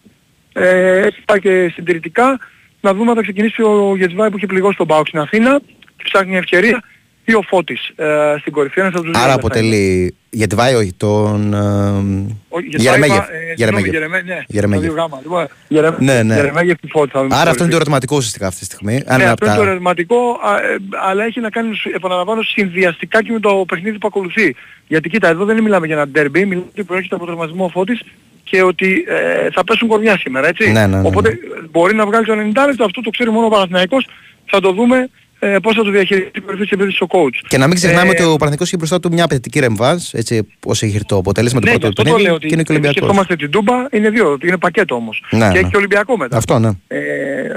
ε, έτσι πάει και συντηρητικά να δούμε αν θα ξεκινήσει ο Γετβάη που έχει πληγώσει τον Πάοξ στην Αθήνα και ψάχνει μια ευκαιρία ή ο Φώτης ε, στην κορυφή ένας από τους δύο Άρα δεν θα είναι. αποτελεί. Γιατί βάει όχι τον. Ο Ε, Γετβάη, Γερεμέγεφ. ε, συγγνώμη, Γερεμέγεφ. Γερεμέ- ναι, Γερεμέγεφ. το δύο γάμα, λοιπόν, Γερε- Ναι, ναι. Γερεμέγεφ και Φώτης, θα δούμε Άρα στην αυτό είναι κορυφή. το ερωτηματικό ουσιαστικά αυτή τη στιγμή. Αν Ναι, είναι αυτό από είναι το τα- ερωτηματικό, α, ε, αλλά έχει να κάνει, επαναλαμβάνω, συνδυαστικά και με το παιχνίδι που ακολουθεί. Γιατί κοίτα, εδώ δεν μιλάμε για ένα ντέρμπι, μιλάμε ότι προέρχεται από τραυματισμό ο Φώτης και ότι ε, θα πέσουν κορμιά σήμερα, έτσι. Ναι, ναι, ναι, ναι. Οπότε ε, μπορεί να βγάλει το 90 λεπτό, αυτό το ξέρει μόνο ο Παναθηναϊκός, θα το δούμε ε, πώς θα το διαχειριστεί την κορυφή της επίθεσης ο coach. Και να μην ξεχνάμε Ε, ότι ο Παναθηναϊκός έχει μπροστά του μια απαιτητική ρεμβάνς, έτσι όπως έχει το αποτέλεσμα του ναι, γι' πρώτου αυτό το λέω παιχνίδι ότι και είναι και ο εμείς Ολυμπιακός. σκεφτόμαστε την Τούμπα, είναι δύο, είναι πακέτο όμως. Ναι, και ναι. έχει και Ολυμπιακό μετά. Αυτό ναι. Ε,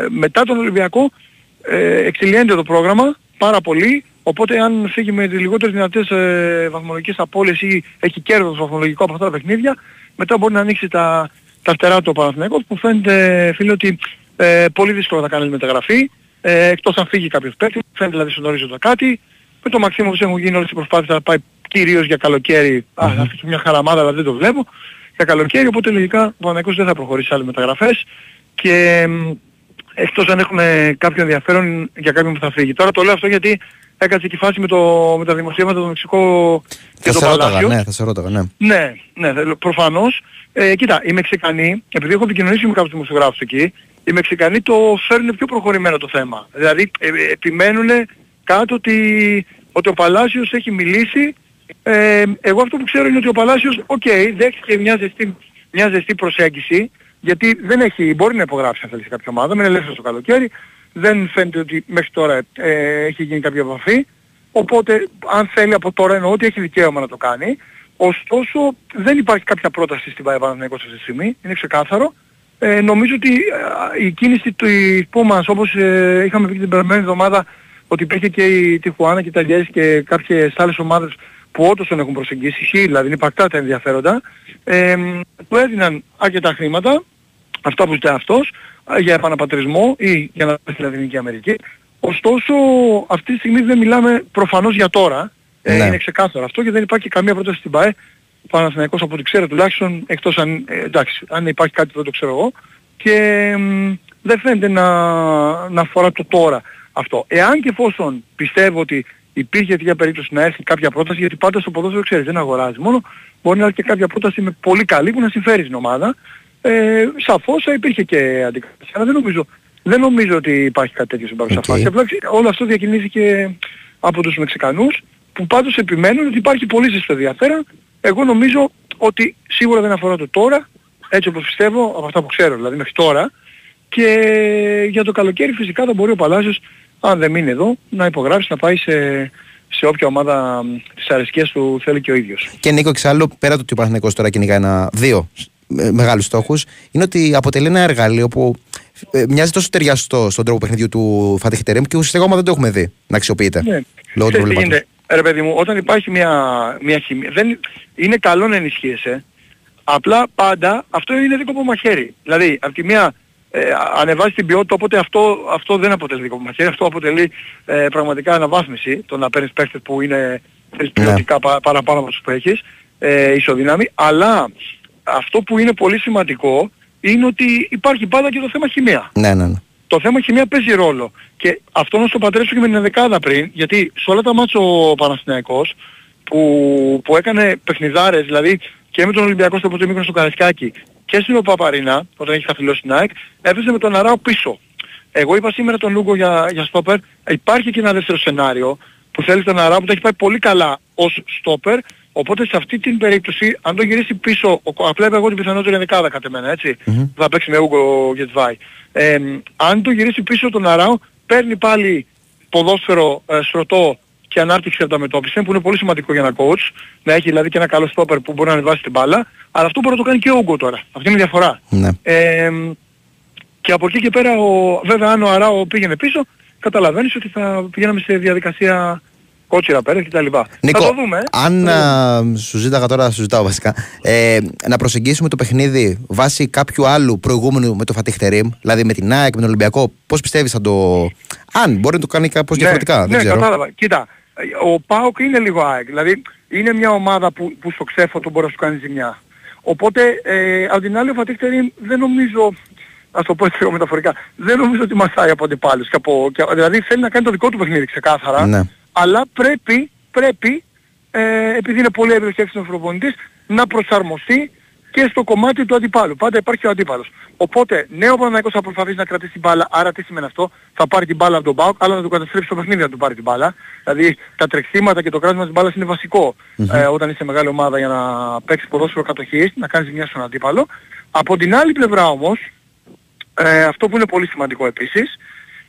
μετά τον Ολυμπιακό ε, εξηλιένται το πρόγραμμα πάρα πολύ Οπότε αν φύγει με τις λιγότερες δυνατές ε, βαθμολογικές απώλειες ή έχει κέρδος βαθμολογικό από αυτά τα παιχνίδια, μετά μπορεί να ανοίξει τα, τα φτερά του ο Παναθηναϊκός που φαίνεται φίλε ότι ε, πολύ δύσκολο θα κάνει μεταγραφή, ε, εκτός αν φύγει κάποιος παίκτης, φαίνεται δηλαδή στον ορίζοντα κάτι. Με το Μαξίμοβιτς έχουν γίνει όλες οι προσπάθειες να πάει κυρίως για καλοκαίρι, α, θα αφήσει μια χαραμάδα αλλά δεν το βλέπω, για καλοκαίρι, οπότε λογικά ο Παναθηναϊκός δεν θα προχωρήσει σε άλλες μεταγραφές και μ, εκτός αν έχουμε κάποιο ενδιαφέρον για κάποιον που θα φύγει. Τώρα το λέω αυτό γιατί έκατσε και η φάση με, το, με τα δημοσίευματα του Μεξικό και Θα το σε ρώταγα, Παλάσιο. ναι, θα σε ρώταγα, ναι. Ναι, ναι, θέλω- προφανώς. Ε, κοίτα, οι Μεξικανοί, επειδή έχω επικοινωνήσει με κάποιους δημοσιογράφους εκεί, οι Μεξικανοί το φέρνουν πιο προχωρημένο το θέμα. Δηλαδή ε, ε, επιμένουν κάτω ότι, ότι ο Παλάσιος έχει μιλήσει. Ε, εγώ αυτό που ξέρω είναι ότι ο Παλάσιος, οκ, δέχτηκε μια ζεστή, μια ζεστή προσέγγιση, γιατί δεν έχει, μπορεί να υπογράψει αν θέλεις σε κάποια ομάδα, με είναι ελεύθερος το καλοκαίρι, δεν φαίνεται ότι μέχρι τώρα ε, έχει γίνει κάποια επαφή. Οπότε αν θέλει από τώρα εννοώ ότι έχει δικαίωμα να το κάνει. Ωστόσο δεν υπάρχει κάποια πρόταση στην ΠΑΕ Παναθηναϊκός αυτή τη στιγμή, είναι ξεκάθαρο. Ε, νομίζω ότι ε, η κίνηση του που μας όπως ε, είχαμε πει και την περασμένη εβδομάδα ότι υπήρχε και η Τιχουάνα και τα Λιέζη και κάποιες άλλες ομάδες που όντως τον έχουν προσεγγίσει, ισχύει δηλαδή είναι υπαρκτά τα ενδιαφέροντα, ε, του έδιναν αρκετά χρήματα, αυτά που ζητάει αυτός, ε, για επαναπατρισμό ή για να πάει στη Λατινική Αμερική. Ωστόσο, αυτή τη στιγμή δεν μιλάμε προφανώς για τώρα. Ε, Ναι. είναι ξεκάθαρο αυτό και δεν υπάρχει και καμία πρόταση στην ΠΑΕ. Ο Παναθηναϊκός από ό,τι ξέρω τουλάχιστον, εκτός αν, ε, εντάξει, αν υπάρχει κάτι που δεν το ξέρω εγώ. Και μ, δεν φαίνεται να, να αφορά το τώρα αυτό. Εάν και εφόσον πιστεύω ότι υπήρχε τέτοια περίπτωση να έρθει κάποια πρόταση, γιατί πάντα στο ποδόσφαιρο ξέρεις δεν αγοράζει μόνο, μπορεί να έρθει και κάποια πρόταση με πολύ καλή που να συμφέρει στην ομάδα. Ε, σαφώς θα υπήρχε και αντικατάσταση. Αλλά δεν νομίζω, δεν νομίζω ότι υπάρχει κάτι τέτοιο στην παρούσα Οκ. φάση. Απλά ξε- όλο αυτό διακινήθηκε από τους Μεξικανούς που πάντως επιμένουν ότι υπάρχει πολύ ζεστό ενδιαφέρον. Εγώ νομίζω ότι σίγουρα δεν αφορά το τώρα, έτσι όπως πιστεύω, από αυτά που ξέρω δηλαδή μέχρι τώρα. Και για το καλοκαίρι φυσικά θα μπορεί ο Παλάσιος, αν δεν μείνει εδώ, να υπογράψει, να πάει σε, σε όποια ομάδα μ, της αρεσκίας του θέλει και ο ίδιος. Και Νίκο, εξάλλου, πέρα του ότι ο Παναθηναϊκός τώρα κυνηγά ένα, δύο ε, μεγάλους στόχους, είναι ότι αποτελεί ένα εργαλείο που ε, μοιάζει τόσο ταιριαστό στον τρόπο παιχνιδιού του Φατίχ Τερέμ και ουσιαστικά ακόμα δεν το έχουμε δει να αξιοποιείται. Ναι. Λόγω του Ξέρεις τι προβλήματος. γίνεται, ρε παιδί μου, όταν υπάρχει μια, μια χημία, δεν, είναι καλό να ενισχύεσαι, απλά πάντα αυτό είναι δικό από μαχαίρι. Δηλαδή, από τη μία ε, ανεβάζεις την ποιότητα, οπότε αυτό, αυτό δεν αποτελεί δικό από μαχαίρι, αυτό αποτελεί ε, πραγματικά αναβάθμιση, το να παίρνεις παίχτες που είναι ξέρεις, ποιοτικά πα- παραπάνω από τους που έχεις, ε, ισοδύναμη, αλλά αυτό που είναι πολύ σημαντικό είναι ότι υπάρχει πάντα και το θέμα χημεία Ναι, ναι, ναι. το θέμα χημεία παίζει ρόλο. Και αυτό να στο πατρέψω και με την δεκάδα πριν, γιατί σε όλα τα μάτια ο Παναθηναϊκός που, που έκανε παιχνιδάρες, δηλαδή και με τον Ολυμπιακό στο πρώτο μήκρο στο Καρασκάκι και στην Παπαρίνα, όταν έχει καθυλώσει την ΑΕΚ, έπαιζε με τον Αράο πίσω. Εγώ είπα σήμερα τον Λούγκο για, για στόπερ, υπάρχει και ένα δεύτερο σενάριο που θέλει τον Αράο που τα έχει πάει πολύ καλά ως στόπερ, οπότε σε αυτή την περίπτωση, αν το γυρίσει πίσω, ο, απλά είπα εγώ την πιθανότερη δεκάδα κατά μένα, έτσι, θα παίξει με Ούγκο Γετβάη. Ε, αν το γυρίσει πίσω τον Αράο, παίρνει πάλι ποδόσφαιρο ε, στρωτό και ανάπτυξη ανταμετώπιση που είναι πολύ σημαντικό για ένα coach να έχει δηλαδή και ένα καλό στόπερ που μπορεί να ανεβάσει την μπάλα αλλά αυτό μπορεί να το κάνει και ο Ούγκο τώρα αυτή είναι η διαφορά Ναι. ε, και από εκεί και πέρα ο, βέβαια αν ο Αράο πήγαινε πίσω καταλαβαίνεις ότι θα πηγαίναμε σε διαδικασία κότσιρα πέρα και τα λοιπά. Νίκο, θα το δούμε. ε. αν α, σου ζήταγα τώρα, σου ζητάω βασικά, ε, να προσεγγίσουμε το παιχνίδι βάσει κάποιου άλλου προηγούμενου με το Φατίχ Τερίμ, δηλαδή με την ΑΕΚ, με τον Ολυμπιακό, πώς πιστεύεις θα το... Αν μπορεί να το κάνει κάπως διαφορετικά, ναι, δεν ξέρω. κατάλαβα. Κοίτα, ο ΠΑΟΚ είναι λίγο ΑΕΚ. Δηλαδή είναι μια ομάδα που, που στο ξέφωτο μπορεί να σου κάνει ζημιά. Οπότε, ε, απ' την άλλη ο Φατίχ Τερίμ δεν νομίζω, ας το πω έτσι λίγο μεταφορικά, δεν νομίζω ότι μασάει από αντιπάλους. Και από, και, δηλαδή θέλει να κάνει το δικό του παιχνίδι ξεκάθαρα. Ναι. Αλλά πρέπει, πρέπει, ε, επειδή είναι πολύ έμπειρος και έξυπνος προπονητής, να προσαρμοστεί και στο κομμάτι του αντιπάλου. Πάντα υπάρχει ο αντίπαλος. Οπότε, ναι, ο Παναγικός θα προσπαθήσει να κρατήσει την μπάλα, άρα τι σημαίνει αυτό, θα πάρει την μπάλα από τον Μπάουκ, αλλά να του καταστρέψει το παιχνίδι να του πάρει την μπάλα. Δηλαδή, τα τρεξίματα και το κράτημα της μπάλας είναι βασικό ε, όταν είσαι μεγάλη ομάδα για να παίξεις ποδόσφαιρο κατοχής, να κάνεις μια στον αντίπαλο. Από την άλλη πλευρά όμως, ε, αυτό που είναι πολύ σημαντικό επίσης,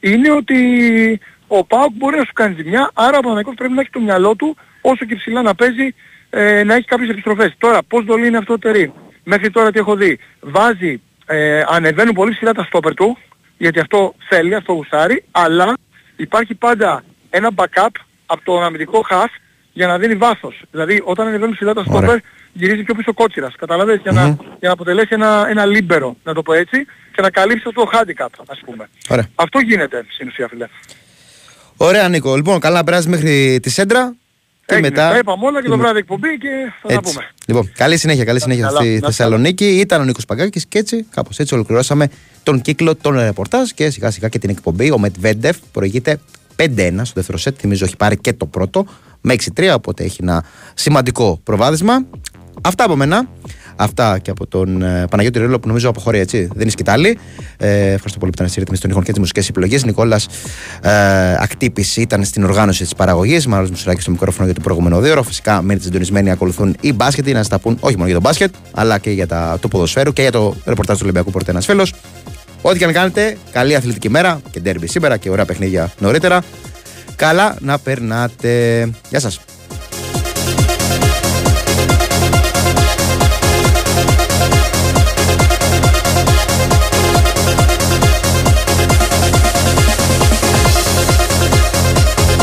είναι ότι ο ΠΑΟΚ μπορεί να σου κάνει ζημιά, άρα ο Παναγικός πρέπει να έχει το μυαλό του όσο και ψηλά να παίζει, ε, να έχει κάποιες επιστροφές. Τώρα, πώς δολεί είναι αυτό το τερί. Μέχρι τώρα τι έχω δει. Βάζει, ε, ανεβαίνουν πολύ ψηλά τα στόπερ του, γιατί αυτό θέλει, αυτό γουσάρει, αλλά υπάρχει πάντα ένα backup από τον αμυντικό χαφ για να δίνει βάθος. Δηλαδή όταν ανεβαίνουν ψηλά τα Ωραία. στόπερ γυρίζει πιο πίσω κότσιρας. Καταλαβαίνεις για, να, για να αποτελέσει ένα, ένα λίμπερο, να το πω έτσι, και να καλύψει αυτό το handicap, ας πούμε. Ωραία. Αυτό γίνεται στην ουσία, φίλε. Ωραία, Νίκο. Λοιπόν, καλά να περάσει μέχρι τη σέντρα. Και Έγινε. μετά. Τα είπαμε όλα και το βράδυ εκπομπή και θα τα Έτσι. πούμε. Λοιπόν, καλή συνέχεια, καλή συνέχεια καλά, στη να είστε Θεσσαλονίκη. Ήταν ο Νίκος Παγκάκης και έτσι, κάπως έτσι, ολοκληρώσαμε τον κύκλο των ρεπορτάζ και σιγά σιγά και την εκπομπή. Ο Μετβέντεφ προηγείται 5-1 στο δεύτερο σετ. Θυμίζω έχει πάρει και το πρώτο με 6-3, οπότε έχει ένα σημαντικό προβάδισμα. Αυτά από μένα. Αυτά και από τον ε, Παναγιώτη Ρέλο που νομίζω αποχωρεί έτσι. Δεν είναι σκητάλη. Ε, ευχαριστώ πολύ που ήταν στη ρύθμιση των ήχων και τις μουσικές επιλογές. Νικόλας ε, Ακτύπης ήταν στην οργάνωση της παραγωγής. Μάλλον Μουσουράκη στο μικρόφωνο για το προηγούμενο δύο ώρο. Φυσικά μείνετε συντονισμένοι, ακολουθούν οι μπάσκετοι να σα τα πούν όχι μόνο για τον μπάσκετ, αλλά και για τα, το ποδοσφαίρο και για το ρεπορτάζ του Ολυμπιακού Πορτέ ένας φίλο. Ό,τι και αν κάνετε, καλή αθλητική μέρα και ντέρμπι σήμερα και ωραία παιχνίδια νωρίτερα. Καλά να περνάτε. Γεια σας.